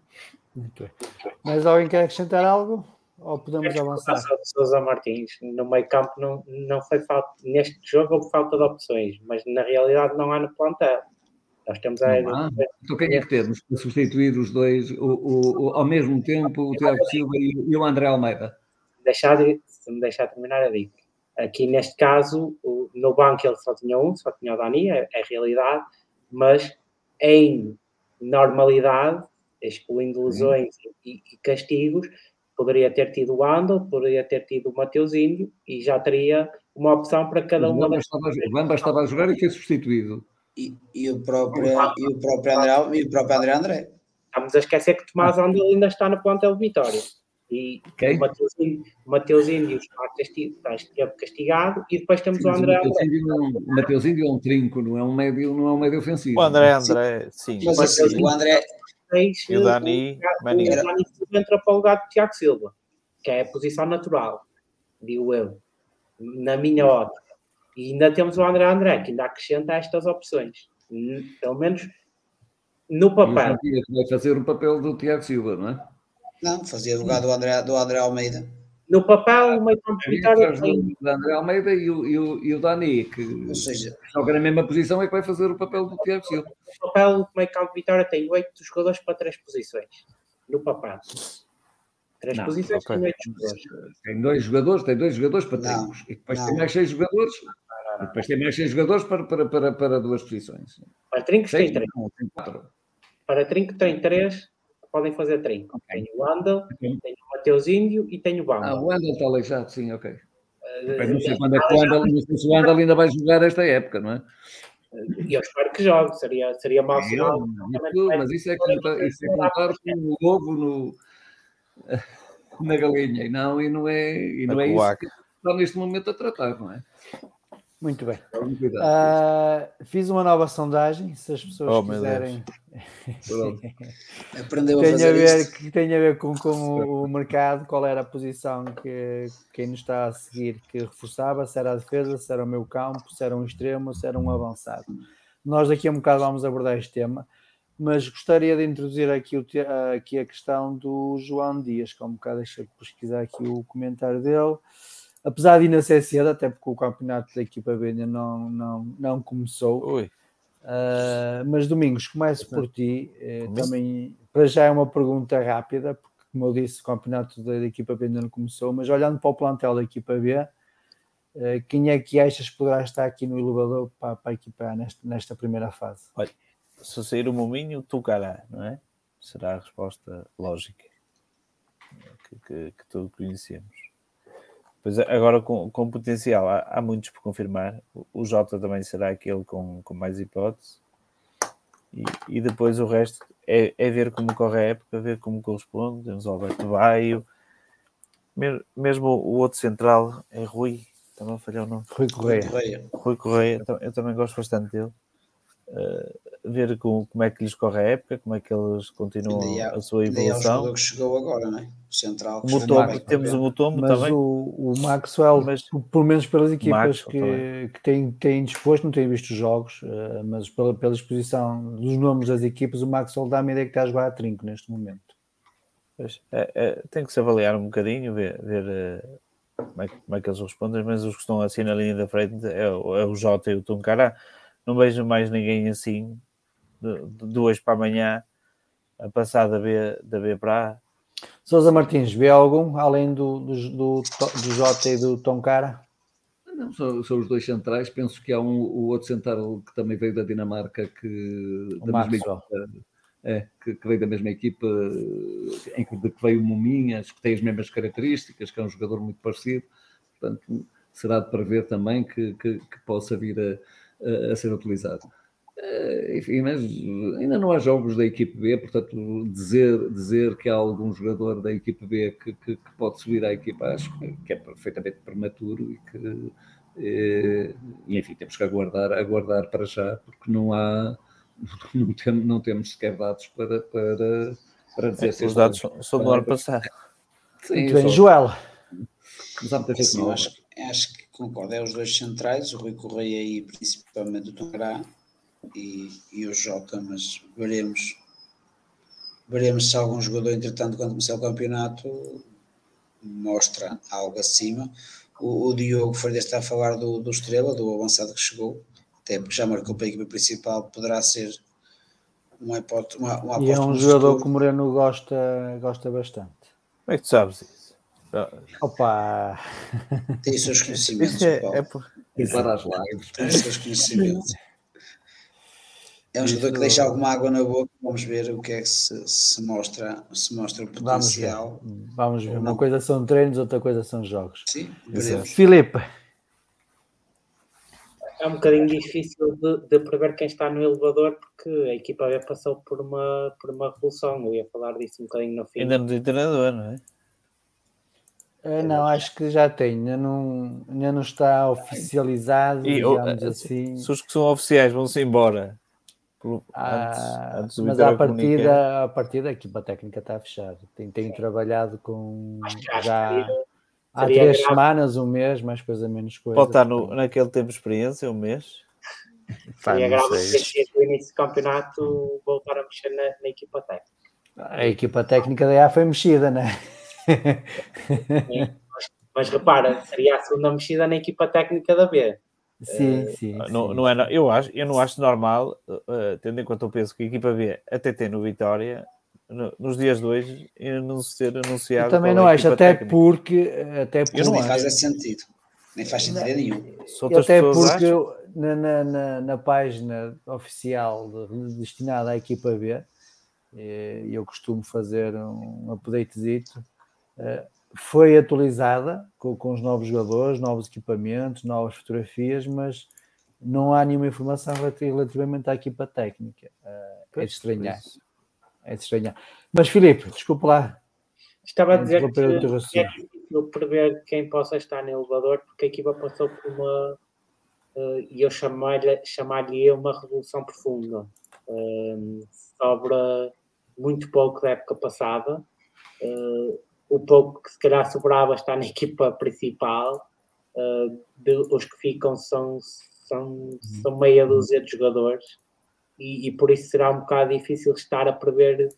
Speaker 1: Muito bem. Mas alguém quer acrescentar algo? Ou podemos avançar?
Speaker 3: Sousa Martins, no meio campo não, não foi falta, neste jogo houve falta de opções, mas na realidade não há no plantel. Nós temos a.
Speaker 5: Então quem é que temos para substituir os dois o, o, o, ao mesmo tempo, o Tiago Silva e, o André Almeida?
Speaker 3: Deixar de, se me deixar terminar a dica. Aqui neste caso, no banco ele só tinha um, só tinha o Dani, é, é realidade, mas em normalidade, excluindo lesões e, e, castigos, poderia ter tido o Ando, poderia ter tido o Mateuzinho e já teria uma opção para cada uma.
Speaker 5: O Bamba estava a jogar e foi substituído
Speaker 6: e, e, o próprio, e o próprio André e o próprio André André.
Speaker 3: Estamos a esquecer que Tomás Andel ainda está no plantel de Vitória. E okay. o Mateuzinho está, castig, está castigado e depois temos sim, o André André.
Speaker 5: O Mateuzinho é um trinco, não é um médio, não é um médio ofensivo.
Speaker 4: O André André, sim.
Speaker 6: Mas assim, o André...
Speaker 4: E o Dani,
Speaker 3: o Dani entra para o lugar do Tiago Silva, que é a posição natural, digo eu, na minha ótica. E ainda temos o André André, que ainda acrescenta estas opções. Pelo menos no papel.
Speaker 5: Vai fazer o papel do Tiago Silva, não é?
Speaker 6: Não, fazia o lugar do André, do André Almeida.
Speaker 3: No papel, o meio campo
Speaker 5: vitória tem... O André Almeida e o, e o, e o Dani, que Ou seja, joga na mesma posição, é que vai fazer o papel do Tiago Silva.
Speaker 3: No papel, o meio campo vitória tem oito jogadores para três posições. No papel. Três não, posições okay.
Speaker 5: Tem dois jogadores, tem dois jogadores para três. E depois não. tem mais seis jogadores e depois tem mais seis jogadores para, para, para, para duas posições.
Speaker 3: Para Trinco tem três. tem quatro. Para Trinco tem três, podem fazer Trinco. Okay. Tem o Andel, okay. tem o Mateus Índio e tem o Bamba.
Speaker 5: Ah, o Andel está aleijado, sim, ok. Uh, não sei quando é que o Andel, não sei se o ainda vai jogar esta época, não é?
Speaker 3: E eu espero que jogue, seria, seria mau sinal.
Speaker 5: Mas isso é contar, isso é contar com o ovo no, na galinha, e não, e não é, e não é isso que está neste momento a tratar, não é?
Speaker 1: Muito bem. Uh, fiz uma nova sondagem, se as pessoas oh, quiserem.
Speaker 6: Aprendeu
Speaker 1: a tem a ver, isto. Que tem a ver com, com o mercado, qual era a posição que quem nos está a seguir que reforçava, se era a defesa, se era o meu campo, se era um extremo, se era um avançado. Nós daqui a um bocado vamos abordar este tema, mas gostaria de introduzir aqui, o, aqui a questão do João Dias, que há um bocado deixa pesquisar aqui o comentário dele apesar de ainda ser cedo, até porque o campeonato da equipa B ainda não, não, não começou. Uh, mas Domingos, começo por ti. Uh, também, para já é uma pergunta rápida, porque, como eu disse, o campeonato da, da equipa B ainda não começou. Mas olhando para o plantel da equipa B, uh, quem é que achas que poderá estar aqui no elevador para, para a equipa A nesta, nesta primeira fase?
Speaker 4: Olha, se sair o Mominho, tocará, não é? Será a resposta lógica que, que, que todos conhecemos. Pois agora com, com potencial, há, há, muitos por confirmar. O Jota também será aquele com, com mais hipótese. E, e depois o resto é, é, ver como corre a época, ver como corresponde. Temos o Alberto Baio, mesmo o outro central é Rui, também falhou o nome.
Speaker 1: Rui Correia.
Speaker 4: Rui Correia, eu também gosto bastante dele. Uh, ver com, como é que lhes corre a época, como é que eles continuam há, a sua evolução.
Speaker 6: É o que chegou agora, não é? O central.
Speaker 4: O Mutombo, temos o Mutombo
Speaker 1: mas
Speaker 4: também.
Speaker 1: O, o Maxwell, mas, pelo menos pelas equipas que, que têm, têm disposto, não tenho visto os jogos, uh, mas pela, pela exposição dos nomes das equipas, o Maxwell dá-me a ideia que está a jogar a trinco neste momento.
Speaker 4: Pois, é, é, tem que se avaliar um bocadinho, ver, ver uh, como, é, como, é, que eles respondem, mas os que estão assim na linha da frente é, o, é o Jota e o Tuncará. Não vejo mais ninguém assim de, de hoje para amanhã a passar da B, da B para A.
Speaker 1: Sousa Martins, vê algum além do, do, do, do Jota e do Toncara?
Speaker 5: Não, são, são, os dois centrais. Penso que há um, o outro central que também veio da Dinamarca, que
Speaker 1: da mesma equipa,
Speaker 5: é, que, que, veio da mesma equipa, em que, de que veio o Muminhas, que tem as mesmas características, que é um jogador muito parecido. Portanto, será de prever também que, que, que possa vir a, a, ser utilizado. Eh, enfim, mas ainda não há jogos da equipe B, portanto, dizer, dizer que há algum jogador da equipe B que, que, que pode subir à equipa, acho que é perfeitamente prematuro e que, eh, e, enfim, temos que aguardar, aguardar para já, porque não há, não, tem, não temos sequer dados para, para, para dizer é,
Speaker 4: se os dados são do ano passado.
Speaker 1: Sim, Muito bem, Joel.
Speaker 6: Mas há muita gente Sim, acho, acho que concordo, é os dois centrais, o Rui Correia e principalmente o Tongará e, e o Jota, mas veremos. Veremos se algum jogador, entretanto, quando começar o campeonato, mostra algo acima. O, o Diogo Freitas está a falar do, do Estrela, do avançado que chegou, até porque já marcou para a equipa principal, poderá ser uma hipótese. Uma, uma
Speaker 1: e é um jogador que o Moreno gosta, gosta bastante.
Speaker 4: Como é que tu sabes isso?
Speaker 1: Opa!
Speaker 6: Tem os seus conhecimentos.
Speaker 4: é, é por...
Speaker 5: E para as lives.
Speaker 6: Tem os seus conhecimentos. É um Isso... jogador que deixa alguma água na boca. Vamos ver o que é que se, se mostra, se mostra o potencial.
Speaker 1: Vamos ver. Vamos ver. Uma coisa são treinos, outra coisa são jogos.
Speaker 6: Sim, veremos.
Speaker 1: Filipe.
Speaker 3: É um bocadinho difícil de, de, prever quem está no elevador porque a equipa B passou por uma, por uma revolução. Eu ia falar disso um bocadinho no fim.
Speaker 4: Ainda não tem treinador, não é?
Speaker 1: É, não, acho que já tem, ainda não, ainda não está oficializado, e, digamos assim.
Speaker 4: Se os que são oficiais vão-se embora
Speaker 1: ah, antes, antes mas à partida, a partida a equipa técnica está fechada. Tem, tem trabalhado com já há três grave. semanas, um mês, mais coisa menos coisa.
Speaker 4: Pode estar no, naquele tempo de experiência, um mês.
Speaker 3: Seria grave no início do campeonato voltar a mexer na, na, equipa técnica.
Speaker 1: A equipa técnica da foi mexida, não é?
Speaker 3: Mas, mas repara, seria a segunda mexida na equipa técnica da B.
Speaker 1: Sim, uh, sim,
Speaker 4: não,
Speaker 1: sim.
Speaker 4: não é, eu, acho, eu não acho normal, uh, tendo em conta o peso que a equipa B até tem no Vitória, no, nos dias de hoje, não ser anunciado.
Speaker 1: Eu também não acho, até porque, até porque.
Speaker 6: não faz esse sentido, nem faz sentido não, nenhum.
Speaker 1: Até porque na, na, na, na, página oficial de, destinada à equipa B, eu costumo fazer um updatezito foi atualizada com, com, os novos jogadores, novos equipamentos, novas fotografias, mas não há nenhuma informação relativamente à equipa técnica. Uh, é de estranhar. É de estranhar. Mas, Filipe, desculpa lá.
Speaker 3: Estava a dizer que é difícil prever quem possa estar no elevador, porque a equipa passou por uma. Uh, e eu chamar-lhe chamar uma revolução profunda. Uh, sobra muito pouco da época passada. Uh, o pouco que se calhar sobrava está na equipa principal. Uh, de, os que ficam são, são, são meia dúzia de jogadores e, e, por isso será um bocado difícil estar a prever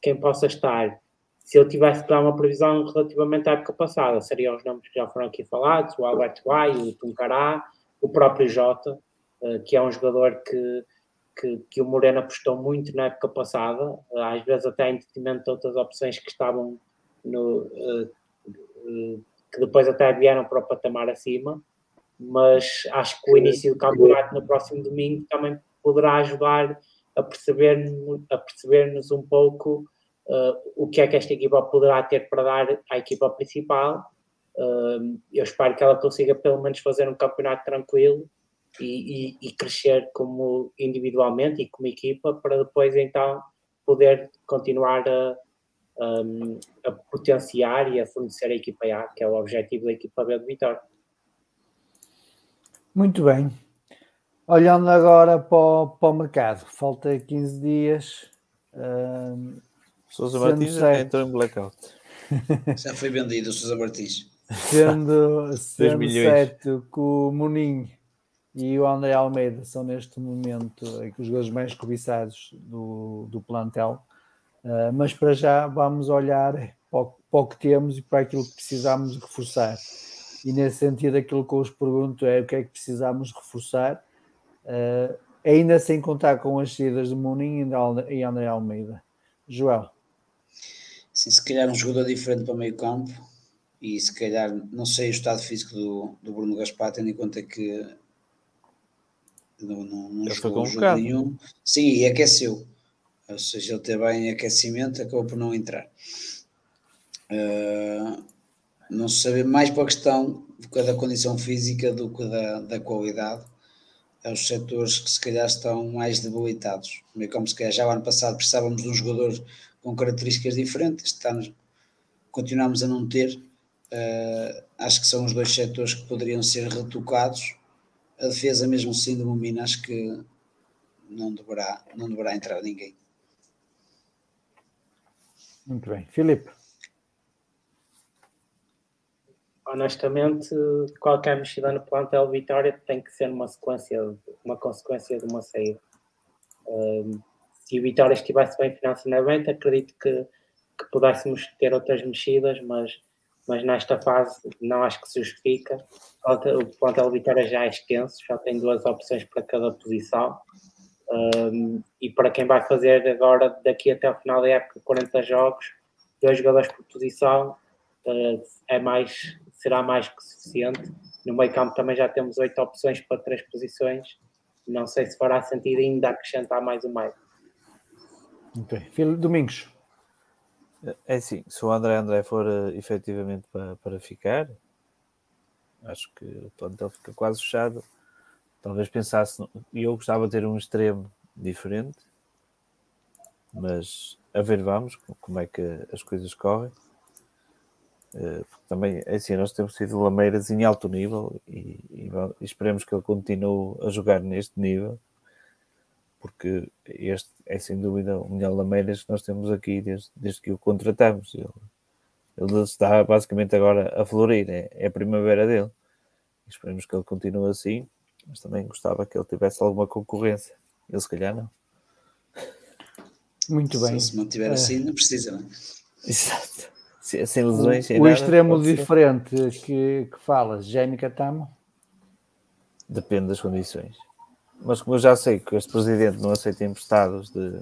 Speaker 3: quem possa estar. Se eu tivesse que dar uma previsão relativamente à época passada, seriam os nomes que já foram aqui falados: o Albert Guai, o Tuncará, o próprio Jota, uh, que é um jogador que, que, que, o Moreno apostou muito na época passada, uh, às vezes até em detrimento de outras opções que estavam no, uh, uh, que depois até vieram para o patamar acima, mas acho que o início do campeonato no próximo domingo também poderá ajudar a perceber a um pouco uh, o que é que esta equipa poderá ter para dar à equipa principal. eu espero que ela consiga pelo menos fazer um campeonato tranquilo e, e, e crescer como individualmente e como equipa para depois então poder continuar a, um, a potenciar e a fornecer a equipa A, que é o objetivo da equipa B de Vitória.
Speaker 1: Muito bem. Olhando agora para o, para o mercado, falta 15 dias. Uh,
Speaker 4: Sousa Martins já entrou em blackout.
Speaker 6: Já foi vendido o Sousa Martins.
Speaker 1: Sendo, sendo certo que o Munim e o André Almeida são neste momento os jogadores mais cobiçados do, do plantel. Uh, mas para já vamos olhar para o, para o, que temos e para aquilo que precisamos reforçar. E nesse sentido, aquilo que eu vos pergunto é o que é que precisamos reforçar, uh, ainda sem contar com as saídas de Munim e André Almeida. Joel.
Speaker 6: Sim, se calhar um jogador diferente para o meio campo e se calhar, não sei o estado físico do, do Bruno Gaspar, tendo em conta que não, não, não jogou um jogo nenhum. Sim, e aqueceu. Ou seja, ele teve bem aquecimento, acabou por não entrar. Uh, não se sabe mais para a questão da condição física do que da, da qualidade. É os setores que se calhar estão mais debilitados. Como se calhar já o ano passado precisávamos de um jogador com características diferentes. Este ano continuamos a não ter. Uh, acho que são os dois setores que poderiam ser retocados. A defesa, mesmo assim, do Momina, acho que não deverá, não deverá entrar ninguém.
Speaker 1: Muito bem. Filipe.
Speaker 3: Honestamente, qualquer mexida no plantel Vitória tem que ser uma sequência, uma consequência de uma saída. Uh, se o Vitória estivesse bem financeiramente, acredito que, que pudéssemos ter outras mexidas, mas, mas nesta fase não acho que se justifica. O plantel Vitória já é extenso, já tem duas opções para cada posição. Um, e para quem vai fazer agora, daqui até o final da época, 40 jogos, dois jogadores por posição, uh, é mais, será mais que suficiente. No meio campo também já temos oito opções para três posições. Não sei se fará sentido ainda acrescentar mais um meio.
Speaker 1: Ok. Filho Domingos.
Speaker 4: É assim, se o André André for uh, efetivamente para, para ficar, acho que o plantel fica quase fechado. Talvez pensasse, e eu gostava de ter um extremo diferente, mas a ver vamos como é que as coisas correm. Uh, também, é assim, nós temos sido Lameiras em alto nível e, e, e esperemos que ele continue a jogar neste nível porque este é sem dúvida o melhor Lameiras que nós temos aqui desde, desde que o contratamos. Ele, ele está basicamente agora a florir, é, é a primavera dele. Esperemos que ele continue assim, mas também gostava que ele tivesse alguma concorrência. Ele se calhar não.
Speaker 1: Muito bem.
Speaker 6: Se, se mantiver assim, não precisa, não é?
Speaker 4: Exato. Sem lesões, sem
Speaker 1: o, o extremo diferente que, que falas, Jaime Catamo?
Speaker 4: Depende das condições. Mas como eu já sei que este presidente não aceita emprestados de,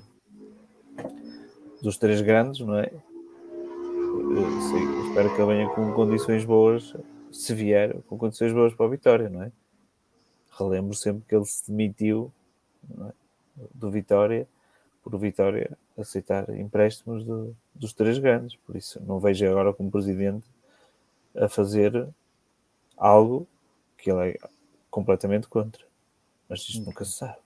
Speaker 4: dos três grandes, não é? Eu sei, espero que ele venha com condições boas, se vier, com condições boas para a Vitória, não é? Relembro sempre que ele se demitiu é? do Vitória, por Vitória aceitar empréstimos do, dos três grandes, por isso não vejo agora como presidente a fazer algo que ele é completamente contra mas isto nunca se sabe.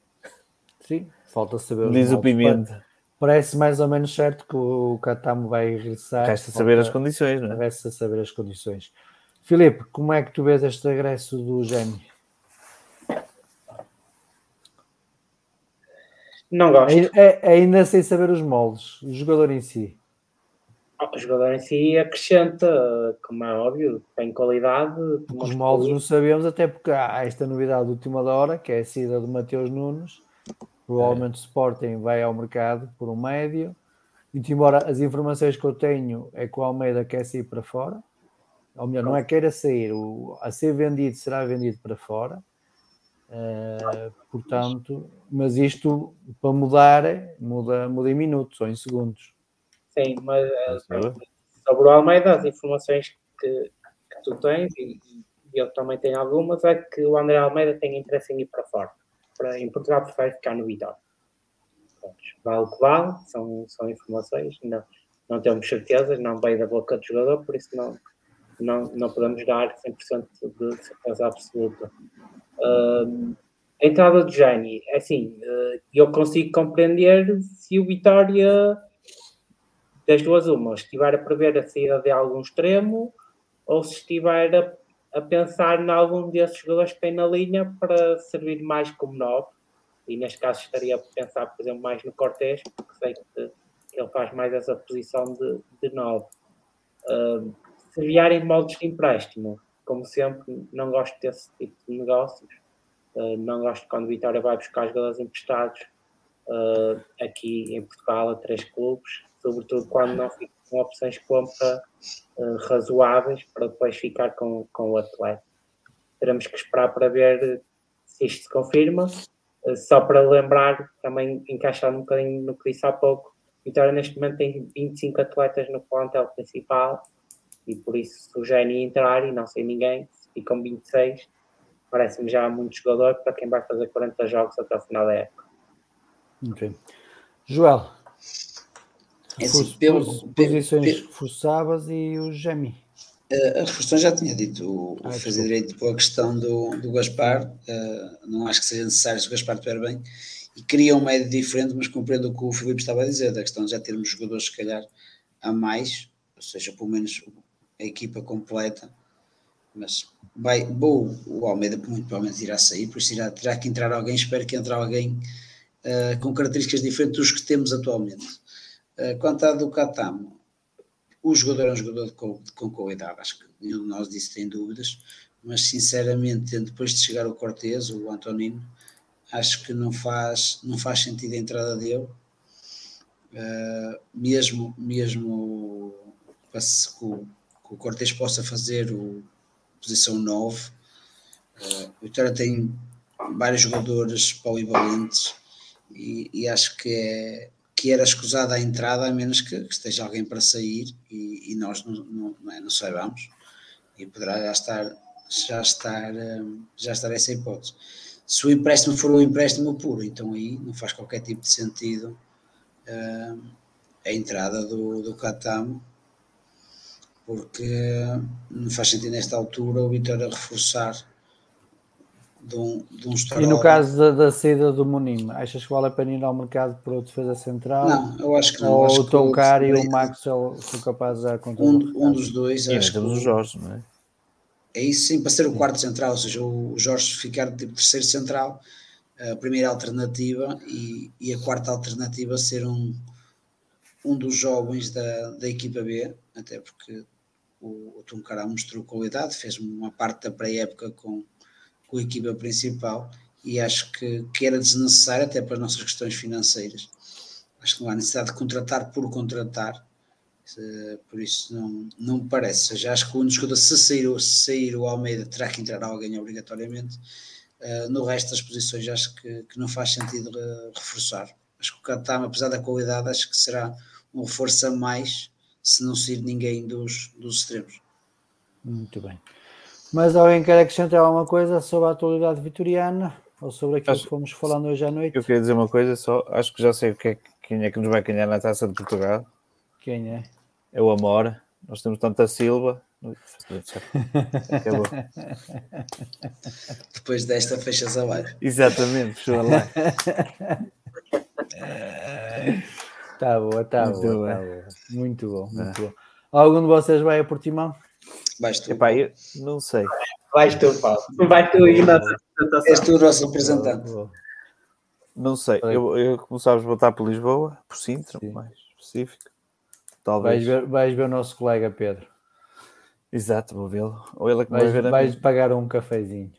Speaker 1: Sim, falta saber.
Speaker 4: Diz o Pimenta.
Speaker 1: Parece mais ou menos certo que o Catamo vai regressar.
Speaker 4: Resta saber as condições, não é?
Speaker 1: Resta saber as condições. Filipe, como é que tu vês este regresso do Gêmeo?
Speaker 3: Não gosto.
Speaker 1: É, é, ainda sem saber os moldes, o jogador em si.
Speaker 3: O jogador em si acrescenta, como é óbvio, tem qualidade.
Speaker 1: Os moldes não sabemos, até porque há esta novidade de última hora, que é a saída do Mateus Nunes. Provavelmente o Sporting vai ao mercado por um médio. E embora as informações que eu tenho é que o Almeida quer sair para fora, ou melhor, não é queira sair, o, a ser vendido será vendido para fora. Uh, portanto, mas isto para mudar muda, muda em minutos ou em segundos.
Speaker 3: Sim, mas eh, sobre o Almeida, as informações que, que tu tens, e, e, eu também tenho algumas, é que o André Almeida tem interesse em ir para fora. Para, em Portugal prefere ficar no Vitória. Vale o que vale, são, são informações, não, não temos certezas, não veio da boca do jogador, por isso não, não, não podemos dar 100% de certeza absoluta. Uh, a entrada de Jani, é assim, uh, eu consigo compreender se o Vitória das duas uma, estiver a prever a saída de algum extremo ou se estiver a, a pensar em algum desses jogadores que tem na linha para servir mais como 9. E neste caso estaria a pensar, por exemplo, mais no Cortés, porque sei que ele faz mais essa posição de, de 9. Uh, se vierem de moldes de empréstimo, como sempre, não gosto desse tipo de negócios. Uh, não gosto quando o Vitória vai buscar jogadores emprestados uh, aqui em Portugal a três clubes, sobretudo quando não fica com opções de compra uh, razoáveis para depois ficar com, com o atleta. Teremos que esperar para ver se isto se confirma. Só para lembrar, também encaixar um bocadinho no que disse há pouco, Vitória neste momento tem 25 atletas no plantel principal e por isso se o Gênio entrar e não sei ninguém, se ficam 26, parece-me já muito jogador para quem vai fazer 40 jogos até o final da época.
Speaker 1: Ok. Joel,
Speaker 6: é assim, pelo,
Speaker 1: posições pelo, reforçavas e o Gemi.
Speaker 6: Uh, a reforçação já tinha dito, ah, fazer direito pela questão do, do Gaspar, uh, não acho que seja necessário se o Gaspar estiver bem, e queria um médio diferente, mas compreendo o que o Filipe estava a dizer, da questão de já termos jogadores, se calhar, a mais, ou seja, pelo menos a equipa completa, mas vai, bom, o Almeida muito provavelmente irá sair, por isso irá, terá que entrar alguém, espero que entre alguém uh, com características diferentes dos que temos atualmente. Uh, quanto à do Catam, o jogador é um jogador com, com qualidade, acho que nenhum de nós disse tem dúvidas, mas sinceramente, depois de chegar o Cortez, o Antonino, acho que não faz, não faz sentido a entrada dele, uh, mesmo, mesmo o, que o Cortez possa fazer o posição 9. Uh, o Vitória tem vários jogadores polivalentes e, e, acho que, é, que era escusada a entrada, a menos que, que esteja alguém para sair e, e nós não, não, não, é, não, saibamos. E poderá já estar, já estar, já estar essa hipótese. Se o empréstimo for um empréstimo puro, então aí não faz qualquer tipo de sentido uh, a entrada do, do Catam, porque não faz sentido nesta altura o Vitória reforçar de um, de um
Speaker 1: E no caso da, da saída do Monim, achas que vale a pena ir ao mercado para outro defesa central?
Speaker 6: Não, eu acho que não.
Speaker 1: Ou
Speaker 6: acho
Speaker 1: o Toncar e o Maxwell são capazes de dar conta
Speaker 6: um, um dos dois.
Speaker 4: E acho que o Jorge, não é?
Speaker 6: É isso sim, para ser o quarto central, ou seja, o Jorge ficar tipo terceiro central, a primeira alternativa e, e a quarta alternativa ser um, um dos jovens da, da equipa B, até porque o, o mostrou qualidade, fez uma parte da pré-época com, com a equipa principal e acho que, que era desnecessário até para as nossas questões financeiras. Acho que não há necessidade de contratar por contratar, por isso não, não me parece. Já acho que o único se sair, se sair o Almeida terá que entrar alguém obrigatoriamente. Uh, no resto das posições acho que, que não faz sentido reforçar. Acho que o Catama, apesar da qualidade, acho que será um reforço a mais se não sair ninguém dos, dos extremos.
Speaker 1: Muito bem. Mas alguém quer acrescentar alguma coisa sobre a atualidade vitoriana ou sobre aquilo acho, que fomos falando hoje à noite?
Speaker 4: Eu queria dizer uma coisa só, acho que já sei que é, quem é que nos vai ganhar na taça de Portugal.
Speaker 1: Quem é?
Speaker 4: É o Amora. Nós temos tanta Silva. Acabou.
Speaker 6: Depois desta fechas a live.
Speaker 4: Exatamente, fechou a live.
Speaker 1: Tá boa, tá muito boa, tá boa. Muito bom, muito é. bom. Algum de vocês vai a Portimão?
Speaker 6: Vais tu.
Speaker 4: Epá, eu não sei.
Speaker 3: Vais tu, Paulo. Vai tu ir na
Speaker 6: apresentação. És tu o nosso representante.
Speaker 4: Não sei. Eu, eu começava a votar por Lisboa, por Sintra, Sim. mais específico.
Speaker 1: Talvez. Vais ver, vais ver o nosso colega Pedro.
Speaker 4: Exato, vou vê-lo. Ou ele é que
Speaker 1: vais,
Speaker 4: vai ver
Speaker 1: Vais pagar um cafezinho.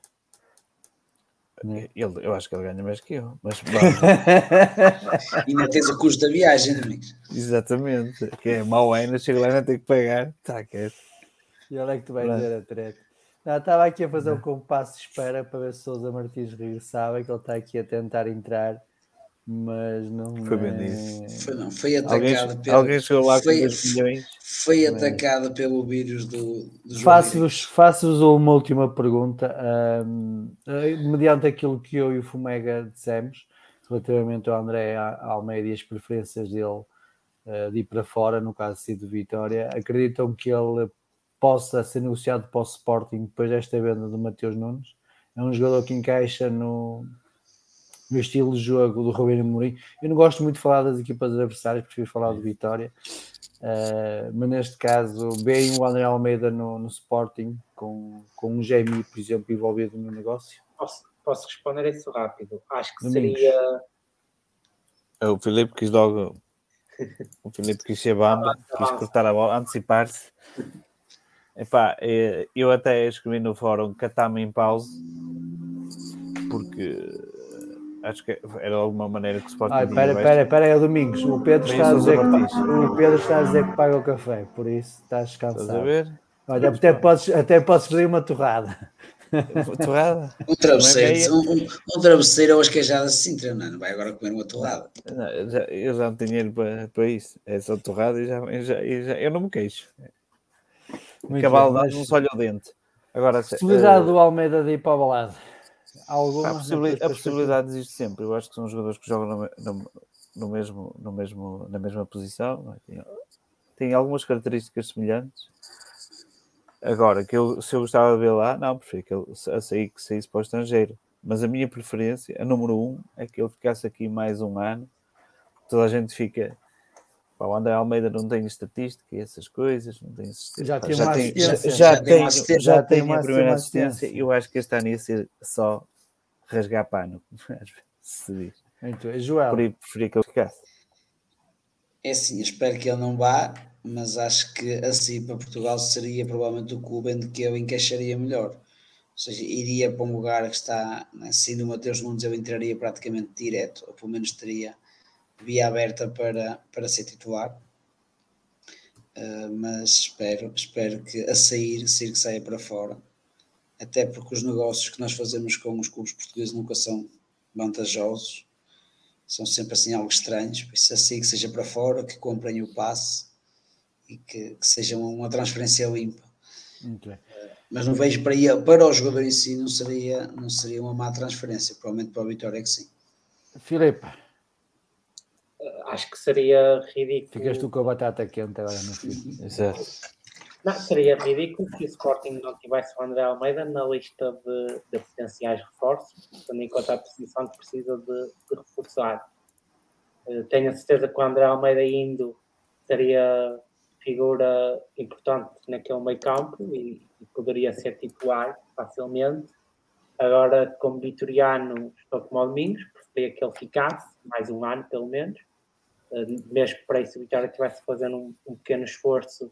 Speaker 4: Né? Ele, eu acho que ele ganha mais que eu, mas
Speaker 6: e ainda tens o custo da viagem, amigos.
Speaker 4: Exatamente, que é mau ainda, chega lá e não tem que pagar, está quieto.
Speaker 1: E olha que tu vais dizer a treta. estava aqui a fazer um compasso de espera para ver se Sousa Martins regressava, que ele está aqui a tentar entrar, mas não.
Speaker 4: Foi bem
Speaker 6: é... Foi, não, foi atacado
Speaker 4: alguém, pelo. Alguém chegou lá foi, com
Speaker 6: milhões. Foi atacado pelo vírus do. do
Speaker 1: Faço-vos faço uma última pergunta, um, mediante aquilo que eu e o Fumega dissemos relativamente ao André Almeida e as preferências dele uh, de ir para fora, no caso de Vitória, acreditam que ele possa ser negociado para o Sporting depois desta venda do Mateus Nunes. É um jogador que encaixa no, no estilo de jogo do Rubén Amorim. Eu não gosto muito de falar das equipas adversárias, prefiro falar do Vitória. Uh, mas neste caso, bem o André Almeida no, no Sporting, com, com um GMI, por exemplo, envolvido no negócio?
Speaker 3: Posso, posso responder isso rápido. Acho que Domingos. seria.
Speaker 4: O Filipe quis logo. O Filipe quis ser bamba, quis cortar a bola, antecipar-se. Epá, eh, eu até escrevi no fórum catar-me em pause porque acho que era alguma maneira que o Sporting.
Speaker 1: Ai, pera, pera, pera, é o Domingos. O Pedro, está a dizer que, o Pedro está a dizer que paga o café, por isso estás cansado. Estás a ver? Olha, até podes, até podes pedir uma torrada.
Speaker 4: torrada?
Speaker 6: Um travesseiro, um, um, um travesseiro ou as queijadas assim, não, não vai agora comer uma torrada.
Speaker 4: Não, eu, já, eu já não tenho dinheiro para, para isso. É só torrada e já, eu, já, eu, já, eu não me queixo. Muito cavalo bem, mas... não se olha o dente. Agora,
Speaker 1: possibilidade uh, do Almeida de ir para o balado.
Speaker 4: Alguma a, possibilidade, a possibilidade existe sempre. Eu acho que são jogadores que jogam no, no, no mesmo, no mesmo, na mesma posição. É? Tem, tem, algumas características semelhantes. Agora, que eu, se eu gostava de ver lá, não, prefiro que ele a sair, que saísse para o estrangeiro. Mas a minha preferência, a número um, é que ele ficasse aqui mais um ano. Toda a gente fica o André Almeida não tem estatística e essas coisas, não tem
Speaker 1: Já tem já tem,
Speaker 4: já, já, já, tem, já tem a primeira assistência. Eu acho que este ano ia ser só rasgar pano, se diz.
Speaker 1: Então, Joel.
Speaker 4: Por aí preferi que ele ficasse.
Speaker 6: É assim, espero que ele não vá, mas acho que assim para Portugal seria provavelmente o clube em que eu encaixaria melhor. Ou seja, iria para um lugar que está, assim no Mateus Nunes eu entraria praticamente direto, ou pelo menos teria via aberta para, para ser titular. Uh, mas espero, espero que a sair, sair que saia para fora, até porque os negócios que nós fazemos com os clubes portugueses nunca são vantajosos, são sempre assim algo estranhos, por isso assim que seja para fora, que comprem o passe e que, que seja uma transferência limpa. Uh, mas não vejo para, para o jogador em si não seria, não seria uma má transferência, provavelmente para o Vitória é que sim.
Speaker 1: Filipe,
Speaker 3: acho que seria ridículo.
Speaker 1: Ficas tu com a batata quente agora no fim.
Speaker 4: Exato.
Speaker 3: Não, seria ridículo se o Sporting não tivesse o André Almeida na lista de, de potenciais reforços, tendo em conta a posição que precisa de, de reforçar. Uh, tenho a certeza que o André Almeida indo seria figura importante naquele meio campo e, e poderia ser titular facilmente. Agora, como vitoriano, estou como o Domingos, preferia que ele ficasse mais um ano, pelo menos, mesmo que para isso o Vitória estivesse fazendo um, um, pequeno esforço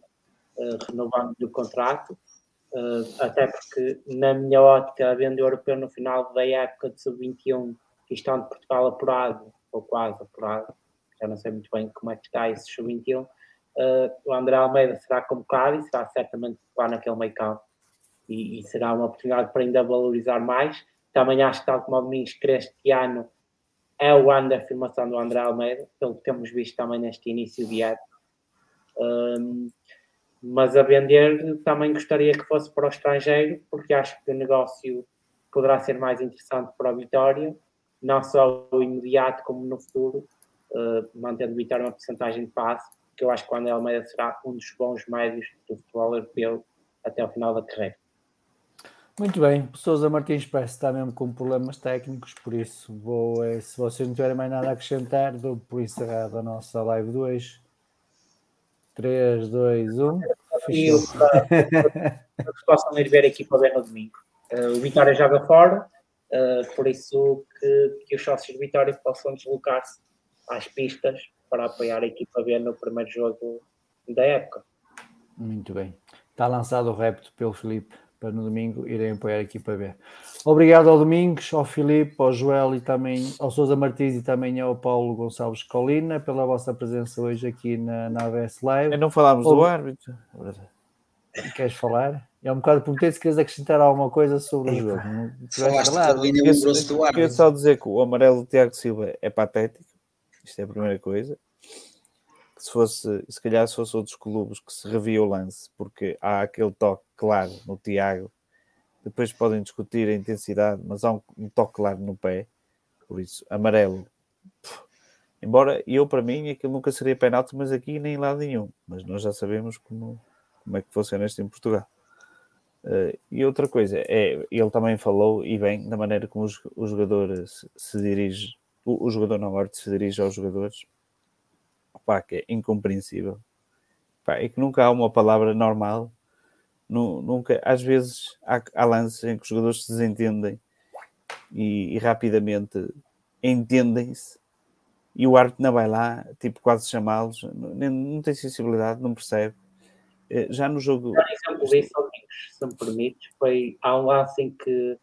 Speaker 3: uh, renovando o contrato, uh, até porque, na minha ótica, havendo europeu no final da época de sub-21 e estando de Portugal apurado, ou quase apurado, já não sei muito bem como é que está esse sub-21, uh, o André Almeida será convocado e será certamente lá naquele meio campo. E, e, será uma oportunidade para ainda valorizar mais. Também acho que, tal como o Domingos, que este ano é o ano da afirmação do André Almeida, pelo que temos visto também neste início de época. Um, mas a vender também gostaria que fosse para o estrangeiro, porque acho que o negócio poderá ser mais interessante para a Vitória, não só o imediato como no futuro, uh, mantendo o Vitória uma porcentagem de passe, que eu acho que o André Almeida será um dos bons médios do futebol europeu até o final da carreira.
Speaker 1: Muito bem, o Sousa Martins parece estar mesmo com problemas técnicos, por isso vou, eh, se vocês não tiverem mais nada a acrescentar, dou por encerrado a nossa live 2. 3, 2, 1.
Speaker 3: E que possam ir ver aqui para ver no domingo. Uh, o Vitória joga fora, uh, por isso que, que os sócios de Vitória possam deslocar-se às pistas para apoiar a equipa B no primeiro jogo da época.
Speaker 1: Muito bem. Está lançado o repto pelo Felipe para no domingo irem apoiar aqui para ver. Obrigado ao Domingos, ao Filipe, ao Joel e também ao Sousa Martins e também ao Paulo Gonçalves Colina pela vossa presença hoje aqui na, na ABS Live.
Speaker 4: E não falámos do árbitro.
Speaker 1: Queres falar? É um bocado perguntei se queres acrescentar alguma coisa sobre o jogo.
Speaker 6: Falaste Colina e lembrou-se do árbitro.
Speaker 4: Queria só dizer que o amarelo do Tiago Silva é patético. Isto é a primeira coisa se fosse, se calhar se fosse outros clubes que se revia o lance, porque há aquele toque claro no Tiago, depois podem discutir a intensidade, mas há um, um toque claro no pé, por isso, amarelo. Embora eu, para mim, aquilo nunca seria penalti, mas aqui nem em lado nenhum. Mas nós já sabemos como, como é que funciona isto em Portugal. Uh, e outra coisa, é, ele também falou, e bem, da maneira como os, o jogador se, se dirige, o, o, jogador não norte se dirige aos jogadores, que é incompreensível. Pá, e que nunca há uma palavra normal, nu, nunca, às vezes há, há lances em que os jogadores se desentendem e, e rapidamente entendem-se e o árbitro não vai lá, tipo, quase chamá-los, não, não, tem sensibilidade, não percebe. Eh, já no jogo.
Speaker 3: Já exemplo disso, se me permites, foi há um lance em que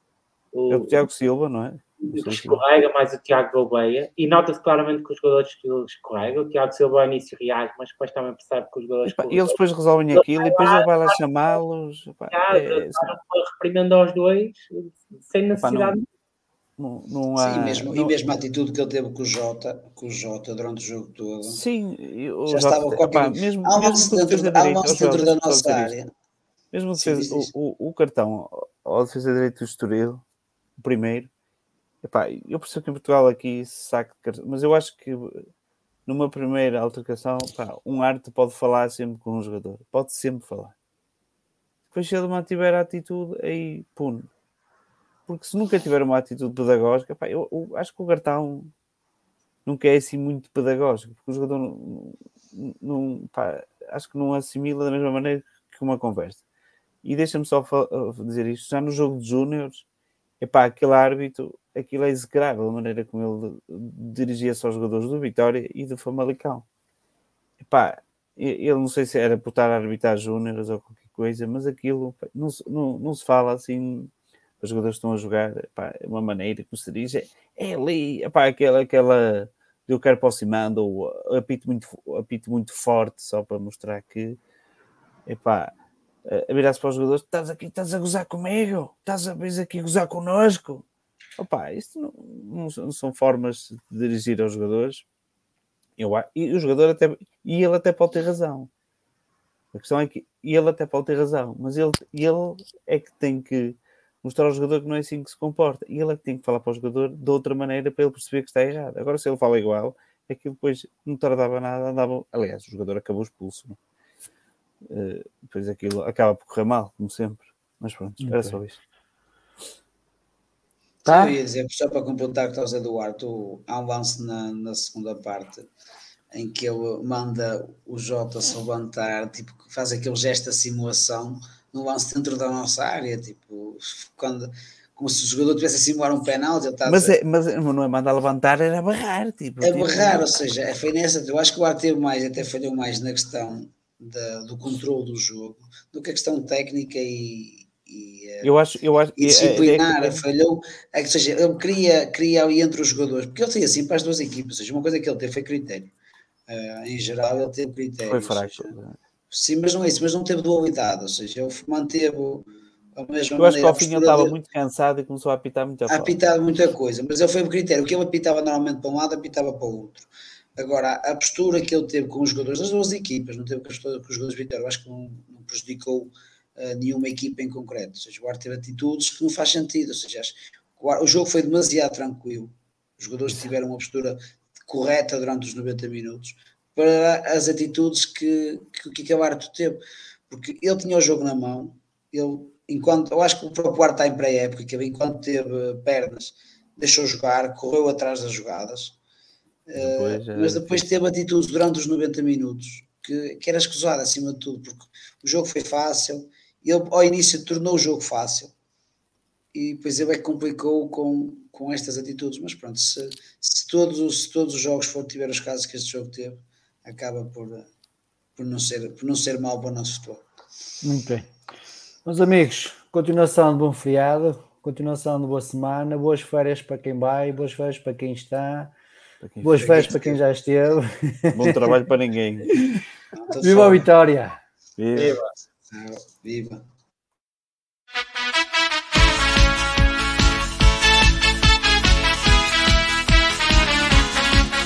Speaker 4: o, é o Tiago Silva, não é?
Speaker 3: Escorrega mais o Tiago Gouveia e nota-se claramente que os jogadores que escorregam, o Tiago Silva ao início reage, mas depois também percebe que os jogadores.
Speaker 4: E eles depois resolvem aquilo e depois ele vai lá chamá-los.
Speaker 3: É, reprimendo aos dois sem necessidade.
Speaker 4: Não, não há,
Speaker 6: Sim, mesmo, não... e mesmo a atitude que ele teve com o Jota, com o Jota durante o jogo todo.
Speaker 4: Sim,
Speaker 6: o já Jota, estava qualquer... mesmo, há um dentro, dentro da nossa área.
Speaker 4: Mesmo defesa, o, o, o, cartão ao defesa de direito do Estoril, o primeiro, epá, eu percebo que Portugal aqui saca mas eu acho que numa primeira altercação, epá, um arte pode falar sempre com um jogador, pode sempre falar. Depois se ele mantiver a atitude, aí pune porque se nunca tiver uma atitude pedagógica, pá, eu, eu, acho que o cartão nunca é assim muito pedagógico, porque o jogador não, não pá, acho que não assimila da mesma maneira que uma conversa. E deixa-me só dizer isto, já no jogo de Júniors, pá, aquele árbitro, aquilo é execrável, a maneira como ele dirigia-se aos jogadores do Vitória e do Famalicão. Epá, ele não sei se era por estar a arbitrar Júniors ou qualquer coisa, mas aquilo não, não, não se fala assim os jogadores estão a jogar pá, uma maneira que se diz é, é ali, pá, aquela, aquela eu quero aproximando ou apito muito, apito muito forte só para mostrar que epá, a virar-se para os jogadores, estás aqui, estás a gozar comigo, estás a vir aqui a gozar connosco. Opa, isto não, não, são formas de dirigir aos jogadores. Eu, e o jogador até, e ele até pode ter razão. A questão é que ele até pode ter razão, mas ele, ele é que tem que mostrar ao jogador que não é assim que se comporta. E ele é que tem que falar para o jogador de outra maneira para ele perceber que está errado. Agora, se ele fala igual, aquilo depois não tardava nada, andava. Aliás, o jogador acabou expulso. Uh, depois aquilo acaba por correr mal, como sempre. Mas pronto, okay. era só isso.
Speaker 6: Tá? Eu ia dizer, só para completar que estás Eduardo, há um lance na, na segunda parte em que ele manda o Jota se levantar, tipo, faz aquele gesto de simulação no lance dentro da nossa área, tipo, quando, como se o jogador tivesse a simular um penalti.
Speaker 4: Mas, é, mas não é mandar levantar, era barrar. Tipo,
Speaker 6: é tipo, barrar, ou seja, é, foi nessa. Eu acho que o ar teve mais, até falhou mais na questão da, do controle do jogo do que a questão técnica e. e
Speaker 4: eh, eu acho, eu acho,
Speaker 6: e disciplinar, é, é, falhou, é, ou seja, ele queria, queria ali entre os jogadores, porque ele tinha assim para as duas equipas, ou seja, uma coisa que ele teve foi critério, uh, em geral ele teve critério.
Speaker 4: Foi fraco.
Speaker 6: Seja, Sim, mas não é isso, mas não teve dualidade, ou seja, ele manteve a mesma
Speaker 4: Eu acho que ao fim ele estava muito cansado e começou a apitar muita
Speaker 6: coisa. A apitar muita coisa, mas ele foi o critério, o que ele apitava normalmente para um lado, apitava para o outro. Agora, a postura que ele teve com os jogadores das duas equipas, não teve com os, jogadores Vitória, eu acho que não, não prejudicou uh, nenhuma equipa em concreto. Ou seja, o Arte teve atitudes que não faz sentido. Ou seja, o, o jogo foi demasiado tranquilo. Os jogadores tiveram uma postura correta durante os 90 minutos para as atitudes que, que, que acabaram de ter. Porque ele tinha o jogo na mão, ele, enquanto, eu acho que o próprio Arte está em pré-época, enquanto teve pernas, deixou jogar, correu atrás das jogadas, depois, uh, mas depois teve atitudes durante os 90 minutos, que, que era escusado acima de tudo, porque o jogo foi fácil, ele ao início tornou o jogo fácil, e depois ele é que complicou com, com estas atitudes, mas pronto, se, se, todos, se todos os jogos for tiver os casos que este jogo teve, acaba por, por, não ser, por não ser mau para o nosso futebol.
Speaker 1: Muito bem. Meus amigos, continuação de bom feriado, continuação de boa semana, boas férias para quem vai, boas férias para quem está, boas férias para quem já esteve.
Speaker 4: Bom trabalho para ninguém.
Speaker 1: Viva a vitória!
Speaker 4: Viva!
Speaker 6: Viva! Viva.